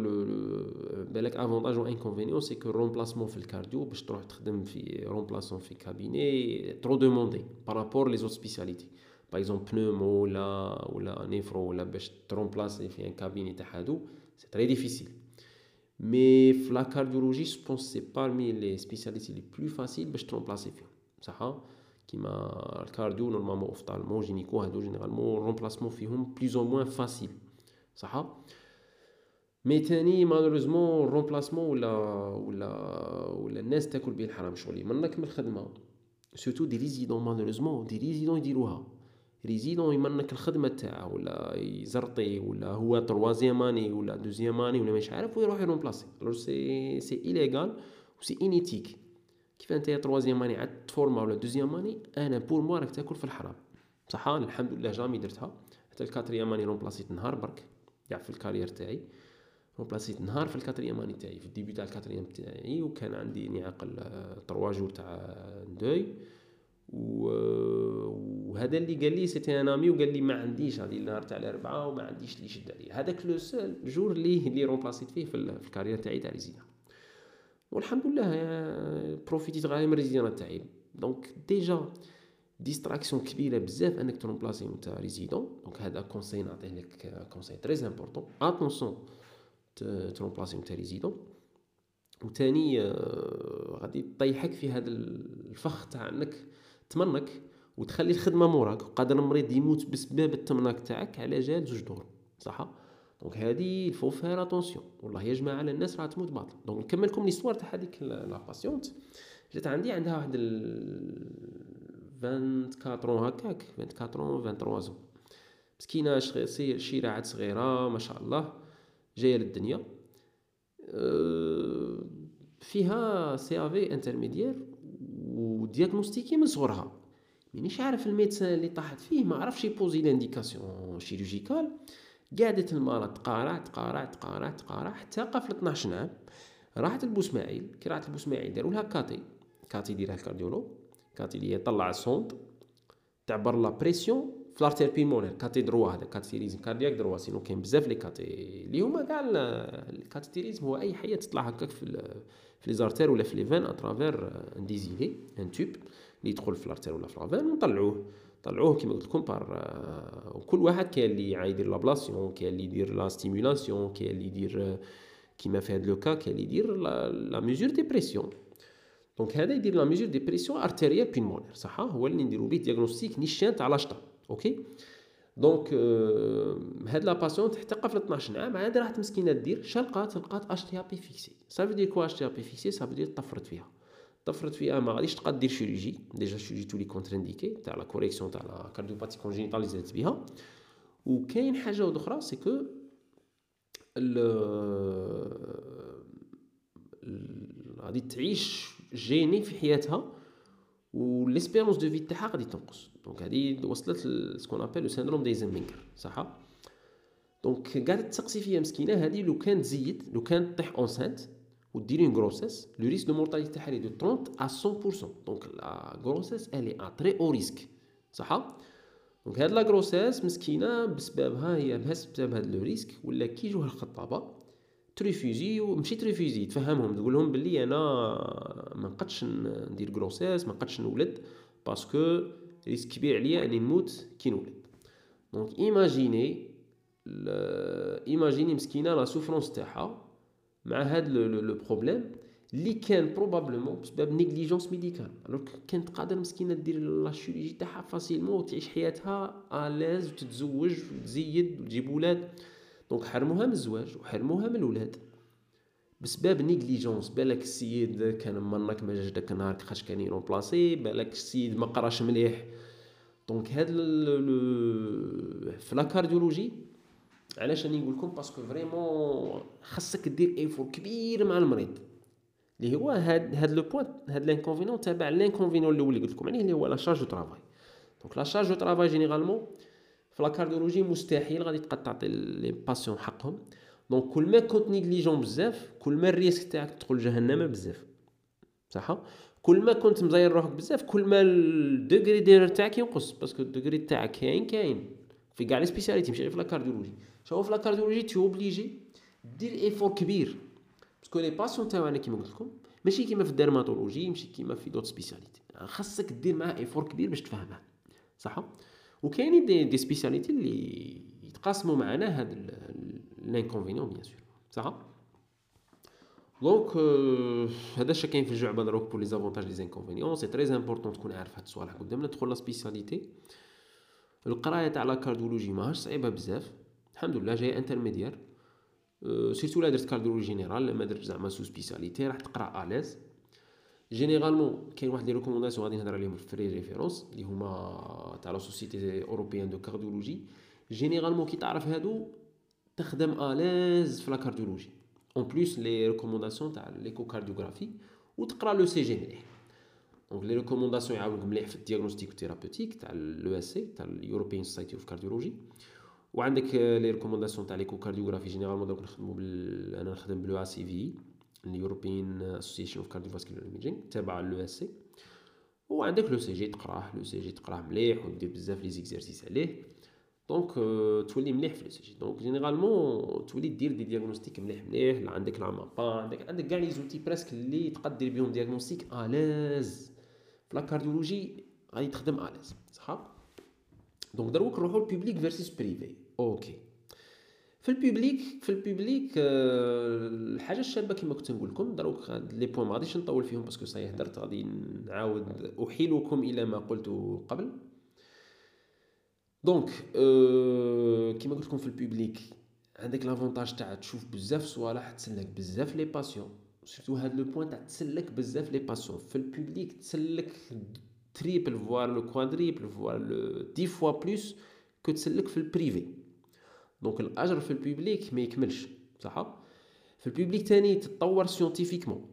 بالك افونتاج و انكونفينيون سي كو رومبلاسمون في الكارديو باش تروح تخدم في رومبلاسمون في كابيني ترو دوموندي بارابور لي زوت سبيسياليتي باغ اكزومبل بنومو ولا ولا نيفرو ولا باش ترومبلاسي في ان كابيني تاع هادو c'est très difficile mais في la cardiologie je pense c'est parmi les spécialités les plus faciles باش t remplacer فيهم صح كيما ال cardio normalement ophtalmo gynéco هادو généralement remplacement فيهم plus ou moins facile صح؟ mais تاني malheureusement remplacement ولا ولا ولا الناس تاكل به الحرام شغلي. منك من الخدمة. surtout des résidents malheureusement des résidents يديروها. résident يمنك الخدمة تاعه ولا يزرطي ولا هو troisième année ولا deuxième année ولا مش عارف ويروح ي remplacer alors c'est c'est illégal c'est inéthique كيف أنت troisième année عاد ت former ولا deuxième année أنا pour moi راك تاكل في الحرام. صح؟ الحمد لله jamais درتها. حتى ال quatrième année remplacer يت نهار برك. كاع في ال carrière تاعي. remplacer يت نهار في ال quatrième année تاعي في ال début تاع ال quatrième تاعي وكان عندي نعقل تروا جور تاع دوي وهذا اللي قال لي سيتي ان امي وقال لي ما عنديش هذه النهار تاع الاربعاء وما عنديش اللي يشد عليا هذاك لو سول جور اللي اللي رومبلاسيت فيه في, الكارير تاعي تاع ريزيدان والحمد لله بروفيتيت غير من الريزيدان تاعي. دونك ديجا ديستراكسيون كبيره بزاف انك ترومبلاسي نتا ريزيدون دونك هذا كونساي نعطيه لك كونساي تري امبورطون اتونسون ت remplacer نتا résident وثاني غادي تطيحك في هذا الفخ تاع انك تمنك وتخلي الخدمه موراك وقادر المريض يموت بسبب التمناك تاعك على جال زوج دور صح donc هادي il faut faire attention والله يا جماعة على الناس راه تموت باطل donc نكمل لكم l'histoire تاع هذيك la patiente جات عندي عندها واحد 24 هكاك 24 23 زون مسكينه شيرة عاد صغيره ما شاء الله جاية للدنيا فيها CIV intermédiaire و diagnostiquée من صغرها مانيش عارف ال médecin اللي طاحت فيه ما عرفش ي poser l'indication chirurgicale قعدت المرض تقارع تقارع تقارع تقارع حتى قفل 12 عام راحت لبوسماعيل كي راحت لبوسماعيل داروا لها KT KT يديرها ال cardiologue KT اللي يطلع ال sonde تعبر la pression في l'artère pulmonaire KT دروا هذا cathétérisme cardiaque دروا sinon كاين بزاف les KT اللي هما كاع ال cathétérisme هو اي حاجة تطلع هكاك في في les artères ولا في les veines à travers un désilet un tube اللي يدخل في l'artère ولا في la veine ونطلعوه طلعوه كيما قلت لكم par وكل واحد كاين اللي يدير l'ablation كاين اللي يدير la stimulation كاين اللي يدير كيما في هذا le cas كاين اللي يدير la mesure des pressions donc هذا يدير la mesure des pressions artérielles pulmonaires صح؟ هو اللي نديرو به diagnostic نيشان تاع l'HTAP OK donc هاد la patiente حتى قفل 12 عام عاد راحت مسكينة دير شلقات لقات HTAP fixée ça veut dire quoi HTAP fixée ça veut dire طفرت فيها. طفرت فيها ما غاديش تقاد دير chirurgie déjà chirurgie تولي contre-indiquée تاع la correction تاع la cardiopathie congénitale اللي زادت بها. وكاين حاجة أخرى c'est que غادي تعيش gênée في حياتها و l'espérance de vie تاعها غادي تنقص. donc هادي وصلت ce qu'on appelle le syndrome d'Eisenmenger صح؟ donc قاعدة تسقسي فيا مسكينة هادي لو كان تزيد لو كان طيح enceinte وديري une grossesse le risque de mortalité تاعها de 30 à 100% donc la grossesse elle est à très haut risque صح؟ donc هاد la grossesse مسكينة بسببها هي بسبب هاد le risque ولا كي يجوها الخطابة. ت refuser ومشي ت refuser تفهمهم تقول لهم بلي أنا ما نقدش ندير grossesse ما نقدش نولد parce que risque كبير عليا أني نموت كي نولد. donc imaginez imaginez مسكينة la souffrance تاعها مع هاد le problème اللي كان probablement بسبب négligence médicale. alors كانت قادر مسكينة دير la chirurgie تاعها facilement وتعيش حياتها à l'aise وتتزوج وتزيد وتجيب ولاد. donc حرموها من الزواج وحرموها من الولاد. بسبب négligence بالك السيد كان مرنك ما جاش داك النهار كيفاش كان ي remplacer بالك السيد ما قراش مليح. donc هاد في la cardiologie علاش راني نقول لكم؟ parce que vraiment خاصك دير effort كبير مع المريض. اللي هو هاد هاد le point هاد l'inconvénient تابع l'inconvénient الأول اللي قلت لكم عليه اللي هو la charge de travail donc la charge de travail généralement في la cardiologie مستحيل غادي تبقى تعطي les patients حقهم. donc كل ما كنت négligent بزاف كل ما ال risque تاعك تدخل جهنم بزاف. صح؟ كل ما كنت مزير روحك بزاف كل ما ال degré دير تاعك ينقص parce que ال degré تاعك كاين كاين. في كاع les spécialités ماشي غير في la cardiologie شوف في la cardiologie t'es obligé دير effort كبير. parce que les patients تاعنا كيما قلت لكم ماشي كيما في ال dermatologie ماشي كيما في d'autres spécialités خاصك دير معاه effort كبير باش تفهمه صح؟ وكاينين des, des spécialités اللي يتقاسموا معنا هاد l'inconvénient bien sûr. صح؟ donc هذا الشيء كاين في الجعبه دروك pour les avantages les inconvénients c'est très important تكون عارف هاد الصوالح قدامنا تدخل la spécialité. القراية تاع la cardiologie ماهاش صعيبة بزاف. الحمد لله جاي intermédiaire surtout لا درت cardiologie générale لما درت زعما sous-spécialité راح تقرأ à l'aise généralement كاين واحد les recommandations غادي نهضر عليهم في vraies références اللي هما تاع la société européenne de cardiologie généralement كي تعرف هادو تخدم à l'aise في la cardiologie en plus les recommandations تاع l'échocardiographie وتقرا l'ECG مليح donc les recommandations يعاونوك مليح في ال diagnostic thérapeutique تاع l'ESC تاع ال European Society of Cardiology وعندك les recommandations تاع l'échocardiographie généralement دوك نخدمو بال أنا نخدم ب l'EACVI ال European Association of Cardiovascular Imaging تابع l'ESC وعندك l'ECG تقراه l'ECG تقراه مليح ودير بزاف les exercices عليه. donc تولي مليح في l'ECG. donc généralement تولي دير des diagnostics مليح مليح. عندك la MAPA عندك عندك كاع les outils presque اللي تقدر دير بهم diagnostic à l'aise في la cardiologie غادي تخدم à l'aise صح؟ donc دروك نروحو ل public versus privé OK في ال public في ال public الحاجة الشابة كما كنت نقول لكم دروك les points ما غاديش نطول فيهم parce que ça y est هدرت غادي نعاود أحيلكم إلى ما قلت قبل. donc كما قلت لكم في ال public عندك l'avantage تاع تشوف بزاف صوالح تسلك بزاف les patients. surtout هاد le point تاع تسلك بزاف les patients. في ال public تسلك triple voire le quadruple voire le dix fois plus كو تسلك في ال privé donc الأجر في ال public ما يكملش صح؟ في ال public تاني تتطور scientifiquement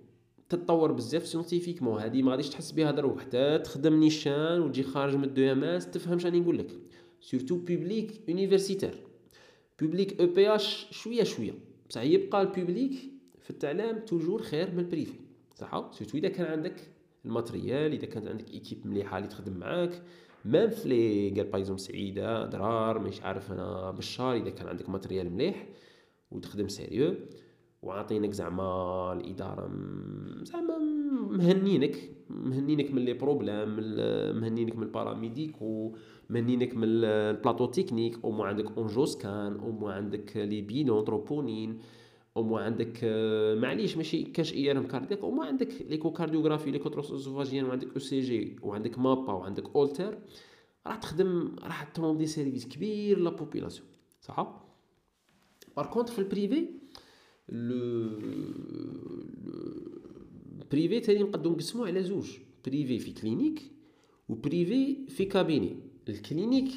تتطور بزاف scientifiquement هادي ما غاديش تحس بها دروك حتى تخدم نيشان وتجي خارج من ال DEMS تفهم شنو نقول لك. surtout public universitaire public EPH شوية شوية. بصح يبقى ال public في التعليم toujours خير من ال privé صح؟ surtout إذا كان عندك ال matériel إذا كانت عندك équipe مليحة اللي تخدم معاك. ميم في لي قال بايزون سعيدة درار مش عارف أنا بشار إذا كان عندك ماتريال مليح وتخدم سيريو. وعاطينك زعما الإدارة زعما مهنينك مهنينك من لي بروبلام مهنينك من الباراميديك ومهنينك من البلاطو تكنيك أو عندك أونجو سكان أو عندك لي بيلون تروبونين أو مو عندك معليش ماشي كاش إي إم كاردياك أو مو عندك ليكو كارديوغرافي ليكو تروسوفاجيان وعندك أو سي جي وعندك مابا وعندك أولتر راح تخدم راح توندي service كبير la population صح؟ par contre في ال privé le privé تاني نقدروا نقسموه على زوج privé في clinique و privé في cabinet ال clinique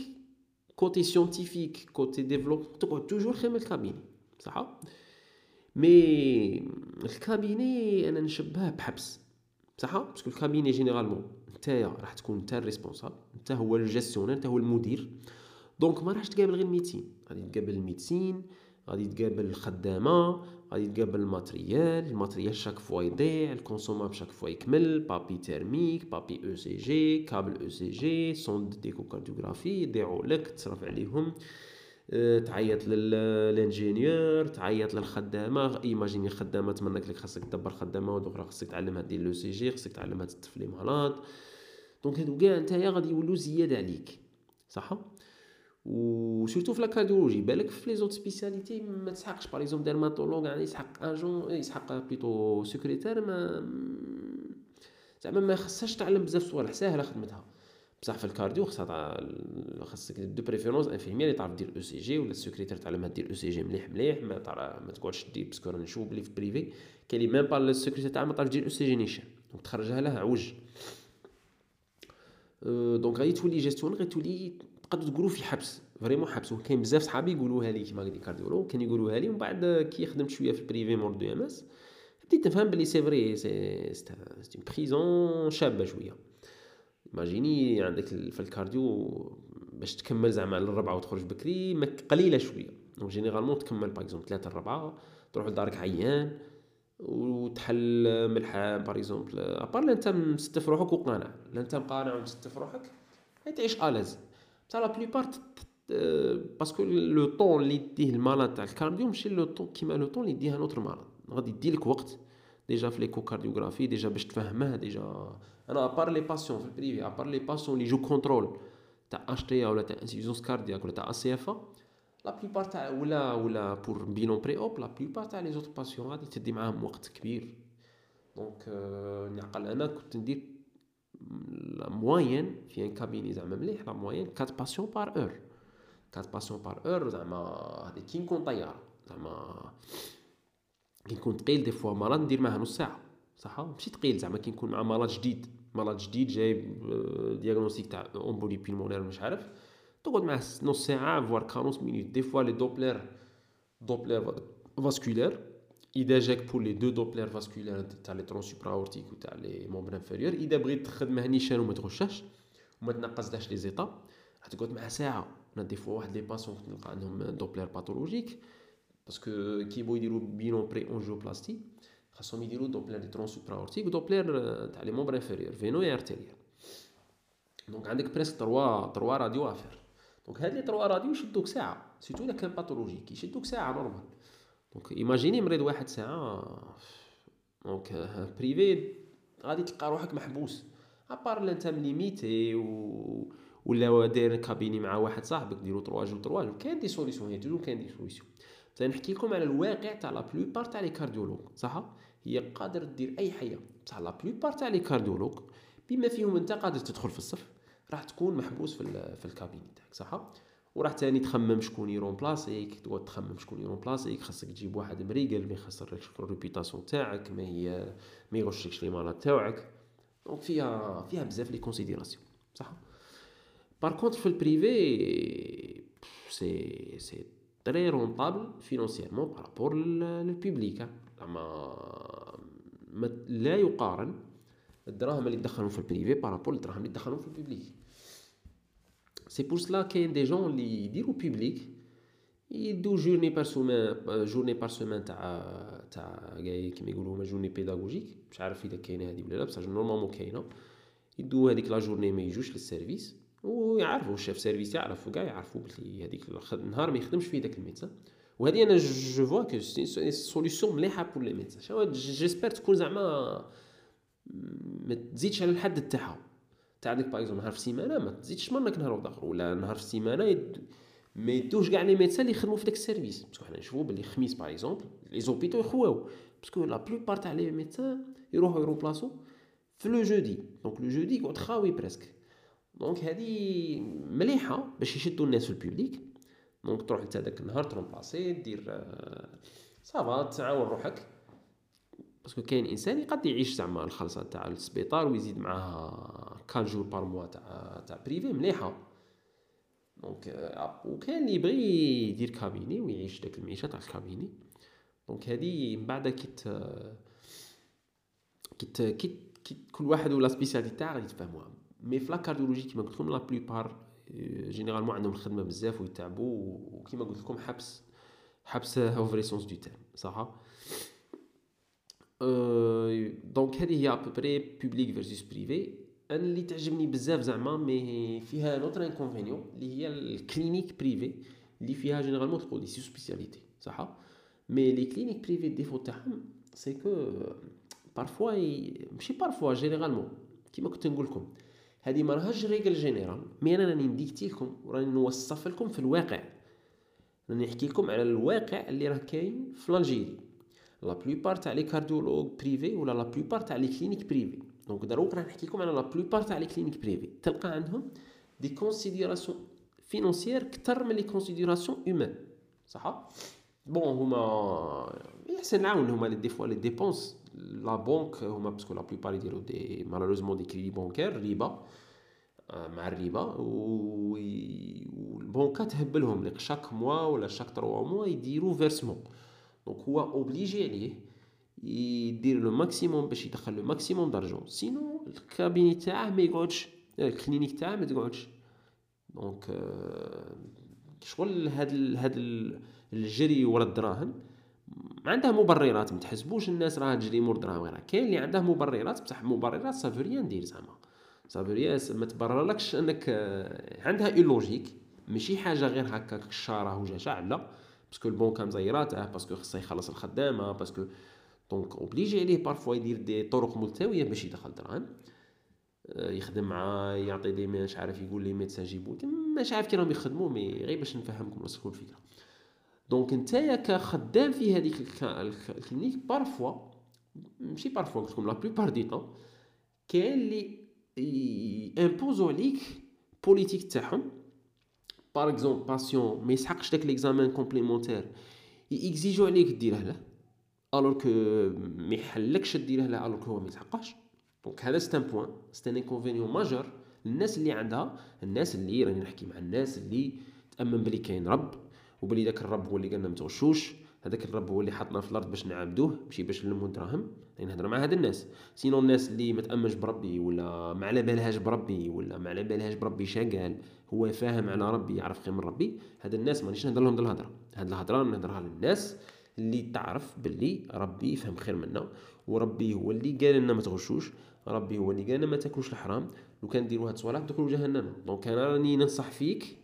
côté scientifique côté développe تقعد toujours خير من ال cabinet صح؟ mais ال cabinet أنا نشبهه بحبس صح parce que ال cabinet généralement نتايا راح تكون نتا responsable نتا هو ال gestionnaire نتا هو المدير. donc ما راحش تقابل غير ال patient غادي تقابل ال patient غادي تقابل الخدامة غادي تقابل ال matériel ال matériel chaque fois يضيع ال consommable chaque fois يكمل بابي تيرميك بابي أو سي جي كابل أو سي جي سوند ديكو كارديوغرافي يضيعوا لك تصرف عليهم. تعيط لل ingénieur تعيط للخدامة. imaginez خدامة تمنك لك خاصك تدبر خدامة ودوك خاصك تعلمها دير l'ECG خاصك تعلمها تطفلي malades donc هادو كاع نتايا غادي يولو زيادة عليك. صح؟ و surtout في la cardiologie بالك في les autres spécialités ما تسحقش. par exemple dermatologue يعني يسحق اجون يسحق plutôt secrétaire ما زعما ما خصهاش تعلم بزاف صوالح ساهله خدمتها. بصح في ال cardio خصها خاصك de préférence infirmière اللي تعرف دير ECG ولا ال secrétaire تعلمها دير ECG مليح مليح ما تعرف ما تقعدش دير parce que راني نشوف بلي في privé كاين اللي même pas ال secrétaire تاعها ما تعرف دير ECG نيشان. donc تخرجها له عوج. donc غادي تولي جيستيون غادي تولي تقدروا تقولوا في حبس vraiment حبس. وكاين بزاف صحابي يقولوها لي كيما قلت cardiologue كان يقولوها لي ومن بعد كي خدمت شوية في ال privé مور DEMS بديت نفهم بلي c'est vrai c'est c'est prison شابة شوية. imaginez عندك في ال cardio باش تكمل زعما للربعة وتخرج بكري قليلة شوية. donc généralement تكمل par exemple ثلاثة الربعه تروح لدارك عيان وتحل ملحة par exemple à part لا انت مستف روحك وقانع لا انت مقانع ومستف روحك تعيش à l'aise بصح la plupart parce que le temps اللي يديه ال malade تاع ال cardio ماشي le temps كيما le temps اللي يديها un autre malade غادي يديلك وقت déjà في l'échocardiographie déjà باش تفهمه déjà أنا à part les patients في ال privé à part les patients اللي je contrôle تاع اش تي ولا تاع انسيزونس كاردياك ولا تاع سي اف لا بليبار تاع ولا ولا بور بينون بري اوب لا بليبار تاع لي زوت باسيون غادي تدي معاهم وقت كبير دونك نعقل أنا كنت ندير لا موين في ان كابيني زعما مليح لا موين 4 باسيون بار اور 4 باسيون بار اور زعما هادي كي نكون طيار زعما كي نكون تقيل دي فوا مرات ندير معاه نص ساعه صح ماشي تقيل زعما كي نكون مع مرض جديد مرض جديد جايب diagnostic تاع embolie pulmonaire مش عارف. تقعد معاه نص ساعة voire 40 minutes des fois les doppler doppler vasculaire اذا جاك pour les deux doppler vasculaire تاع les troncs supra-aortiques وتاع les membres inférieurs اذا بغيت تخدمه نيشان وما تغشاش وما تنقصداش les étapes تقعد معاه ساعة. أنا des fois واحد les patients نلقى عندهم doppler pathologique parce que كي يبغوا يديروا bilan pré-angioplastie خاصهم يديروا doppler des troncs supra-aortiques ودوبلر تاع les membres inférieurs veineux et artériel donc عندك presque trois trois radios à faire donc هاد les trois radios يشدوك ساعه surtout الا كان pathologique يشدوك ساعه normal donc imaginez مريض واحد ساعه donc privé غادي تلقى روحك محبوس à part لا انت م limité و ولا داير cabinet مع واحد صاحبك ديرو trois jours trois jours كاين des solutions هي toujours كاين des solutions تنحكي لكم على الواقع تاع la plupart تاع les cardiologues صح هي قادر دير أي حاجة بصح la plupart تاع les cardiologues بما فيهم أنت قادر تدخل في الصف راح تكون محبوس في في ال cabinet تاعك صح؟ وراح تاني تخمم شكون ي remplac يك تقعد تخمم شكون ي remplac يك خاصك تجيب واحد مريقل ما يخسرلكش ال réputation تاعك ما هي ما يغشكش les malades تاعك. donc فيها فيها بزاف les considérations صح؟ par contre في ال privé c'est c'est très rentable financièrement par rapport لل public زعما لا يقارن الدراهم اللي تدخلهم في ال privé par rapport الدراهم اللي تدخلهم في ال public c'est pour cela كاين des gens اللي يديروا public يدو journée par semaine journée par semaine تاع تاع كيما يقولوا journée pédagogique مش عارف إذا كاينة هذه ولا لا بصح normalement كاينة. يدو هذيك la journée ما يجوش لل service ويعرفوا ال chef service يعرفوا كاع يعرفوا بلي هذيك النهار ما يخدمش فيه داك ال médecin وهذه أنا je vois que c'est solution مليحه pour les médecins j'espère تكون زعما ما تزيدش على الحد تاعها تاع عندك par نهار في السيمانه ما تزيدش منك نهار واحد ولا نهار في السيمانه يد... ما يدوش كاع les médecins اللي يخدموا في داك ال service parce que حنا نشوفوا بلي خميس par exemple les hôpitaux يخواو parce que la plupart تاع les médecins يروحوا يرومبلاسو في le jeudi donc le jeudi يقعد خاوي presque donc هادي مليحه باش يشدوا الناس في ال public donc تروح انت داك النهار ترومبلاسي دير ça va تعاون روحك. parce que كاين إنسان يقد يعيش زعما الخلصة تاع السبيطار ويزيد معاها quinze jours par mois تاع تاع privé مليحة. donc وكاين اللي يبغي يدير cabinet ويعيش داك المعيشة تاع ال cabinet. donc هادي من بعد كي كي كي كل واحد و la spécialité تاعو غادي تفهموها mais في la cardiologie كيما قلت لكم la plupart généralement عندهم الخدمه بزاف ويتعبوا وكيما قلت لكم حبس حبس au vrai sens du terme صح donc هذه هي à peu près public versus privé أنا اللي تعجبني بزاف زعما mais فيها un autre inconvénient اللي هي ال clinique privée اللي فيها généralement تقول لي c'est spécialité صح mais les cliniques privées ال défaut تاعهم c'est que parfois ماشي parfois généralement كيما كنت نقول لكم هذه ما راهاش règle générale. mais أنا راني نديكتي لكم وراني نوصف لكم في الواقع. راني نحكي لكم على الواقع اللي راه كاين في Algérie la plupart تاع les cardiologues privés ولا la plupart تاع les cliniques privées donc دروك راح نحكي لكم على la plupart تاع les cliniques privées تلقى عندهم des considérations financières كثر من les considérations humaines صح؟ bon هما يحسن نعاون هما les des fois les dépenses la banque هما parce que la plupart يديرو des malheureusement des crédits bancaires ريبا مع الربا والبنكه تهبلهم لك chaque mois ولا chaque trois mois يديروا versement donc هو obligé عليه يدير le maximum باش يدخل le maximum d'argent sinon ال cabinet تاعه ما يقعدش ال clinique تاعه ما تقعدش donc شغل هاد هاد الجري ورا الدراهم عندها مبررات ما تحسبوش الناس راها تجري مور دراهم غيرها. كاين اللي عنده مبررات بصح مبررات ça veut rien dire زعما. سافو ما تبررلكش انك عندها une logique ماشي حاجة غير هكاك شراهة وجشع لا. parce que البنكه مزيراته parce que خصها يخلص الخدامة parce que donc obligé عليه parfois يدير des طرق ملتوية باش يدخل دراهم. يخدم مع يعطي des مش عارف يقول les médecins جيبو مش عارف كي راهم يخدموا mais غير باش نفهمكم نوصلكم الفكرة. donc نتايا كخدام في هذيك ال clinique parfois ماشي parfois قلت لكم la plupart du temps كاين اللي امبوزو عليك politique تاعهم. par exemple patient ما يسحقش داك l'examen complémentaire يكزيجو عليك ديره له alors que ما يحلكش ديره له alors هو ما يسحقش donc هذا c'est un point c'est un inconvénient majeur الناس اللي عندها الناس اللي راني نحكي مع الناس اللي تأمن بلي كاين رب. وبلي داك الرب هو اللي قالنا ما تغشوش هذاك الرب هو اللي حطنا في الأرض باش نعبدوه ماشي باش نلمو دراهم يعني نهضر مع هاد الناس. sinon الناس اللي ما تأمنش بربي ولا ما على بالهاش بربي ولا ما على بالهاش بربي شاقال هو فاهم على ربي يعرف خير من ربي هاد الناس مانيش نهضر لهم الهضره هاد الهضرة نهضرها للناس اللي تعرف باللي ربي يفهم خير منا وربي هو اللي قال لنا ما تغشوش ربي هو اللي قال لنا ما تاكلوش الحرام. لو كان ديروا هاد الصوالح تدخلوا جهنم. donc أنا راني ننصح فيك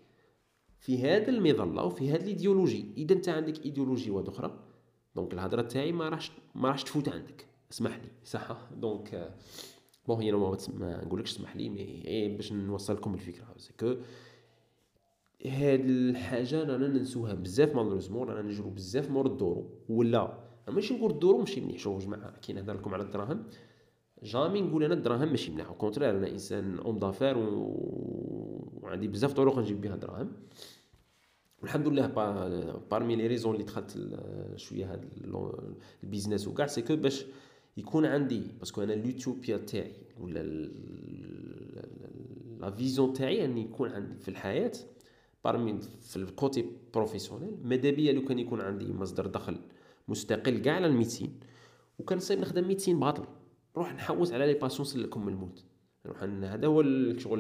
في هذا المظله وفي هذه الإيديولوجي. إذا أنت عندك إيديولوجي واحدة أخرى donc الهضرة تاعي ما راحش ما راحش تفوت عندك. اسمح لي صح donc bon هي ما, نقولكش اسمح لي mais إيه باش نوصل لكم الفكرة que هاد الحاجة رانا ننسوها بزاف malheureusement رانا نجرو بزاف مور الدورو ولا ماشي نقول الدورو ماشي مليح شوفوا جماعة كي نهضر لكم على الدراهم. jamais نقول أنا الدراهم ماشي مليح au contraire أنا إنسان homme d'affaires وعندي بزاف طرق نجيب بها دراهم والحمد لله parmi les raisons اللي دخلت شوية هاد ال business وكاع c'est que باش يكون عندي parce que أنا اليوتوبيا تاعي ولا la vision تاعي اني يكون عندي في الحياة parmi في ال côté professionnel ماذا بيا لو كان يكون عندي مصدر دخل مستقل كاع على ال médecine وكان صايب نخدم médecine باطل. نروح نحوس على les patients نسلكهم من الموت. نروح هذا هو الشغل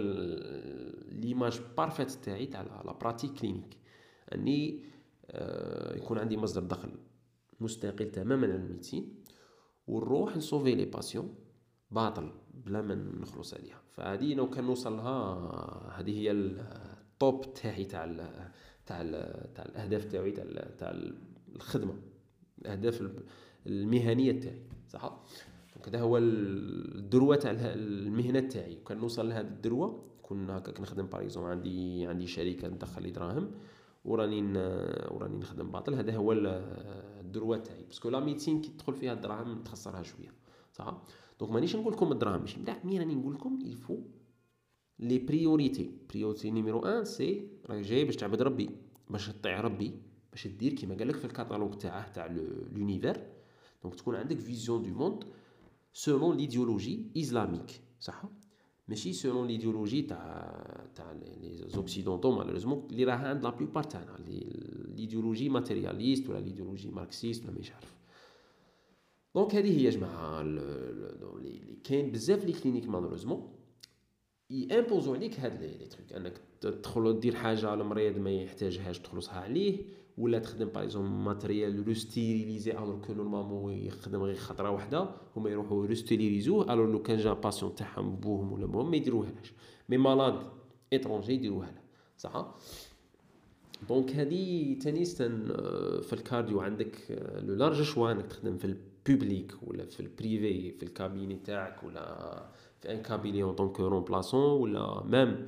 l'image parfaite تاعي تاع la pratique clinique أني آه، يكون عندي مصدر دخل مستقل تماما عن ال médecine ونروح نسوفي les patients باطل بلا ما نخلص عليها. فهذه لو كان نوصل لها هذه هي ال top تاعي تاع تاع تاع الأهداف تاعي تاع تاع الخدمة الأهداف المهنية تاعي صح؟ donc هذا هو الذروة تاع المهنة تاعي. كان نوصل لهذه الذروة كون هكاك نخدم par exemple عندي عندي شركه ندخل لي دراهم وراني وراني نخدم باطل. هذا هو الذروة تاعي. parce que la médecine كي تدخل فيها الدراهم تخسرها شوية. صح؟ donc مانيش نقول لكم الدراهم. ماشي mais راني نقول لكم il faut les priorités priorité numéro 1 c'est راك جاي باش تعبد ربي. باش تطيع ربي. باش دير كيما قال لك في الكاتالوج تاعه تاع l'univers donc تكون عندك vision de monde selon l'idéologie islamique صح؟ ماشي selon l'idéologie تاع تاع les occidentaux malheureusement اللي راها عند la plupart تاعنا l'idéologie matérialiste ولا l'idéologie marxiste ولا مش عارف donc هذه هي يا جماعة اللي كاين بزاف لي كلينيك مالوريزمون يامبوزو عليك هاد لي تروك انك تدخل دير حاجة المريض ما يحتاجهاش تخلصها عليه ولا تخدم par exemple matériel restérilisé alors que normalement يخدم غير خطرة واحدة هما يروحوا restériliserوه alors لو كان جا patient تاعهم بوهم ولا مهم ما يديروهاش mais malade étranger يديروها له صح؟ donc هادي تاني ستان في ال cardio عندك le large choix انك تخدم في ال public ولا في ال privé في ال cabinet تاعك ولا في un cabinet en tant que remplaçant ولا même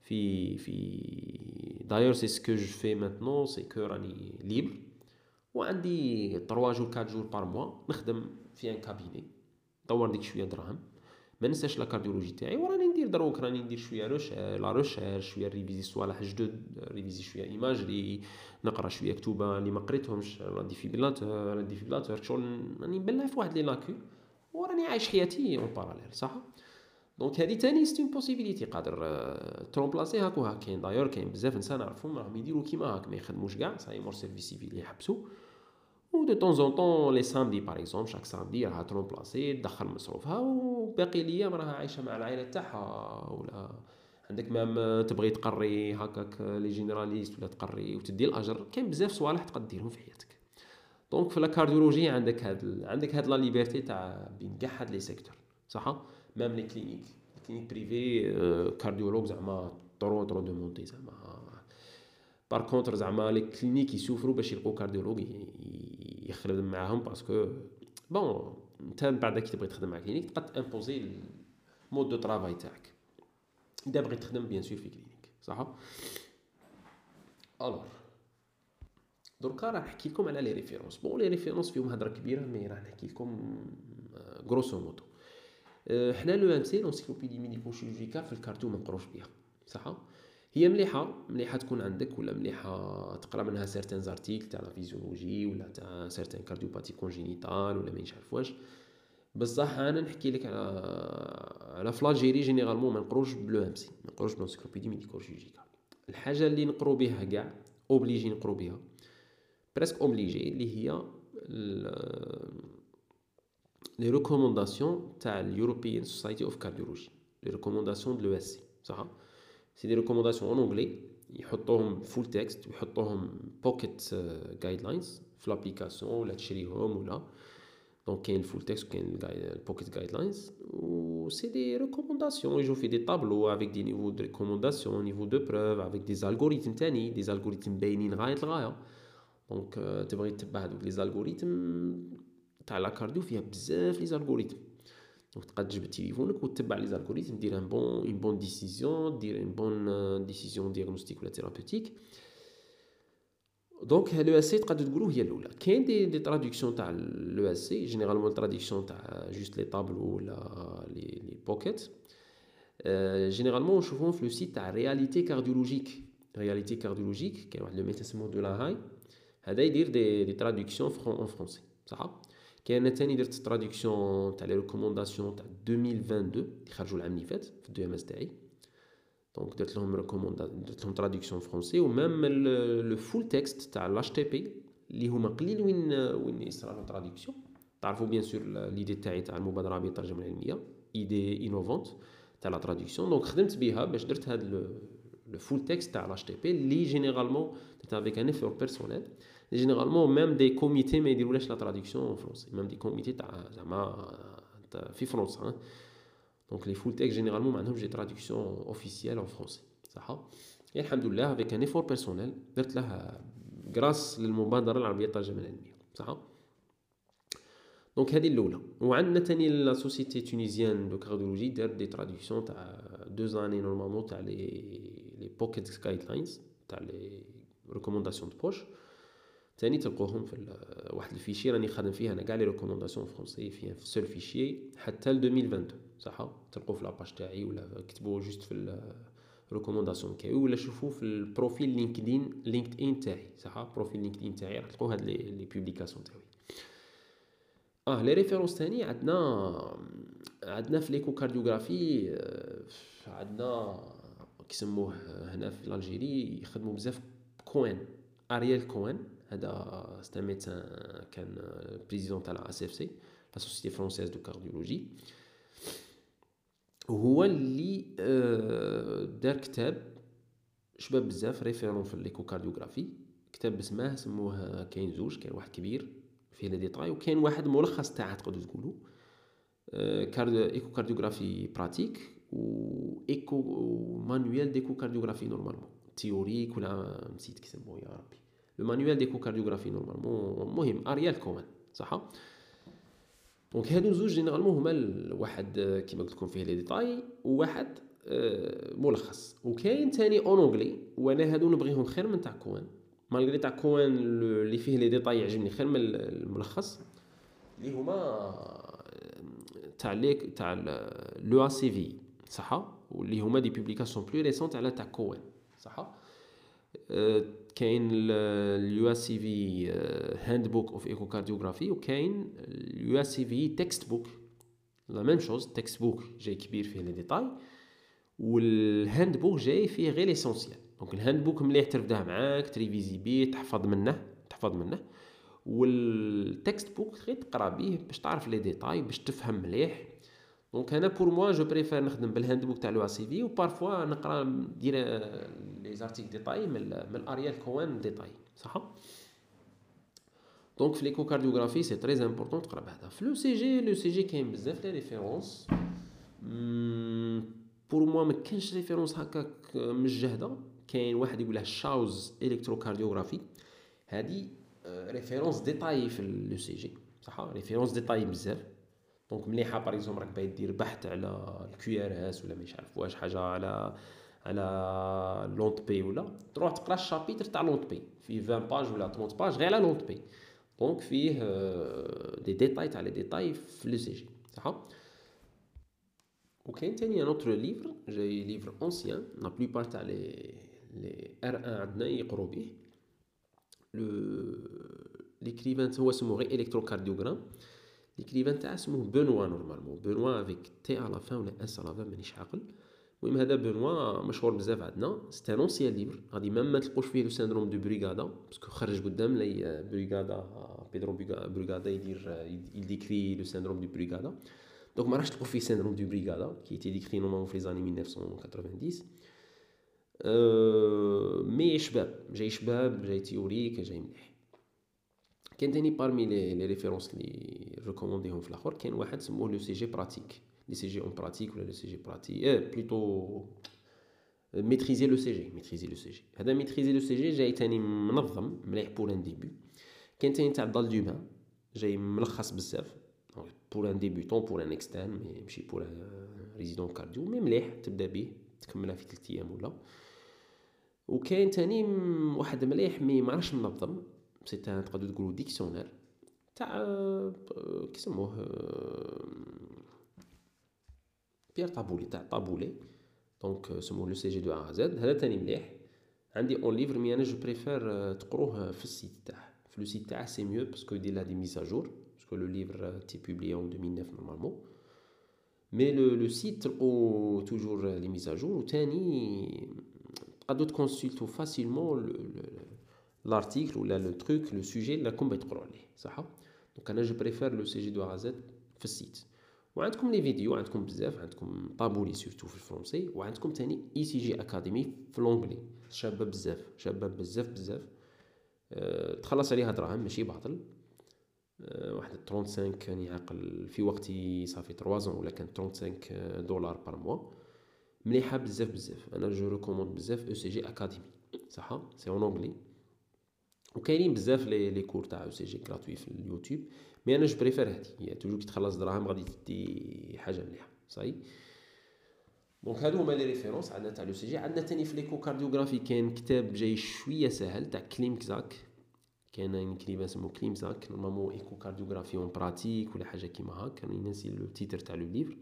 في في d'ailleurs c'est ce que je fais maintenant c'est que راني libre وعندي 3 jours 4 jours par mois نخدم في un cabinet دور ديك شوية دراهم ما ننساش la cardiologie تاعي وراني ندير دروك راني ندير شوية recherche la recherche شوية réviser صوالح جدد réviser شوية imagerie نقرا شوية كتوبه اللي ما قريتهمش la défibrillateur la défibrillateur شغل راني نبلع في واحد لي لاكو وراني عايش حياتي en parallèle صح donc هادي تاني c'est une possibilité قادر ت remplacer هاك وهاك كاين d'ailleurs كاين بزاف نسا نعرفهم راهم يديروا كيما هاك ما يخدموش كاع صاي مور service civil يحبسوا و de temps en temps les samedis par exemple chaque samedi راها ت remplacer تدخل مصروفها وباقي ليا راها عايشه مع العائله تاعها ولا عندك même تبغي تقري هكاك les généralistes ولا تقري وتدي الاجر كاين بزاف صوالح تقدر ديرهم في حياتك donc في la عندك هاد عندك هاد la liberté تاع بين كاع هاد لي سيكتور صح ميم لي كلينيك كلينيك بريفي كارديولوج زعما طرو طرو دو مونتي زعما بار كونتر زعما لي كلينيك يسوفرو باش يلقو cardiologue يخدم معاهم parce que bon انت بعد كي تبغي تخدم مع clinique تقد ت imposer ال mode de travail تاعك اذا بغيت تخدم bien sûr في clinique صح alors دركا راح نحكي لكم على les références bon les références فيهم هضره كبيره mais راح نحكي لكم grosso modo حنا l'EMC l'encyclopédie médico-chirurgicale في ال cardio ما نقروش بها صح هي مليحة مليحة تكون عندك ولا مليحة تقرا منها certains articles تاع la physiologie ولا تاع certaines cardiopathies congénitales ولا ما نعرف واش. بصح أنا نحكي لك على على ف l'Algérie généralement ما نقروش ب l'EMC ما نقروش ب l'encyclopédie médico-chirurgicale الحاجة اللي نقرو بها كاع obligé نقرو بها presque obligé اللي هي les recommandations تاع ال European Society of Cardiology les recommandations de ESC صح c'est des recommandations en anglais يحطوهم full text ويحطوهم pocket guidelines في l'application ولا تشريهم ولا donc كاين ال full text وكاين ال pocket guidelines و c'est des recommandations يجو في des tableaux avec des niveaux de recommandation niveau de preuve avec des algorithmes تاني des algorithmes باينين غاية الغاية donc تبغي تتبع هذوك les algorithmes تاع la cardio فيها بزاف les algorithmes. donc تقدر تجبد تليفونك وتتبع les algorithmes دير une bonne une bonne décision دير une bonne décision diagnostique ولا thérapeutique donc l'ESC تقدر تقولوا هي الأولى. كاين des des traductions تاع l'ESC généralement traduction تاع juste les tableaux ولا les les pocket généralement نشوفوهم في le site تاع Réalités Cardiologiques Réalités Cardiologiques كاين واحد لو ميتان سمو دو لا هاي هذا يدير des des traductions en français صح كاين ثاني درت traduction تاع les recommandations تاع 2022 اللي خرجوا العام اللي فات في الدو تاعي. donc درت لهم recommanda درت لهم traduction français و même le full text تاع l'HTP اللي هما قليل وين وين يصرا لهم traduction تعرفوا bien sûr l'idée تاعي تاع المبادرة بالترجمه العلمية idée innovante تاع la traduction donc خدمت بها باش درت هاد le full text تاع l'HTP اللي généralement درت avec un effort personnel généralement même des comités ما يديرولاش la traduction en français même des comités تاع زعما في فرنسا donc les full text généralement ما عندهمش des traductions officielles en français صح الحمد لله avec un effort personnel درت له grâce للمبادره العربيه الترجمه العلميه صح donc هذه الاولى وعندنا ثاني la Société tunisienne de cardiologie دار des traductions تاع deux années normalement تاع les les pocket guidelines تاع les recommandations de poche ثاني تلقوهم في واحد ال fichier راني خادم فيه أنا كاع les recommandations français في seul fichier حتى ل 2022 صح؟ تلقوه في la page تاعي ولا كتبوه juste في ال recommandations تاعي ولا شوفوه في ال profil LinkedIn LinkedIn تاعي صح؟ profil LinkedIn تاعي راح تلقوا هاد les les publications تاعي. آه les références ثاني عندنا عندنا في l'échocardiographie عندنا كيسموه هنا في Algérie يخدموا بزاف Cohen Ariel Cohen هذا c'est médecin كان président تاع la SFC la Société française de cardiologie. هو اللي آه، دار كتاب شباب بزاف référent في l'échocardiographie كتاب اسمه سموه كاين زوج كاين واحد كبير فيه les détails وكاين واحد ملخص تاعه تقدروا تقولوا échocardiographie pratique و écho manuel d'échocardiographie normalement. théorique ولا نسيت كيسموه يا ربي. le manuel d'échocardiographie normalement مهم. Ariel Cohen صح؟ donc هادو زوج généralement هما واحد كيما قلت لكم فيه les détails وواحد آه، ملخص. وكاين en anglais وأنا هادو نبغيهم خير من تاع Cohen malgré تاع Cohen اللي فيه les détails يعجبني خير من الملخص. اللي هما آه، تاع l'écho تاع l'EACVI صح؟ واللي هما des publications plus récentes على تاع Cohen صح؟ آه، كاين اليو اس سي في هاند بوك اوف ايكو كارديوغرافي وكاين اليو اس سي في تكست بوك لا ميم شوز تكست بوك جاي كبير فيه les détails وال handbook جاي فيه غير l'essentiel donc ال handbook مليح ترفده معاك ت réviser بيه تحفظ منه تحفظ منه. وال textbook غير تقرأ بيه باش تعرف les détails باش تفهم مليح. donc أنا pour moi je préfère نخدم بال handbook تاع l'EACVI parfois نقرا ندير les articles détails من من ال Ariel Cohen détails صح donc في l'échocardiographie c'est très important تقرا بهذا في لو سي جي لو سي جي كاين بزاف les références pour moi ما كانش référence هكاك مجهده كاين واحد يقول له Chou's Electrocardiography هادي référence détaillée في l'ECG صح référence détaillée بزاف donc مليحة par exemple راك باغي دير بحث على ال QRS ولا مش عارف واش حاجة على على l'onde P ولا تروح تقرا ال chapitre تاع l'onde P فيه 20 pages ولا 30 pages غير على l'onde P donc فيه دي ديتاي تاع les détails في l'ECG. صح؟ وكاين تاني un autre livre جاي livre ancien la plupart تاع لي لي ار ان عندنا يقرو به le l'écrivain هو سمو غير électrocardiogramme l'écrivain تاعه اسمه Benoît normalement. Benoît avec T à la fin ولا S à la fin مانيش عاقل. المهم هذا Benoît مشهور بزاف عندنا. c'est un ancien livre غادي même ما تلقوش فيه le syndrome de Brugada parce que خرج قدام les Brugada Pedro Brugada يدير ي décrit le syndrome de Brugada donc ما راحش فيه syndrome de Brugada qui était décrit normalement في les années 1990 أه mais شباب جاي شباب جاي théorique جاي مليح. كاين تاني parmi les références لي recommander هم في الآخر كاين واحد سموه l'ECG pratique لي سي جي اون براتيك ولا لو سي جي براتيك آه بلوتو maîtriser l'ECG ميتريزي لو سي جي هذا ميتريزي لو سي جي جاي تاني منظم مليح pour un début كاين تاني تاع Dale Dubin جاي ملخص بزاف. pour un débutant pour un externe ماشي pour un résident cardio mais مليح تبدأ به تكملها في 3 أيام ولا. وكاين تاني واحد مليح mais ما راهش منظم سي تقدروا تقولوا dictionnaire تاع كيسموه Pierre Taboulet تاع Taboulet donc سموه l'ECG de A à Z هذا تاني مليح عندي un livre mais أنا je préfère تقروه في ال site تاعه في le site تاعه c'est mieux parce que يدير لها des mises à jour que le livre a été publié en 2009 normalement. Mais le, le site a toujours les mises à jour. تاني، ت consulter facilement l'article ou le truc, le sujet, la combat Donc, je préfère l'ECG de A à Z في ال site وعندكم les vidéos عندكم بزاف عندكم Taboulet surtout في الفرنسي وعندكم تاني ECG Academy في l'anglais شابه بزاف شابه بزاف بزاف أه تخلص عليها دراهم ماشي باطل واحد 35 كان يعقل في وقتي صافي 3 ولا كان 35 دولار pour moi مليحة بزاف بزاف. أنا je recommande بزاف ECG Academy صح c'est en anglais وكاينين بزاف les les cours تاع ECG gratuits في اليوتيوب mais أنا je préfère هادي هي toujours كي تخلص دراهم غادي تدي حاجة مليحة صاي Donc هادو هما les références عندنا تاع l'ECG. عندنا تاني في l'échocardiographie كاين كتاب جاي شوية ساهل تاع Klimczak. كاين كليبان اسمو Klimczak normalement échocardiographie en pratique ولا حاجة كيما هاك. أنا ناسي le titre تاع le livre.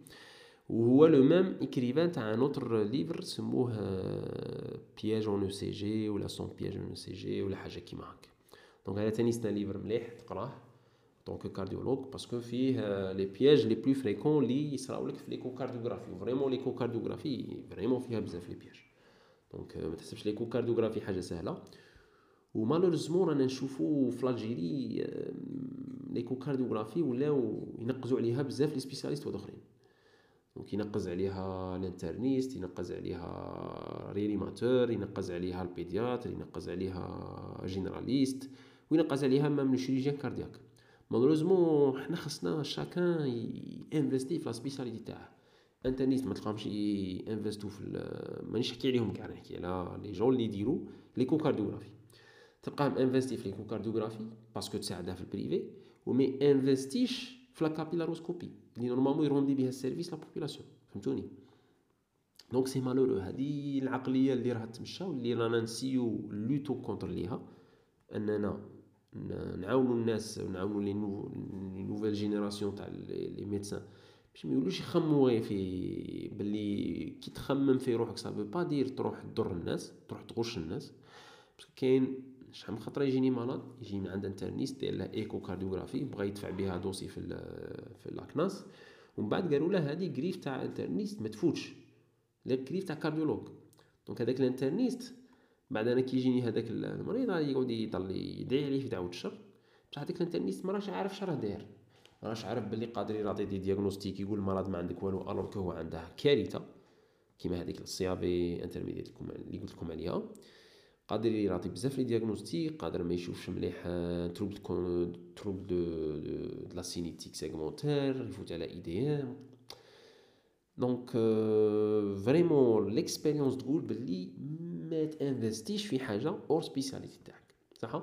وهو le même écrivain تاع un autre livre سموه pièges en ECG ولا cent pièges en ECG ولا حاجة كيما هاك donc هذا تاني c'est un livre مليح تقراه donc cardiologue parce que فيه les pièges les plus fréquents لي يصراو لك في l'échocardiographie vraiment l'échocardiographie vraiment فيها بزاف les pièges Donc ما تحسبش l'échocardiographie حاجة سهلة. و malheureusement رانا نشوفو في l'Algérie l'échocardiographie ولاو ينقزوا عليها بزاف les spécialistes واخرين donc ينقز عليها ال interniste ينقز عليها réanimateur ينقز عليها ال pédiatre ينقز عليها généraliste وينقز عليها même le chirurgien cardiaque. malheureusement حنا خصنا chacun investit في la spécialité تاعه. internistes ما تلقاهمش investis في مانيش نحكي عليهم كاع نحكي على les gens اللي يديروا l'échocardiographie تلقاهم investis في l'échocardiographie parce que تساعده في ال privé وما ي investi ش في la capillaroscopie. اللي normalement ي rendi بها ال service à la population فهمتوني donc c'est malheureux هادي العقليه اللي راها تمشى واللي رانا ن essayer lutter contre ليها اننا نعاونوا الناس نعاونوا les nouvelles générations تاع les médecins باش ما يولوش يخمموا غير في باللي كي تخمم في روحك ça veut pas dire تروح تضر الناس تروح تغش الناس parce que كاين شحال من خطرة يجيني مرض يجي من عند interniste دير له échocardiographie بغى يدفع بها dossier في في la CNAS ومن بعد قالوا له هذه griffe تاع interniste ما تفوتش. la griffe تاع cardiologue donc هذاك ال interniste بعد أنا كيجيني هذاك المريض يقعد يضل يدعي عليه في دعوة الشر. بصح هذاك ال interniste ما راش عارف شراه داير. راش عارف باللي قادر يعطي des diagnostics يقول المرض ما عندك والو alors هو عنده كارثة. كيما هذيك ال CIA intermédiaire اللي قلت لكم عليها. قادر يعطي بزاف les diagnostics قادر ما يشوفش مليح trouble trouble de de la cinétique segmentaire يفوت على IDM donc vraiment l'expérience تقول باللي ما ت investi ش في حاجة hors spécialité تاعك صح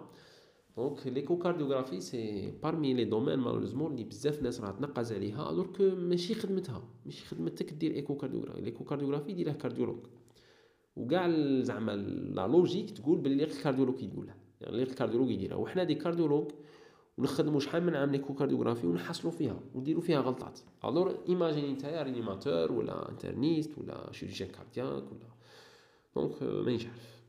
donc l'échocardiographie c'est parmi les domaines malheureusement اللي بزاف ناس راه تنقز عليها alors ماشي خدمتها ماشي خدمتك دير échocardiographie l'échocardiographie يديرها cardiologue وكاع زعما la logique تقول باللي غير ال cardiologue يقولها يعني غير ال cardiologue يديرها. وحنا des cardiologues ونخدموا شحال من عام l'échocardiographie ونحصلوا فيها ونديروا فيها غلطات. alors imagine نتايا réanimateur ولا interniste ولا chirurgien cardiaque ولا donc مانيش عارف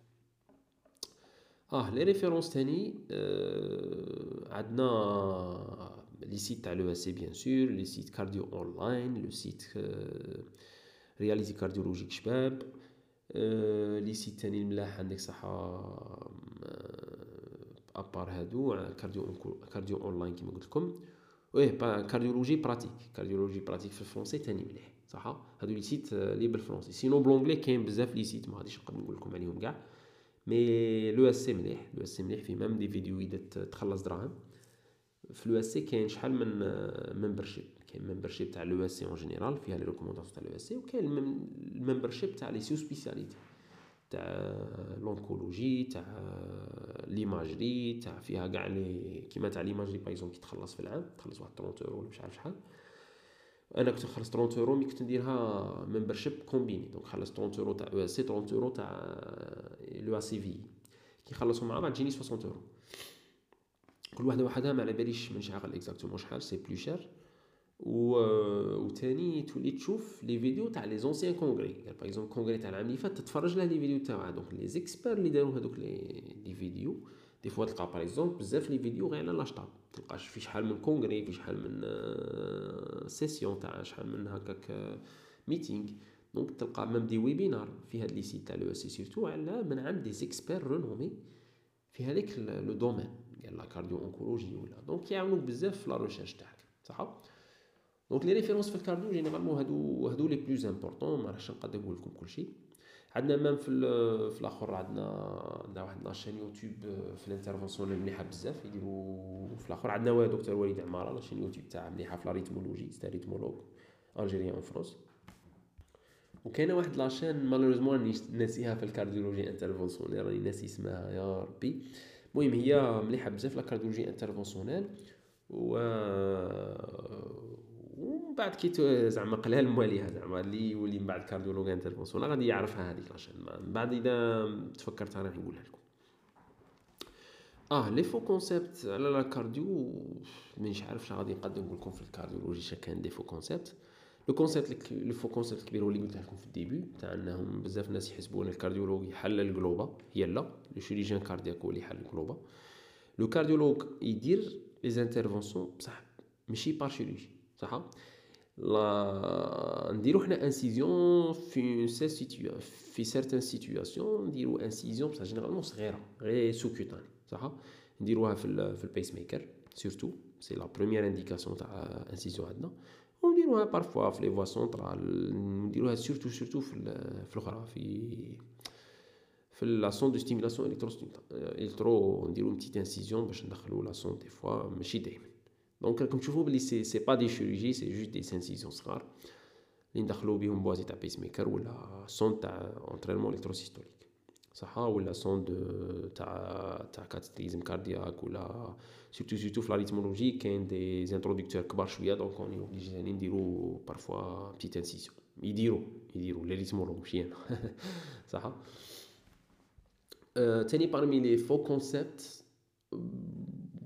آه les références تاني آه عندنا les sites تاع l'ESC bien sûr les sites Cardio-online le site Réalités Cardiologiques شباب آه les sites تاني الملاح عندك صحة à part هادو Cardio Cardio-online كيما قلت لكم. ويه Cardiologie Pratique Cardiologie Pratique في ال français تاني مليح صح هادو les sites لي بال français. sinon بل anglais كاين بزاف les sites ما غاديش نقدر نقول لكم عليهم كاع. mais l'ESC مليح l'ESC مليح فيه même des vidéos اذا تخلص دراهم. في l'ESC كاين شحال من membership كاين membership تاع l'ESC en général فيها les recommandations تاع l'ESC وكاين ال membership تاع les sous-spécialités تاع l'oncologie تاع l'imagerie تاع فيها كاع les كيما تاع l'imagerie par كي تخلص في العام تخلص واحد 30 أورو ولا مش عارف شحال. أنا كنت نخلص 30 أورو mais كنت نديرها membership combiné donc خلص 30 أورو تاع ESC 30 أورو تاع l'EACVI كي نخلصهم مع بعض تجيني 60 أورو. كل واحدة وحدها ما على باليش مانيش عاقل exactement شحال c'est plus cher وثاني تولي تشوف les vidéos تاع les anciens congrès يعني par exemple congrès تاع العام اللي فات تتفرج له les vidéos تاعها donc les experts اللي داروا هذوك les les vidéos des fois تلقى par exemple بزاف les vidéos غير على la HTAP تلقاش في شحال من congrès في شحال من sessions تاع شحال من هكاك meeting donc تلقى même des webinaires في هاد les sites تاع l'ESC surtout على من عند des experts renommés في هذاك le domaine ديال la cardio-oncologie ولا donc يعاونوك بزاف في la recherche تاعك صح donc les références في ال cardio généralement هادو هادو les plus importants ما راحش نقدر نقول لكم كلشي عندنا même في في الآخر عندنا عندنا واحد la chaîne YouTube في ال intervention مليحه بزاف يديروا في الآخر عندنا دكتور وليد عماره la chaîne YouTube تاعها مليحه في la rythmologie c'est un rythmologue الجيريان فرونس وكاينه واحد لاشين مالوريزمون ناسيها في الكارديولوجي انترفونسيونيل راني ناسي اسمها يا ربي المهم هي مليحه بزاف لا كارديولوجي انترفونسيونيل و ومن بعد كي زعما قلها مواليها زعما اللي يولي من بعد كارديولوج انترفونسيون غادي يعرفها هذيك لاشين من بعد إذا تفكرت أنا نقولها لكم. آه لي فو كونسيبت على لا كارديو مانيش عارف شنو غادي نقول لكم في ال cardiologie شا كان des faux concepts. le concept le faux concept الكبير هو اللي قلت لكم في ال début تاع إنهم بزاف ناس يحسبون ال cardiologue يحل الجلوبا هي لا le chirurgien cardiaque هو اللي يحل الجلوبا le cardiologue يدير les interventions بصح ماشي par chirurgie صح؟ لا نديرو حنا incision في situ في certaines situations نديرو incision بصح généralement صغيره غير sous-cutanée صح نديروها في في ال pacemaker surtout c'est la première indication تاع incision عندنا ونديروها parfois في les voies centrales نديروها surtout surtout في في الاخرى في في la sonde de stimulation électro électro نديرو petite incision باش ندخلو la sonde des fois ماشي دايما donc راكم تشوفو بلي c'est c'est pas des chirurgies c'est juste des incisions صغار اللي ندخلو بهم بوازي تاع pacemaker ولا sonde تاع entraînement électrosystolique صح ولا sonde de تاع تاع cathétérisme cardiaque ولا surtout surtout في la rythmologie كاين des introducteurs كبار شوية donc on est obligé نديرو parfois petite incision يديرو يديرو les rythmologues ماشي أنا صح تاني parmi les faux concepts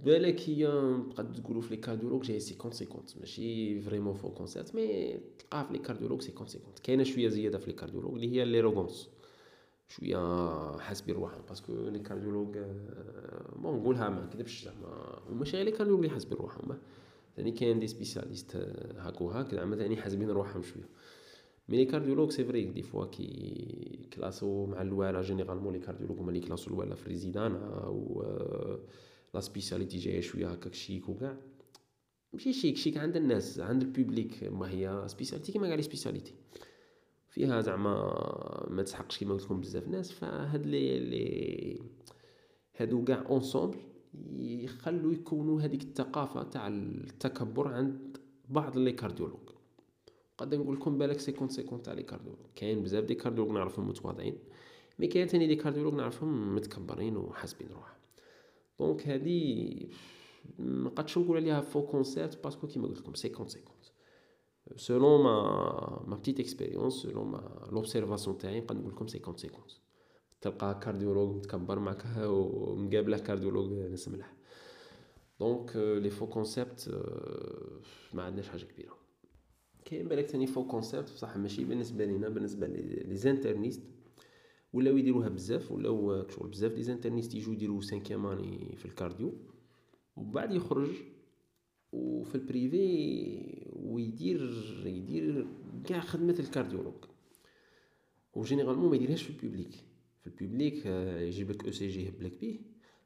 بالك هي تقد تقولوا في les cardiologues جاي 50 50 ماشي vraiment faux concept mais تلقاها في les cardiologues 50 50 كاينة شوية زياده في les cardiologues اللي هي l'urgence شوية حاسبين روحهم parce que les cardiologues bon نقولها ما نكذبش زعما وماشي غير les cardiologues اللي حاسبين روحهم ثاني كاين des spécialistes هاك زعما ثاني حاسبين روحهم شوية mais les cardiologues c'est vrai des fois qui classent مع الوالا généralement les cardiologues هما اللي classaw الوالا في ال résidanat où la spécialité جاية شوية هكاك شيك وكاع. ماشي chic chic عند الناس عند ال public. ما هي spécialité كيما كاع les spécialités فيها زعما ما تسحقش كيما قلت لكم بزاف ناس فهاد لي لي هادو كاع ensemble يخلو يكونوا هذيك الثقافة تاع التكبر عند بعض les cardiologues. قد نقول لكم بالك cinquante cinquante تاع les cardiologues. كاين بزاف des cardiologues نعرفهم متواضعين mais كاين ثاني des cardiologues نعرفهم متكبرين وحاسبين روحهم. donc هادي ما قدش نقول عليها faux concept parce que كيما قلت لكم 50 50 selon ma ma petite expérience selon ma l'observation تاعي نقدر نقول لكم 50 50 تلقى cardiologue متكبر معك ومقابله cardiologue ناس ملح donc les faux concepts ما عندناش حاجة كبيره كاين بالك ثاني faux concept بصح ماشي بالنسبة لينا بالنسبة les internistes ولاو يديروها بزاف ولاو شغل بزاف les internistes يجوا يديروا cinquième année في ال cardio. وبعد يخرج وفي ال privé ويدير يدير كاع خدمة ال cardiologue و généralement ما يديرهاش في ال public. في ال public يجيب لك أو سي جي يهبلك بيه.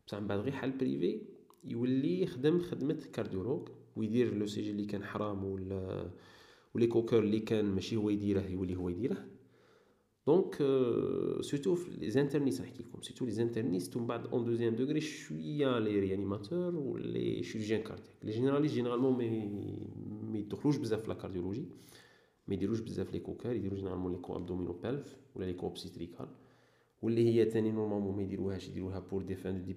بصح من بعد غير حال privé يولي يخدم خدمة ال cardiologue ويدير l'ECG اللي كان حرام ولا و l'écho-cœur اللي كان ماشي هو يديره يولي هو يديره. donc surtout في les internistes نحكي لكم surtout les internistes ومن بعد en deuxième degré شوية les réanimateurs و les chirurgiens cardiaques les généralistes généralement mais ما يدخلوش بزاف في la cardiologie ما يديروش بزاف l'écho-cœur يديرو généralement l'écho abdomino-pelvienne ولا l'écho obstétricale واللي هي تاني normalement ما يديروهاش يديروها pour des fins de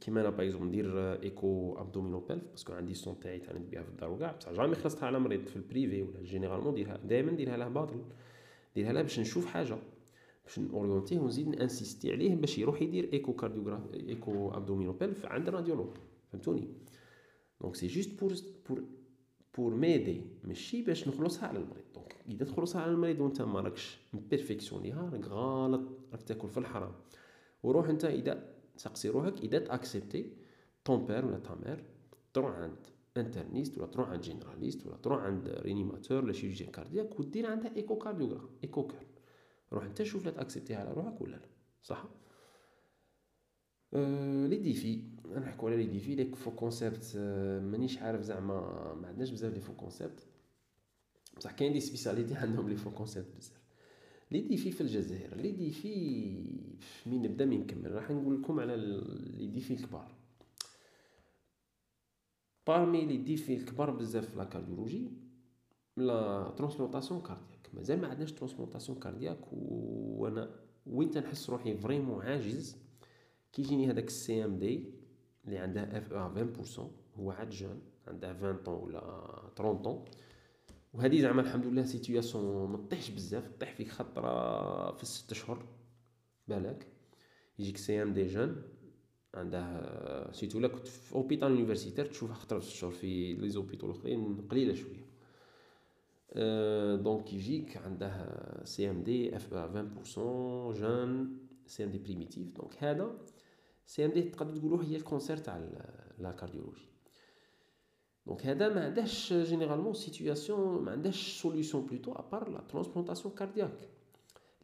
كيما أنا par ندير écho abdomino-pelvienne parce que عندي sonde تاعي تاع ندير بها في الدار وكاع بصح jamais خلصتها على مريض في ال privé ولا généralement نديرها دائما نديرها له باطل نديرها له باش نشوف حاجة باش نorienteيه ونزيد نinsisti عليه باش يروح يدير échocardiographie écho abdomino-pelvienne عند ال radiologue فهمتوني donc c'est juste pour pour pour m'aider ماشي باش نخلصها على المريض donc اذا تخلصها على المريض وانت ما راكش مperfectionniها راك غلط راك تاكل في الحرام وروح انت اذا سقسي روحك. إذا تaccepti ton père ولا ta mère تروح عند interniste ولا تروح عند généraliste ولا تروح عند réanimateur ولا chirurgien cardiaque ودير عندها échocardiogramme échocar روح أنت شوف لا تacceptiها على روحك ولا لا صح؟ les défis نحكوا على les défis les faux concepts مانيش عارف زعما ما عندناش بزاف les faux concepts بصح كاين des spécialités عندهم les faux concepts بزاف. les défis في الجزائر les défis مين نبدأ مين نكمل؟ راح نقول لكم على les défis الكبار. parmi les défis الكبار بزاف في la cardiologie la transplantation cardiaque مازال ما عندناش transplantation cardiaque وأنا وين تنحس روحي vraiment عاجز؟ كيجيني هذاك ال CMD اللي عنده FE 20% هو عاد jeune عنده 20 طون ولا 30 طون وهذه زعما الحمد لله situation ما طيحش بزاف طيح فيك خطرة في الست اشهر بالك؟ يجيك CMD jeune عنده cette... là كنت في hôpital universitaire تشوفها خطرة في الشهر في les hôpitaux الأخرين قليلة شوية. donc يجيك عنده CMD اف 20% جون سي ام دي بريميتيف دونك هذا سي ام دي تقدر تقولوا هي ال cancer تاع la cardiologie donc هذا ما عندهش généralement situation ما عندهش solution plutôt à part la transplantation cardiaque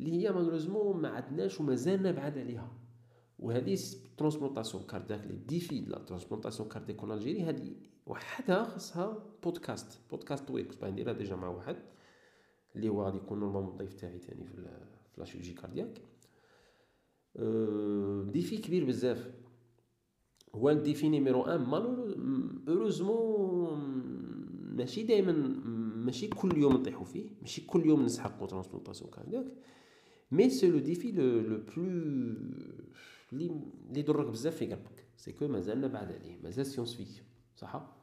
اللي هي malheureusement ما عندناش ومازالنا بعاد عليها وهذه transplantation cardiaque les défis la transplantation cardiaque en Algérie هذه وحدها خاصها podcast podcast طويل كنت نديرها déjà مع واحد اللي هو غادي يكون normalement الضيف تاعي تاني في la chirurgie cardiaque défi كبير بزاف هو ال défi numéro un malheureusement ماشي دائما ماشي كل يوم نطيحو فيه ماشي كل يوم نسحقو transplantation cardiaque mais c'est le défi le le plus لي لي يضرك بزاف في قلبك c'est que مازالنا بعد عليه مازال science-fiction صح؟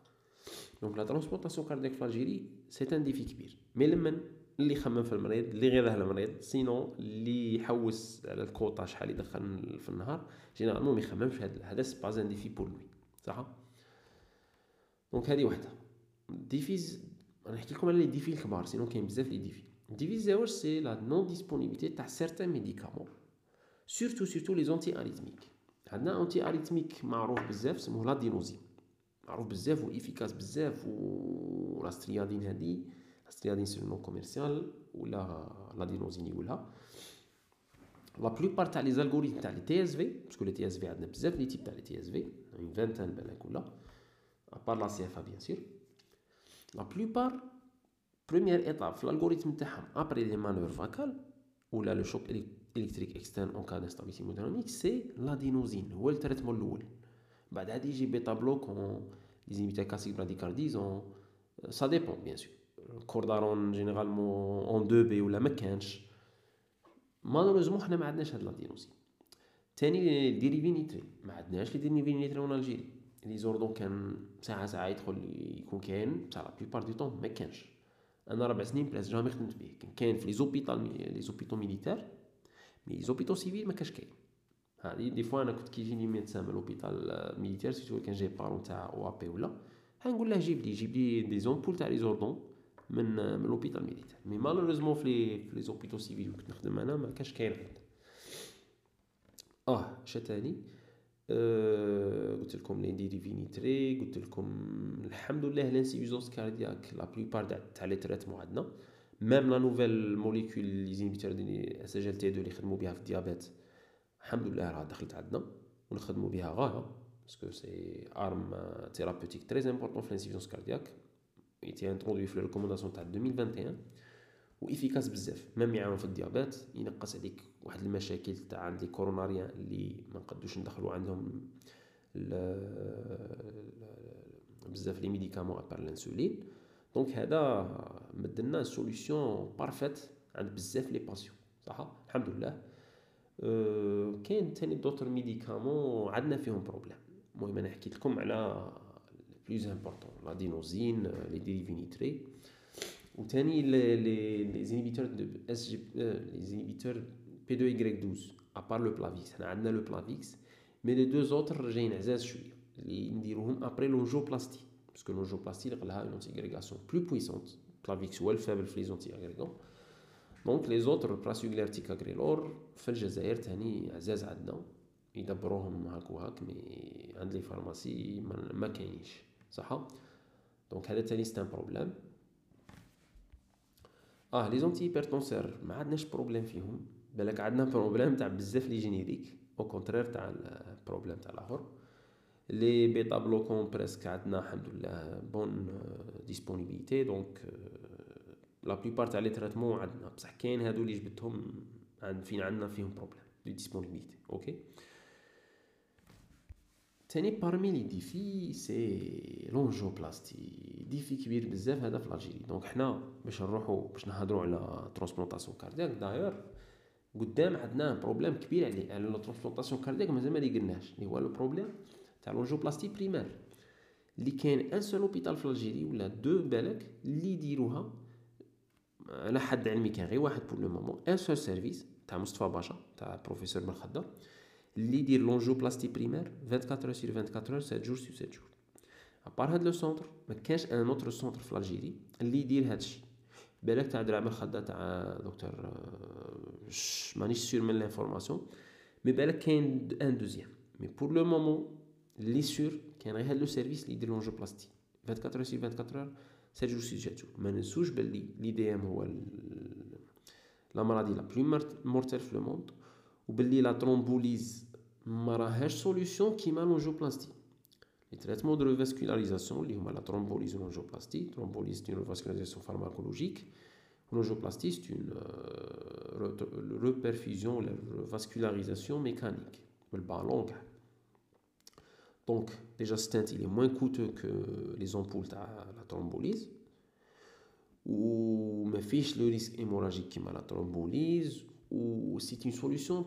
donc la transplantation cardiaque في Algérie c'est un défi كبير mais لمن؟ اللي يخمم في المريض اللي غير المريض sinon اللي يحوس على الكوطا شحال يدخل في النهار généralement ما يخممش هذا هذا c'est pas un défi pour lui صح؟ donc هذه وحدة. défis أنا نحكي لكم على les défis الكبار sinon كاين بزاف les défis défi زاوج c'est la non-disponibilité تاع certains médicaments سورتو سورتو لي زونتي اريتميك عندنا انتي اريتميك معروف بزاف سموه لادينوزين معروف بزاف و افيكاس بزاف و لا ستريادين هادي ستريادين سي نو كوميرسيال ولا لادينوزين يقولها لا بلوبار تاع لي زالغوريثم تاع لي تي اس في باسكو لي تي اس في عندنا بزاف لي تيب تاع لي تي اس في اون فانتان بالك ولا ابار لا سي اف ا بيان سور لا بلوبار بروميير ايتاب في الالغوريثم تاعهم ابري لي مانور فاكال ولا le choc électrique externe en cas d'instabilité hémodynamique c'est l'adénosine هو ال traitement الأول بعد عاد يجي bêtabloquants les inhibiteurs calciques bradycardisants ça dépend bien sûr Cordarone généralement اون دو بي ولا ما كانش. malheureusement حنا ما عندناش هاد l'adénosine تاني dérivés nitrés ما عندناش les dérivés nitrés en Algérie. le Risordan كان ساعة ساعة يدخل يكون كاين. بصح la plupart du temps ما كانش. أنا ربع سنين plus jamais خدمت به كان كاين في les hôpitaux les hôpitaux militaires mais les hôpitaux civils ما كاش كاين. هادي des fois أنا كنت كيجيني médecin من l'hôpital militaire c'est tout كان جاي بارون تاع أو بي ولا. هنقول له جيب لي جيب لي des ampoules تاع le Risordan من من l'hôpital militaire mais malheureusement في les hôpitaux civils كنت نخدم أنا ما كاش كاين عندنا آه شا تاني أه قلت لكم les dérivés nitrés قلت لكم الحمد لله l'insuffisance cardiaque la plupart تاع les traitements عندنا même la nouvelle molécule les inhibiteurs des SGLT2 اللي خدموا بها في ال diabète الحمد لله راه دخلت عندنا ونخدموا بها غايه parce que c'est arme thérapeutique très importante في l'insuffisance cardiaque été introduite في ال recommandations تاع 2021 و efficace بزاف même يعاون في ال diabète ينقص عليك واحد المشاكل تاع عند les coronariens اللي ما نقدوش ندخلوا عندهم بزاف les médicaments à part l'insuline donc هذا مدلنا solution parfaite عند بزاف les patients صح؟ الحمد لله أه كاين تاني d'autres médicaments عندنا فيهم problème المهم أنا حكيت لكم على plus importants l'adénosine les dérivés nitrés وثاني les les inhibiteurs de SG les inhibiteurs P 2 y 12 à part le Plavix حنا عندنا le Plavix mais les deux autres جايين عزاز شوية اللي نديروهم après l'angioplastie parce que l'angioplastie لقلها une antiagrégation plus puissante Plavix هو ال faible في les antiagrégants donc les autres prasugrel ticagrélor في الجزائر تاني عزاز عندنا يدبروهم هاك وهاك mais عند les pharmacies ما كاينش صح؟ donc هذا تاني c'est un problème آه les antihypertenseurs ما عندناش problème فيهم. بالك عندنا problème تاع بزاف les génériques au contraire تاع ال problème تاع الآخر. les bêtabloquants presque عندنا الحمد لله bonne disponibilité donc la plupart تاع les traitements عندنا. بصح كاين هادو اللي جبتهم عند فين عندنا فيهم problème de disponibilité OK تاني parmi les défis c'est l'angioplastie défi كبير بزاف هذا في l'Algérie donc حنا باش نروحو باش نهضرو على transplantation cardiaque داير قدام عندنا problème كبير عليه على la transplantation cardiaque مازال ما قلناش اللي هو le problème تاع l'angioplastie primaire اللي كاين un seul hôpital في l'Algérie ولا deux بالك اللي يديروها على حد علمي كان غير واحد pour le moment un seul service تاع مصطفى باشا تاع بروفيسور بن خضر اللي يدير l'angioplastie primaire 24 sur 24 7 jours sur 7 jours à part هاد le centre ما كانش un autre centre في l'Algérie اللي يدير هاد الشيء بالك تاع ذراع بن خدة تاع دكتور مانيش sûr من l'information mais بالك كاين un deuxième mais pour le moment le sûr كاين غير هاد le service اللي يدير l'angioplastie 24 sur 24 7 jours sur 7 jours ما ننسوش بلي l'IDM هو la maladie la plus mortelle في le monde وباللي la thrombolyse ما راهاش solution كيما l'angioplastie les traitements de revascularisation اللي هما la thrombolyse و l'angioplastie thrombolyse c'est une revascularisation pharmacologique و l'angioplastie c'est une reperfusion ولا vascularisation mécanique. بالبالون كاع donc déjà stent il est moins coûteux que les ampoules تاع la thrombolyse وما فيش le risque hémorragique كيما la thrombolyse و c'est une solution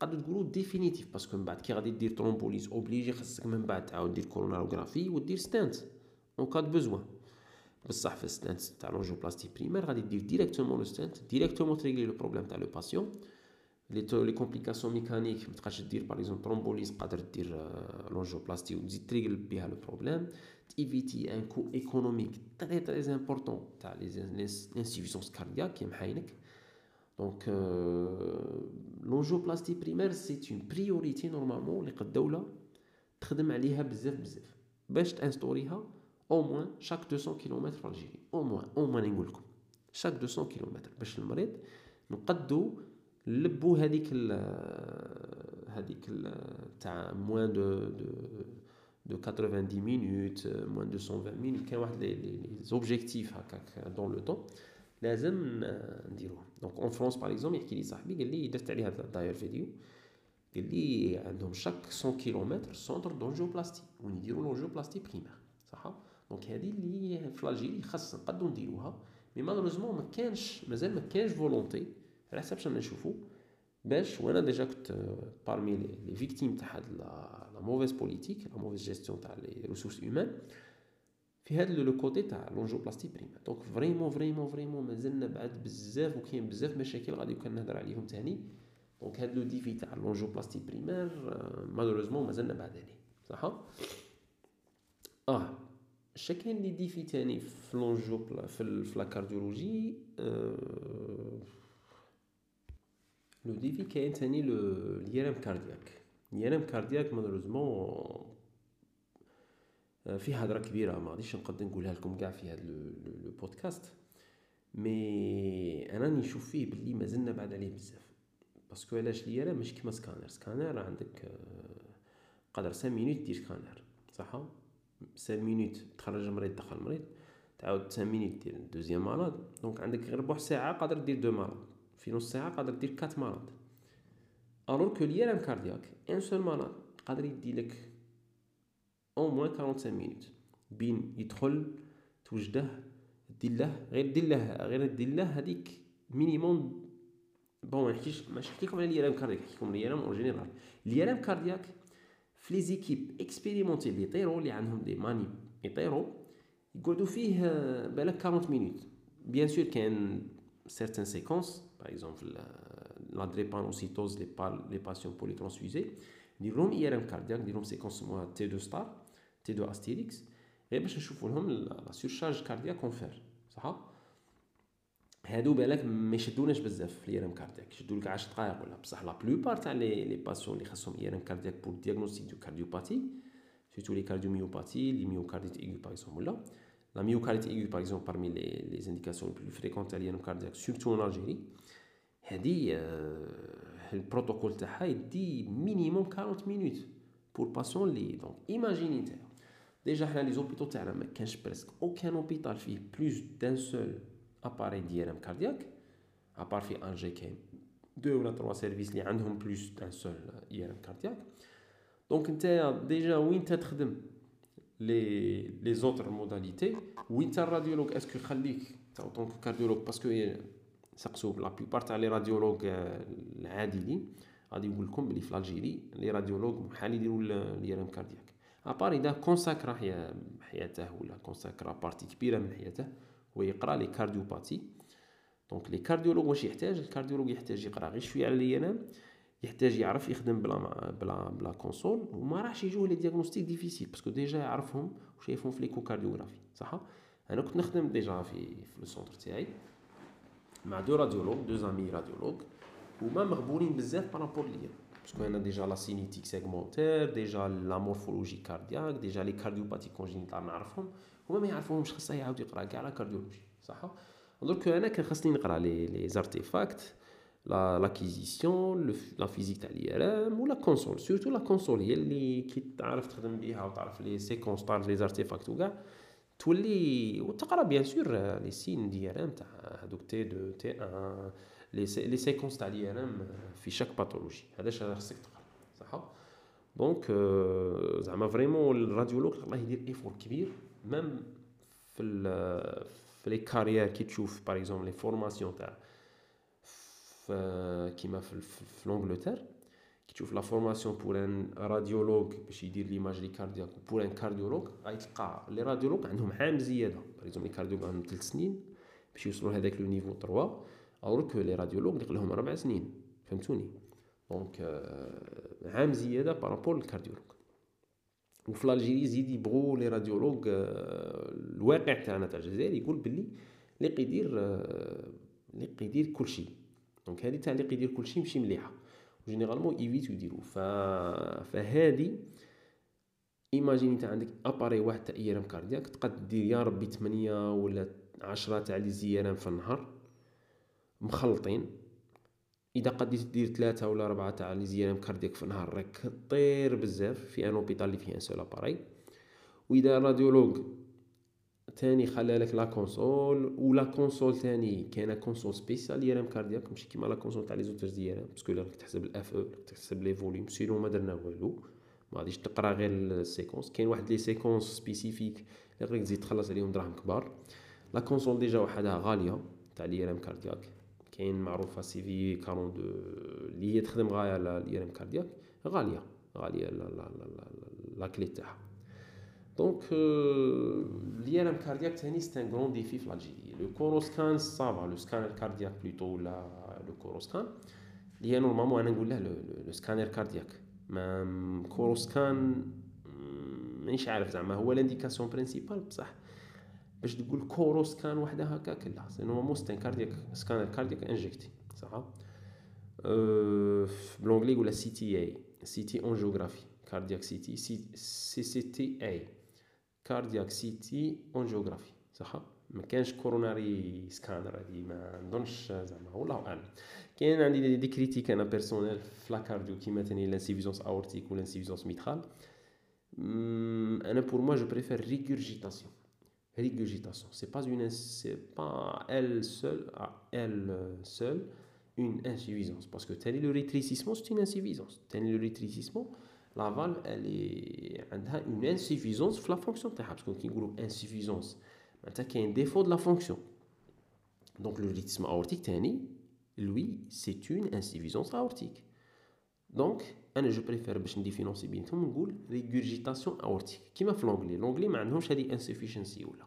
تقدروا تقولوا définitive parce que من بعد كي غادي دير thrombolyse obligé خاصك من بعد تعاود دير coronarographie ودير stent en cas de besoin. بصح في stent تاع l'angioplastie primaire غادي دير directement le stent directement تريغلي le problème تاع le patient les les complications mécaniques ما تبقاش دير par exemple thrombolyse قادر دير l'angioplastie وتزيد تريغل بها le problème t'évites un coût économique très très important تاع les insuffisances cardiaques كي محاينك. donc l'angioplastie primaire c'est une priorité normalement اللي قد الدولة تخدم عليها بزاف بزاف باش تانستوريها au moins chaque 200 kilomètres في l'Algérie au moins au moins نقول لكم chaque 200 kilomètres باش المريض نقدو نلبو هذيك ال هذيك تاع moins de de de 90 minutes moins de 120 minutes كاين واحد les les objectifs هكاك dans le temps لازم نديروه. donc en France par exemple يحكي لي صاحبي قال لي درت عليها داير فيديو قال لي عندهم chaque 100 kilomètres centre d'angioplastie وين يديروا l'angioplastie primaire صح donc هذه اللي في l'Algérie خاص نقدو نديروها mais malheureusement ما كانش مازال ما كانش volonté على حسب شنو نشوفو باش وأنا déjà كنت parmi les victimes تاع هاد la mauvaise politique la mauvaise gestion تاع les ressources humaines في هاد le côté تاع l'angioplastie primaire donc vraiment vraiment vraiment مازلنا بعد بزاف وكاين بزاف مشاكل غادي كان نهضر عليهم تاني. donc هاد le défi تاع l'angioplastie primaire malheureusement مازلنا بعد عليه. صح؟ آه شكاين les défis تاني في l'angio في, la cardiologie le défi كاين تاني l'IRM cardiaque. l'IRM cardiaque malheureusement في هضره كبيرة ما غاديش نقد نقولها لكم كاع في هذا le podcast mais أنا نشوف فيه بلي مازلنا بعد عليه بزاف. parce que علاش l'IRM؟ مش كيما scanner scanner عندك قدر 5 minutes دير سكانر صح 5 minutes تخرج المريض دخل المريض تعاود 5 minutes دير deuxième malade donc عندك غير بوح ساعة قادر دير deux malades في نص ساعة قادر دير quatre malades alors que l'IRM cardiaque un seul malade قادر يدي لك au moins 45 minutes بين يدخل توجده دير له غير دير له غير دير له هذيك minimum bon ما نحكيش ماشي نحكي لكم على l'IRM cardiaque نحكي لكم l'IRM en général l'IRM cardiaque في les équipes expérimentées اللي يطيروا اللي عندهم دي ماني يطيروا يقعدوا فيه بالك 40 minutes bien sûr كاين certaines séquences par exemple la drépanocytose les les patients polytransfusés ندير لهم IRM cardiaque ندير لهم séquence سموها T2 star T2 astérisque غير باش نشوفوا لهم la surcharge cardiaque en fer صح هادو بالك ما يشدوناش بزاف في l'IRM cardiaque يشدوا لك 10 دقائق ولا بصح la plupart تاع les les patients اللي خاصهم IRM cardiaque pour diagnostic de cardiopathie surtout les cardiomyopathies les myocardites aiguës par exemple ولا la myocardite aiguë par exemple parmi les les indications plus fréquentes تاع l'IRM cardiaque surtout en Algérie هادي le protocole تاعها يدي minimum 40 minutes pour patient les donc imaginez نتا déjà حنا les hôpitaux تاعنا ما كانش presque aucun hôpital فيه plus d'un seul appareil ديالهم cardiaque à part في Alger كاين deux ولا trois services اللي عندهم plus d'un seul IRM cardiaque donc نتايا déjà وين تخدم les les autres modalités وين تا le radiologue est-ce que يخليك donc cardiologue parce que سقسو la plupart تاع les radiologues العاديين غادي يقول لكم بلي في l'Algérie les radiologues محال يديروا l'IRM cardiaque à part اذا consacra حياته ولا consacra partie كبيره من حياته ويقرا les cardiopathies donc les cardiologues واش يحتاج le cardiologue يحتاج يقرا غير شوية على l'IRM يحتاج يعرف يخدم بلا بلا بلا console وما راحش يجوه les diagnostics difficiles parce que déjà يعرفهم وشايفهم في l'échocardiographie صح أنا كنت نخدم déjà في في le centre تاعي مع deux radiologues deux amis radiologues هما مغبورين بزاف par rapport ليا parce que أنا déjà la cinétique segmentaire déjà la morphologie cardiaque déjà les cardiopathies congénitales نعرفهم هما ما يعرفوهمش خاصه يعاود يقرا كاع la cardiologie صح درك أنا كان خاصني نقرا les les artefacts l'acquisition la physique تاع l'IRM ولا console surtout la console هي اللي كي تعرف تخدم بها وتعرف les séquences تعرف les artefacts وكاع تولي وتقرا bien sûr les signes d'IRM تاع هذوك T2 T1 les les séquences تاع l'IRM في chaque pathologie هذا خاصك تقرا صح donc زعما vraiment le radiologue الله يدير effort كبير même في في les carrières كي تشوف par exemple les formations تاع كيما في, في l'Angleterre كي تشوف la formation pour un radiologue باش يدير l'imagerie cardiaque pour un cardiologue غيتلقى les radiologues عندهم عام زياده par exemple les cardiologues عندهم 3 سنين باش يوصلوا لهذاك لو نيفو 3 اور كو لي راديولوج ديق لهم 4 سنين فهمتوني دونك عام زياده بارابور للكارديولوج وفي الجيري يزيد يبغوا لي راديولوج الواقع تاعنا تاع الجزائر يقول باللي اللي قيدير اللي قيدير كلشي دونك هذه تاع اللي قيدير كلشي ماشي مليحه جينيرالمون ايفيتو يديرو ف فهادي ايماجيني انت عندك اباري واحد تاع ايرام كاردياك تقد دير يا ربي 8 ولا 10 تاع les IRM في النهار مخلطين. إذا قديت دير ثلاثة ولا أربعة تاع les IRM cardiaques في النهار راك طير بزاف في un hôpital اللي فيه un seul appareil وإذا radiologue تاني خلى لك la console ولا console تاني كاينة console spéciale IRM cardiaque ماشي كيما la console تاع les autres ديال parce que راك تحسب la FE أو تحسب les volumes sinon ما درنا والو. ما غاديش تقرا غير ال séquences كاين واحد les séquences spécifiques اللي راك تزيد تخلص عليهم دراهم كبار. la console déjà وحدها غالية تاع l'IRM cardiaque. كاين معروفة CVI 42 اللي هي تخدم غاية l'IRM cardiaque غالية غالية لا لا لا la clé تاعها. donc l'IRM cardiaque تاني c'est un grand défi في l'Algérie. Le coroscan ça va. Le scanner cardiaque plutôt ولا le coroscan اللي هي normalement أنا نقول له le scanner cardiaque ما كوروسكان مانيش عارف زعما هو لانديكاسيون برينسيبال بصح باش تقول كوروسكان وحده هكاك لا سي نورمالمون سي كاردياك سكانر كاردياك انجكتي صح؟ أه بلونجلي يقول سي تي إي سي تي اون جيوغرافي كاردياك سي تي سي سي تي إي كاردياك سي تي اونجيوغرافي صح؟ ما كانش كوروناري سكانر هذه ما نظنش زعما والله أعلم. كاين عندي دي كريتيك أنا بيرسونيل في لا كارديو كيما تاني لانسيفيزونس اورتيك ولا لانسيفيزونس ميترال أنا بور موا جو بريفير ريغورجيتاسيون régurgitation. C'est pas une, c'est pas elle seule, ah, elle seule, une insuffisance. Parce que tel est le rétrécissement, c'est une insuffisance. Tel est le rétrécissement, la valve, elle est, une insuffisance de la fonction. Parce qu'on insuffisance. Maintenant, un défaut de la fonction. Donc le rythme aortique, lui, c'est une insuffisance aortique. Donc je préfère باش ندي فينونسي بيناتهم نقول régurgitation aortique. كيما في l'anglais l'anglais ما عندهمش هذه insufficiency ولا.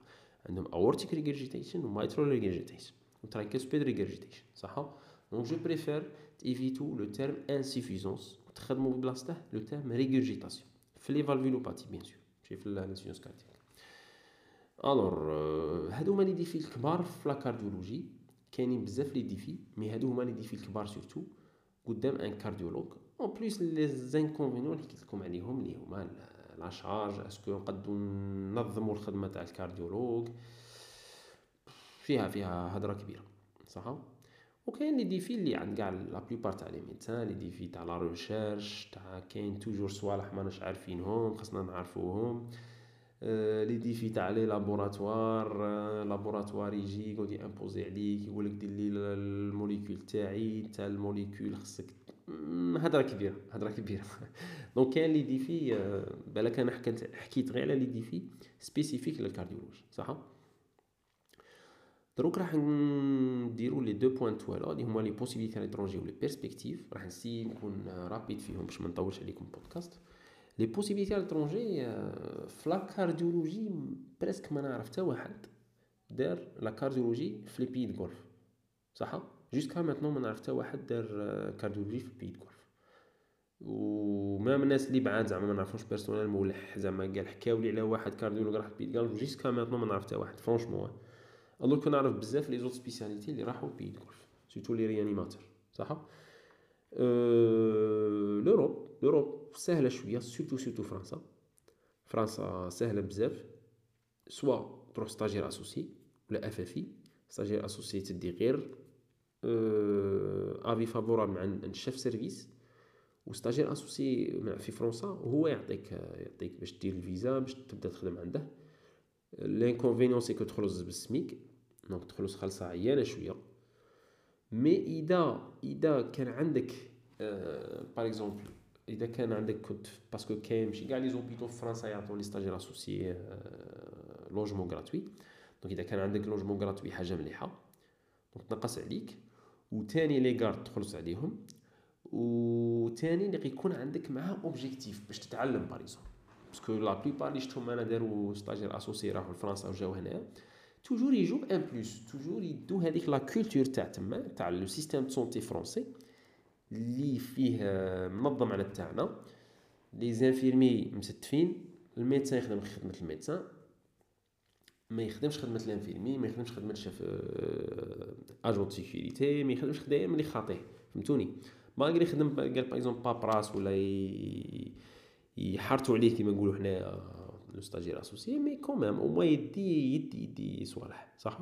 عندهم aortic regurgitation و mitral regurgitation و tricuspid regurgitation. صح donc je préfère éviter le terme insuffisance. تخدموا ببلاصته لو تيرم ريغورجيتاسيون في لي فالفيلوباتي بيان سور ماشي في الانسيونس كاردياك Alors هادو هما les défis الكبار في la cardiologie كاينين بزاف les défis mais هادو هما les défis الكبار surtout قدام un cardiologue en plus les inconvénients اللي حكيت لكم عليهم اللي هما la charge est-ce que نقدو ننظمو الخدمة تاع ال cardiologue. فيها فيها هضره كبيرة صح وكاين les défis اللي عند كاع la plupart تاع les médecins les défis تاع la recherche تاع كاين toujours صوالح ماناش عارفينهم خاصنا نعرفوهم. les défis تاع les laboratoires laboratoire يجي يقعد ي imposer عليك يقولك دير لي ال molécule تاعي تاع ال molécule خصك هضره كبيرة هضره كبيرة. donc كاين les défis بالك أنا حكيت حكيت غير على les défis spécifiques لل cardiologie صح دروك راح نديرو les deux points voilà اللي هما les possibilités l'étranger و les perspectives راح نسي نكون rapide فيهم باش ما نطولش عليكم بودكاست les possibilités l'étranger في la cardiologie presque ما نعرف حتى واحد دار la cardiologie في les pays Golfe صح؟ jusqu'à maintenant ما نعرف حتى واحد دار cardiologie في pays Golfe و même الناس اللي بعاد زعما ما نعرفوش personnellement زعما قال حكاو لي على واحد cardiologue راح pays Golfe jusqu'à maintenant ما نعرف حتى واحد franchement alors que نعرف بزاف les autres spécialités اللي راحو pays Golfe surtout les réanimateurs صح؟ أه l'Europe l'Europe سهلة شوية surtout surtout فرنسا. فرنسا سهلة بزاف. soit تروح stagiaire associé ولا FFI stagiaire associé تدي غير avis favorable مع ال chef service و stagiaire associé في فرنسا وهو يعطيك يعطيك باش دير الفيزا باش تبدا تخدم عنده. l'inconvénient c'est que تخلص بالسميك donc تخلص خالصة عيانة شوية. mais اذا إذا كان عندك par exemple إذا كان عندك كنت parce que كاين ماشي كاع les hôpitaux في فرنسا يعطوا les stagiaires associés logement gratuit donc إذا كان عندك logement gratuit حاجة مليحة. donc تنقص عليك. وثاني les gardes تخلص عليهم وثاني اللي يكون عندك معاه objectif باش تتعلم par raison parce que la plupart اللي شفتهم أنا داروا stagiaire associé راحوا لفرنسا وجاو هنايا توجور يجوا ان بلوس توجور يدو هذيك لا كولتور تاع تما تاع لو سيستيم دو سونتي فرونسي اللي فيه منظم على تاعنا لي زانفيرمي مستفين الميدسان يخدم خدمة الميدسان. ما يخدمش خدمة الانفيرمي ما يخدمش خدمة شاف اجون سيكوريتي ما يخدمش خدايم اللي خاطيه فهمتوني؟ ماغري يخدم قال باغ اكزومبل بابراس ولا يحرتوا عليه كيما نقولوا حنايا le stagiaire associé mais quand même أو يدي يدي يدي صوالح صح؟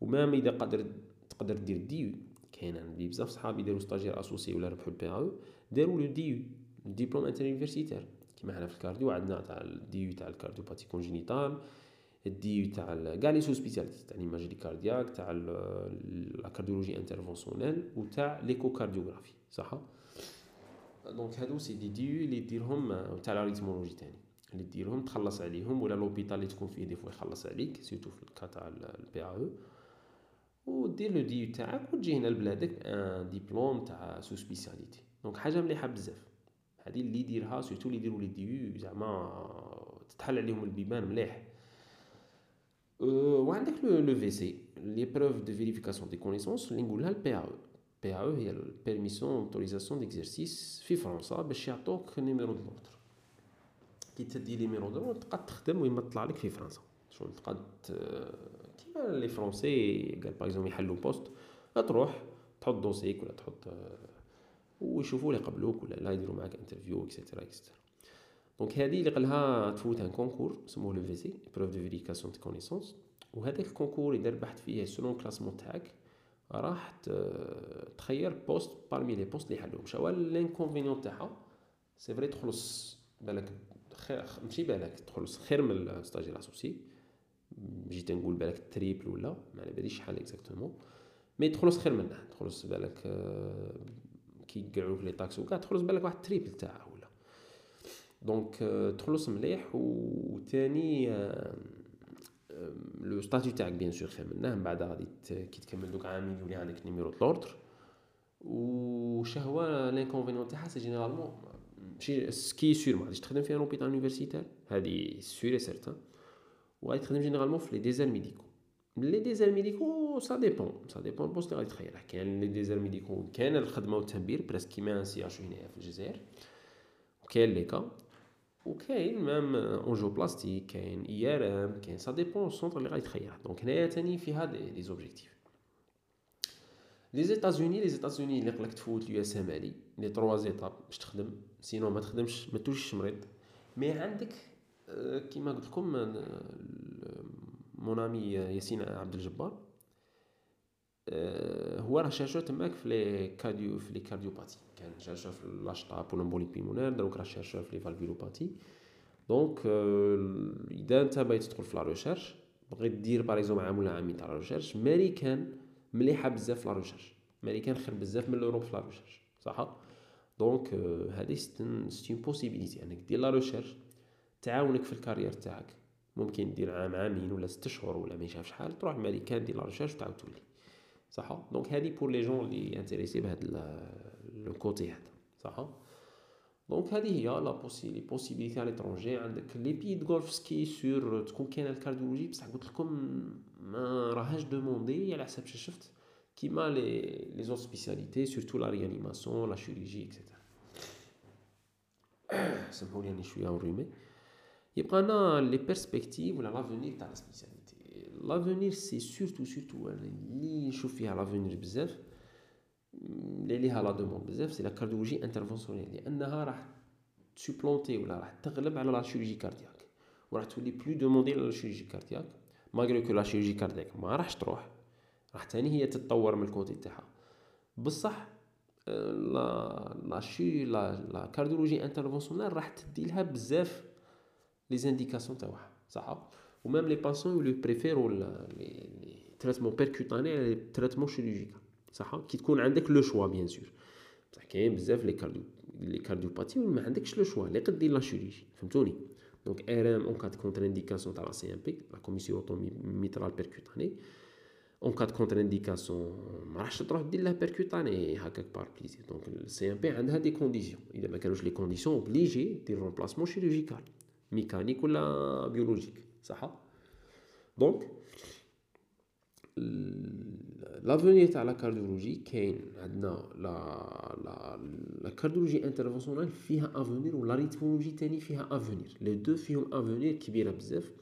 و même إذا قدر تقدر دير DU كاين عندي بزاف صحابي داروا stagiaire associé ولا ربحوا ال PAE داروا le DU diplôme inter-universitaire كيما حنا في ال cardio عندنا تاع ال DU تاع ال cardiopathie congénitale ال DU تاع كاع les sous-spécialités تاع l'imagerie cardiaque تاع la cardiologie interventionnelle وتاع l'échocardiographie صح؟ donc هادو c'est des DU اللي ديرهم تاع la rythmologie تاني. اللي ديرهم تخلص عليهم ولا l'hôpital اللي تكون فيه des fois يخلص عليك surtout في ال cas تاع ال PAE ودير le DU تاعك وتجي هنا لبلادك un diplôme تاع sous-spécialité. donc حاجة مليحة بزاف. هذه اللي يديرها surtout اللي يديروا les DU زعما تتحل عليهم البيبان مليح. وعندك l'EVC les épreuves de vérification des connaissances اللي نقولها ال PAE PAE هي ال permission autorisation d'exercice في فرنسا باش يعطوك numéro de l'ordre كي تدي numéro de l'ordre تقد تخدم وين ما تطلع لك في فرنسا شغل تقد كيما les Français قال par exemple يحلوا poste تروح تحط dossier ك ولا تحط ويشوفوا لي يقبلوك ولا لا يديروا معاك interview et cetera et cetera donc هذه اللي قالها تفوت un concours سموه l'EVC épreuves de vérification de connaissances وهذاك ال concours اذا ربحت فيه selon classement تاعك راح تخير poste parmi les postes اللي حلوهم شوا l'inconvénient تاعها c'est vrai تخلص بالك خير ماشي بالك تخلص خير من ال stagiaire associé جيت نقول بالك triple ولا ما على باليش شحال exactement mais تخلص خير منه تخلص بالك كي يقعوك les taxes وكاع تخلص بالك واحد triple تاعه donc تخلص مليح وثاني le statut تاعك bien sûr منه من بعد غادي كي تكمل دوك عامين يولي عندك numéro l'ordre وشهوة l'inconvénient تاعها c'est généralement ماشي ce qui est sûr ما غاديش تخدم في un hôpital universitaire هادي sûr et certain وغادي تخدم généralement في les déserts médicaux les déserts médicaux ça dépend ça dépend ال poste غادي تخيره كاين les déserts médicaux كاين الخدمة والتنبير presque كيما un CH هنايا في الجزائر وكاين لي كا وكاين مام اونجو بلاستيك كاين اي ار ام كاين سا ديبون السونتر اللي غادي تخيره دونك هنايا تاني فيها دي زوبجيكتيف لي زيتازوني لي زيتازوني اللي قلك تفوت اليو اس ام علي لي تروا زيتاب باش تخدم سينو ما تخدمش ما توجش مريض مي عندك كيما قلت لكم مون امي ياسين عبد الجبار هو راه شاشو تماك في لي كارديو في لي كارديوباتي كان شاشو في لاشطاب والامبوليك بيمونير دروك راه شاشو في لي فالفيلوباتي donc إذا أنت باغي تدخل في la recherche بغيت دير par exemple عام ولا عامين تاع la recherche ماريكان مليحة بزاف في la recherche. ماريكان خير بزاف من ال Europe في la recherche صح؟ donc هذه c'est une possibilité أنك دير la recherche تعاونك في ال carrière تاعك. ممكن دير عام عامين ولا ست شهور ولا ما شحال تروح لماريكان دير la recherche وتعاود تولي. صح donc هذه pour les jeunes اللي intéressés بهذا le côté هذا. صح donc هذه هي la possi les possibilités على l'étranger عندك les pays de Golfe ce qui est sûr تكون كاينة ال cardiologie. بصح قلت لكم ما راهاش demandée على حسب شفت؟ كيما les les autres spécialités surtout la réanimation la chirurgie et cetera سمحوا لي راني شوية نرومي يبقى أنا les perspectives ولا l'avenir تاع la spécialité l'avenir c'est surtout surtout اللي نشوف فيها l'avenir بزاف اللي ليها la demande بزاف c'est la cardiologie interventionnelle لانها راح ت supplanter ولا راح تغلب على la chirurgie cardiaque وراح تولي plus demandée على la chirurgie cardiaque malgré que la chirurgie cardiaque ما راحش تروح راح تاني هي تتطور من ال côté تاعها بصح la la chi la la cardiologie interventionnelle راح تدي لها بزاف les indications تاعها صح و même les patients يولي préfèrent les traitements percutanés على traitement chirurgical صح كي تكون عندك le choix bien sûr بصح كاين بزاف les cardio les cardiopathies ما عندكش le choix اللي قد دير la chirurgie فهمتوني donc RM en cas de contre-indication تاع la CMP la commissurotomie mitrale percutanée en cas de contre-indication ما راحش تروح دير له percutanée هكاك par plaisir donc ال CMP عندها des conditions اذا ما كانوش les conditions obligé دير remplacement chirurgical mécanique ولا biologique صح؟ donc l'avenir تاع la cardiologie كاين عندنا la la la cardiologie interventionnelle فيها avenir و la rythmologie تاني فيها avenir les deux فيهم avenir كبيره بزاف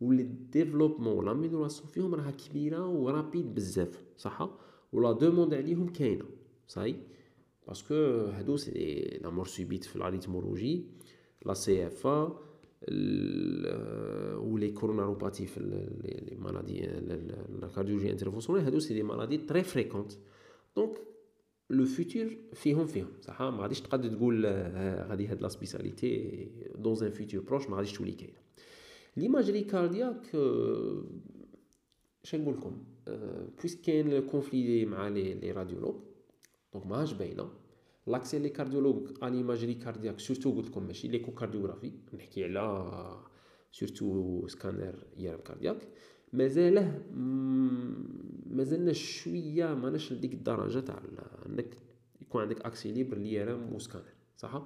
و les développements و l'amélioration فيهم راها كبيره و rapide بزاف صح و la demande عليهم كاينة صاي parce que هادو c'est la mort subite في la rythmologie لا سي اف ا ou les coronaropathies les maladies la cardiologie interventionnelle هادو سي دي maladies très fréquentes. Donc لو فيتور فيهم فيهم. صح؟ ما غاديش تقدر تقول غادي هاد لا سبيساليتي دون ان فيتور بروش ما غاديش تولي كاينة. ليماجري كاردياك اش نقول لكم؟ بويس كاين الكونفلي مع لي لي راديولوج donc ماهاش باينة. l'accès les cardiologues en imagerie cardiaque surtout قلت لكم ماشي l'échocardiographie نحكي على surtout scanner IRM cardiaque مازاله مازلنا شوية ماناش لديك الدرجه تاع انك يكون عندك accès libre l'IRM و scanner صح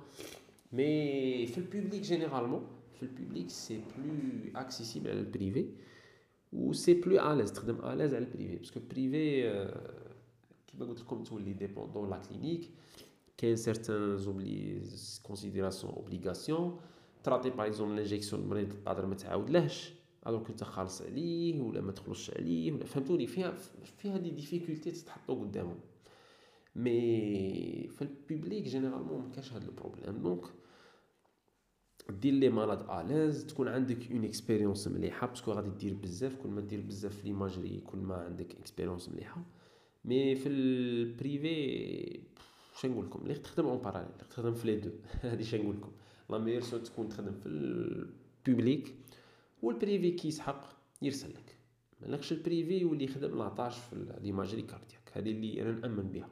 mais في ال public généralement في ال public c'est plus accessible على ال privé و c'est plus à l'aise تخدم اليز على البريفي باسكو البريفي كيما قلت لكم تولي ديبوندون لا كلينيك كاين سيرتان زوبلي كونسيديراسيون اوبليغاسيون تراتي باغ اكزومبل لانجيكسيون المريض قادر ما تعاودلهش الوغ كنت خالص عليه ولا ما تخلصش عليه ولا فهمتوني فيها فيها دي ديفيكولتي تتحطو قدامهم مي في البوبليك جينيرالمون مكاش هاد البروبليم دونك دير لي مالاد اليز تكون عندك اون اكسبيريونس مليحه باسكو غادي دير بزاف كل ما دير بزاف في ليماجري كل ما عندك اكسبيريونس مليحه mais في ال privé واش نقول لكم اللي تخدم en parallèle تخدم في les deux. هادي اش نقول لكم la meilleure c'est تكون تخدم في ال public وال privé كي يسحق يرسل لك مالكش ال privé يولي يخدم l'attache في l'imagerie cardiaque هذه اللي أنا نأمن بها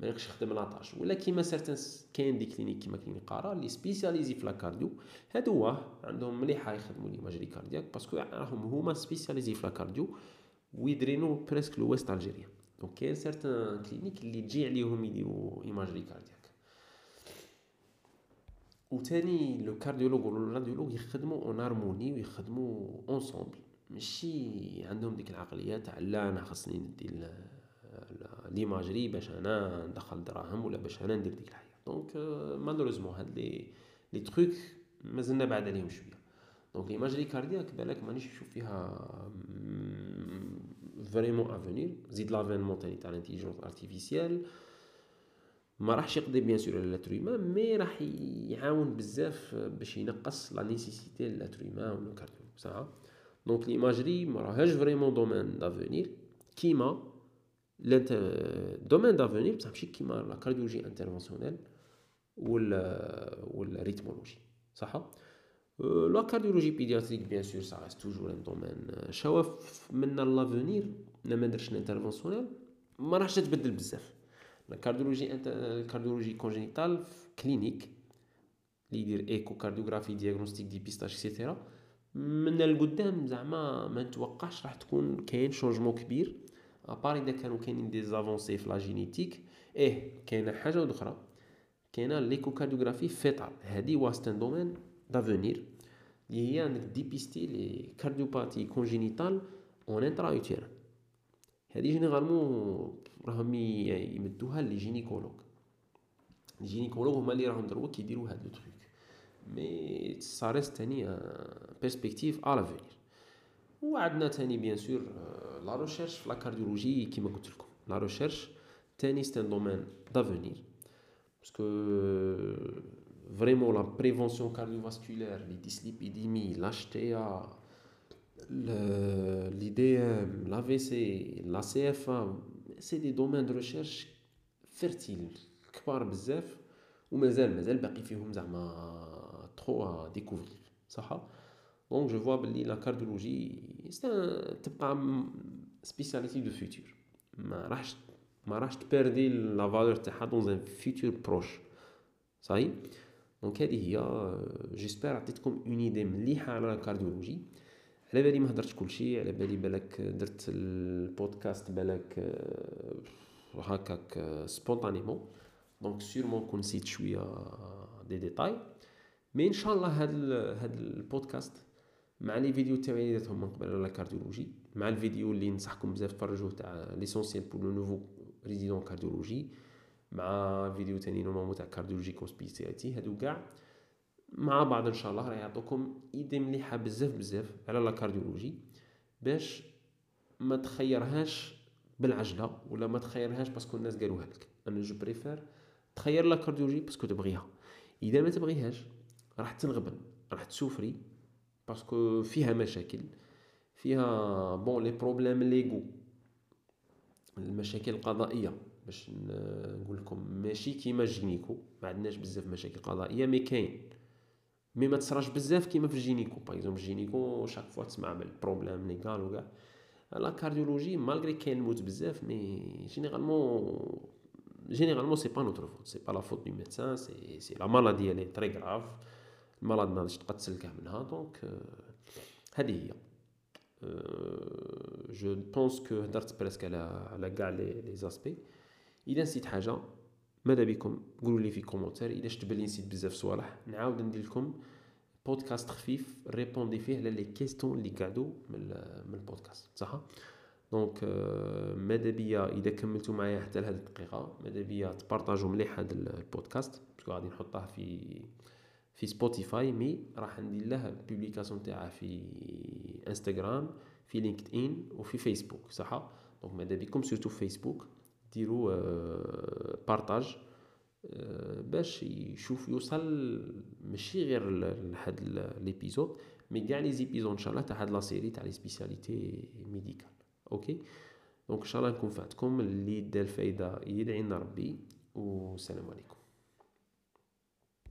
مالكش يخدم l'attache ولا كيما certaines كاين des cliniques كيما clinique قارا اللي spécialisée في la cardio هادو واه عندهم مليحة يخدموا l'imagerie cardiaque parce que راهم هما spécialisés في la cardio وي drainer presque l'Ouest algérien donc كاين certaines cliniques اللي تجي عليهم يديروا imagerie cardiaque وثاني le cardiologue ولا ال radiologue يخدموا en harmonie ويخدموا ensemble ماشي عندهم ديك العقلية تاع لا أنا خاصني ندي l'imagerie باش أنا ندخل دراهم ولا باش أنا ندير ديك الحياة. donc malheureusement هاد les les trucs مازلنا بعد عليهم شوية. donc l'imagerie cardiaque بالك مانيش نشوف فيها vraiment avenir زيد l'avènement تاني تاع ال intelligence artificielle ما راحش يقضي bien sûr على l'être mais راح يعاون بزاف باش ينقص la nécessité l'être ولا cardio صح donc l'imagerie ما راهاش vraiment domaine d'avenir كيما domaine d'avenir بصح ماشي كيما la cardiologie interventionnelle ولا ولا ريتمولوجي صح لا كارديولوجي بيدياتريك بيان سور سا ريست توجور ان دومين شواف منا لافونير ما درش انترفونسيونيل ما راحش تتبدل بزاف الكارديولوجي انت الكارديولوجي كونجينيتال كلينيك اللي يدير ايكو كارديوغرافي دياغنوستيك ديبيستاج اكسيتيرا من القدام زعما ما نتوقعش راح تكون كاين شونجمون كبير ابار اذا كانوا كاينين دي زافونسي في لا جينيتيك إيه كاينة حاجة أخرى كاينة l'échocardiographie fœtale هذه و c'est un domaine d'avenir اللي هي انك dépister les cardiopathies congénitales en intra-utérine هذه généralement راهم يمدوها les gynécologues les gynécologues هما اللي راهم دروا كيديروا هاد le truc mais ça reste تاني perspective à l'avenir وعندنا تاني bien sûr la recherche في la cardiologie كيما قلت لكم la recherche تاني c'est un domaine d'avenir parce que vraiment la prévention cardiovasculaire les dyslipidémies l'HTA l'IDM, l'AVC, la CFA, c'est des domaines de recherche fertiles كبار بزاف ومازال مازال باقي فيهم زعما trop découvrir صح donc je vois بلي la cardiologie تبقى spécialité du futur ما راحش ما راحش تبيردي la valeur تاعها dans un futur proche ça y est donc هذه هي j'espère عطيتكم une idée مليحه على la cardiologie على بالي ما هدرتش كلشي على بالي بالك درت البودكاست بالك هكاك spontanément donc sûrement كون نسيت شوية دي ديتاي مي ان شاء الله هاد هاد البودكاست مع les vidéos تاعي اللي درتهم من قبل على ال cardiologie مع الفيديو اللي ننصحكم بزاف تفرجوه تاع l'essentiel pour le nouveau résident cardiologie مع فيديو تاني normalement تاع cardiologie spécialité هادو كاع مع بعض إن شاء الله راح يعطوكم idée مليحة بزاف بزاف على la cardiologie باش ما تخيرهاش بالعجلة ولا ما تخيرهاش parce que الناس قالوها لك. أنا je préfère تخير la cardiologie parce que تبغيها. إذا ما تبغيهاش راح تنغبن راح تسوفري parce que فيها مشاكل فيها bon les problèmes légaux المشاكل القضائية. باش نقول لكم ماشي كيما gynéco ما عندناش بزاف مشاكل قضائية mais كاين. mais ما تصراش بزاف كيما في ال gynéco. par exemple ال gynéco chaque fois تسمع بال problème légal وكاع la cardiologie malgré كاين الموت بزاف mais généralement généralement c'est pas notre faute c'est pas la faute du médecin c'est c'est la maladie الي très grave المرض ما تقدر تسلكه منها donc هذه هي. je pense que هدرت presque على على كاع les les aspects إذا نسيت حاجة ماذا بكم؟ قولوا لي في commentaire إذا شفت بلي نسيت بزاف صوالح نعاود ندير لكم بودكاست خفيف répondre فيه على les questions اللي قعدوا من من البودكاست. صح؟ donc ماذا بيا إذا كملتوا معايا حتى لهذه الدقيقة ماذا بيا تبارطاجوا مليح هذا البودكاست؟ parce que غادي نحطه في في سبوتيفاي mais راح ندير له ال publication تاعه في انستغرام في لينكد ان وفي فيسبوك صح؟ donc ماذا بكم؟ surtout في فيسبوك ديروا partage باش يشوف يوصل ماشي غير لهاد l'épisode mais كاع les épisodes ان شاء الله تاع هاد la série تاع les spécialités médicales. OK donc ان شاء الله نكون فاتكم. اللي دار الفايدة يدعي لنا ربي. والسلام عليكم.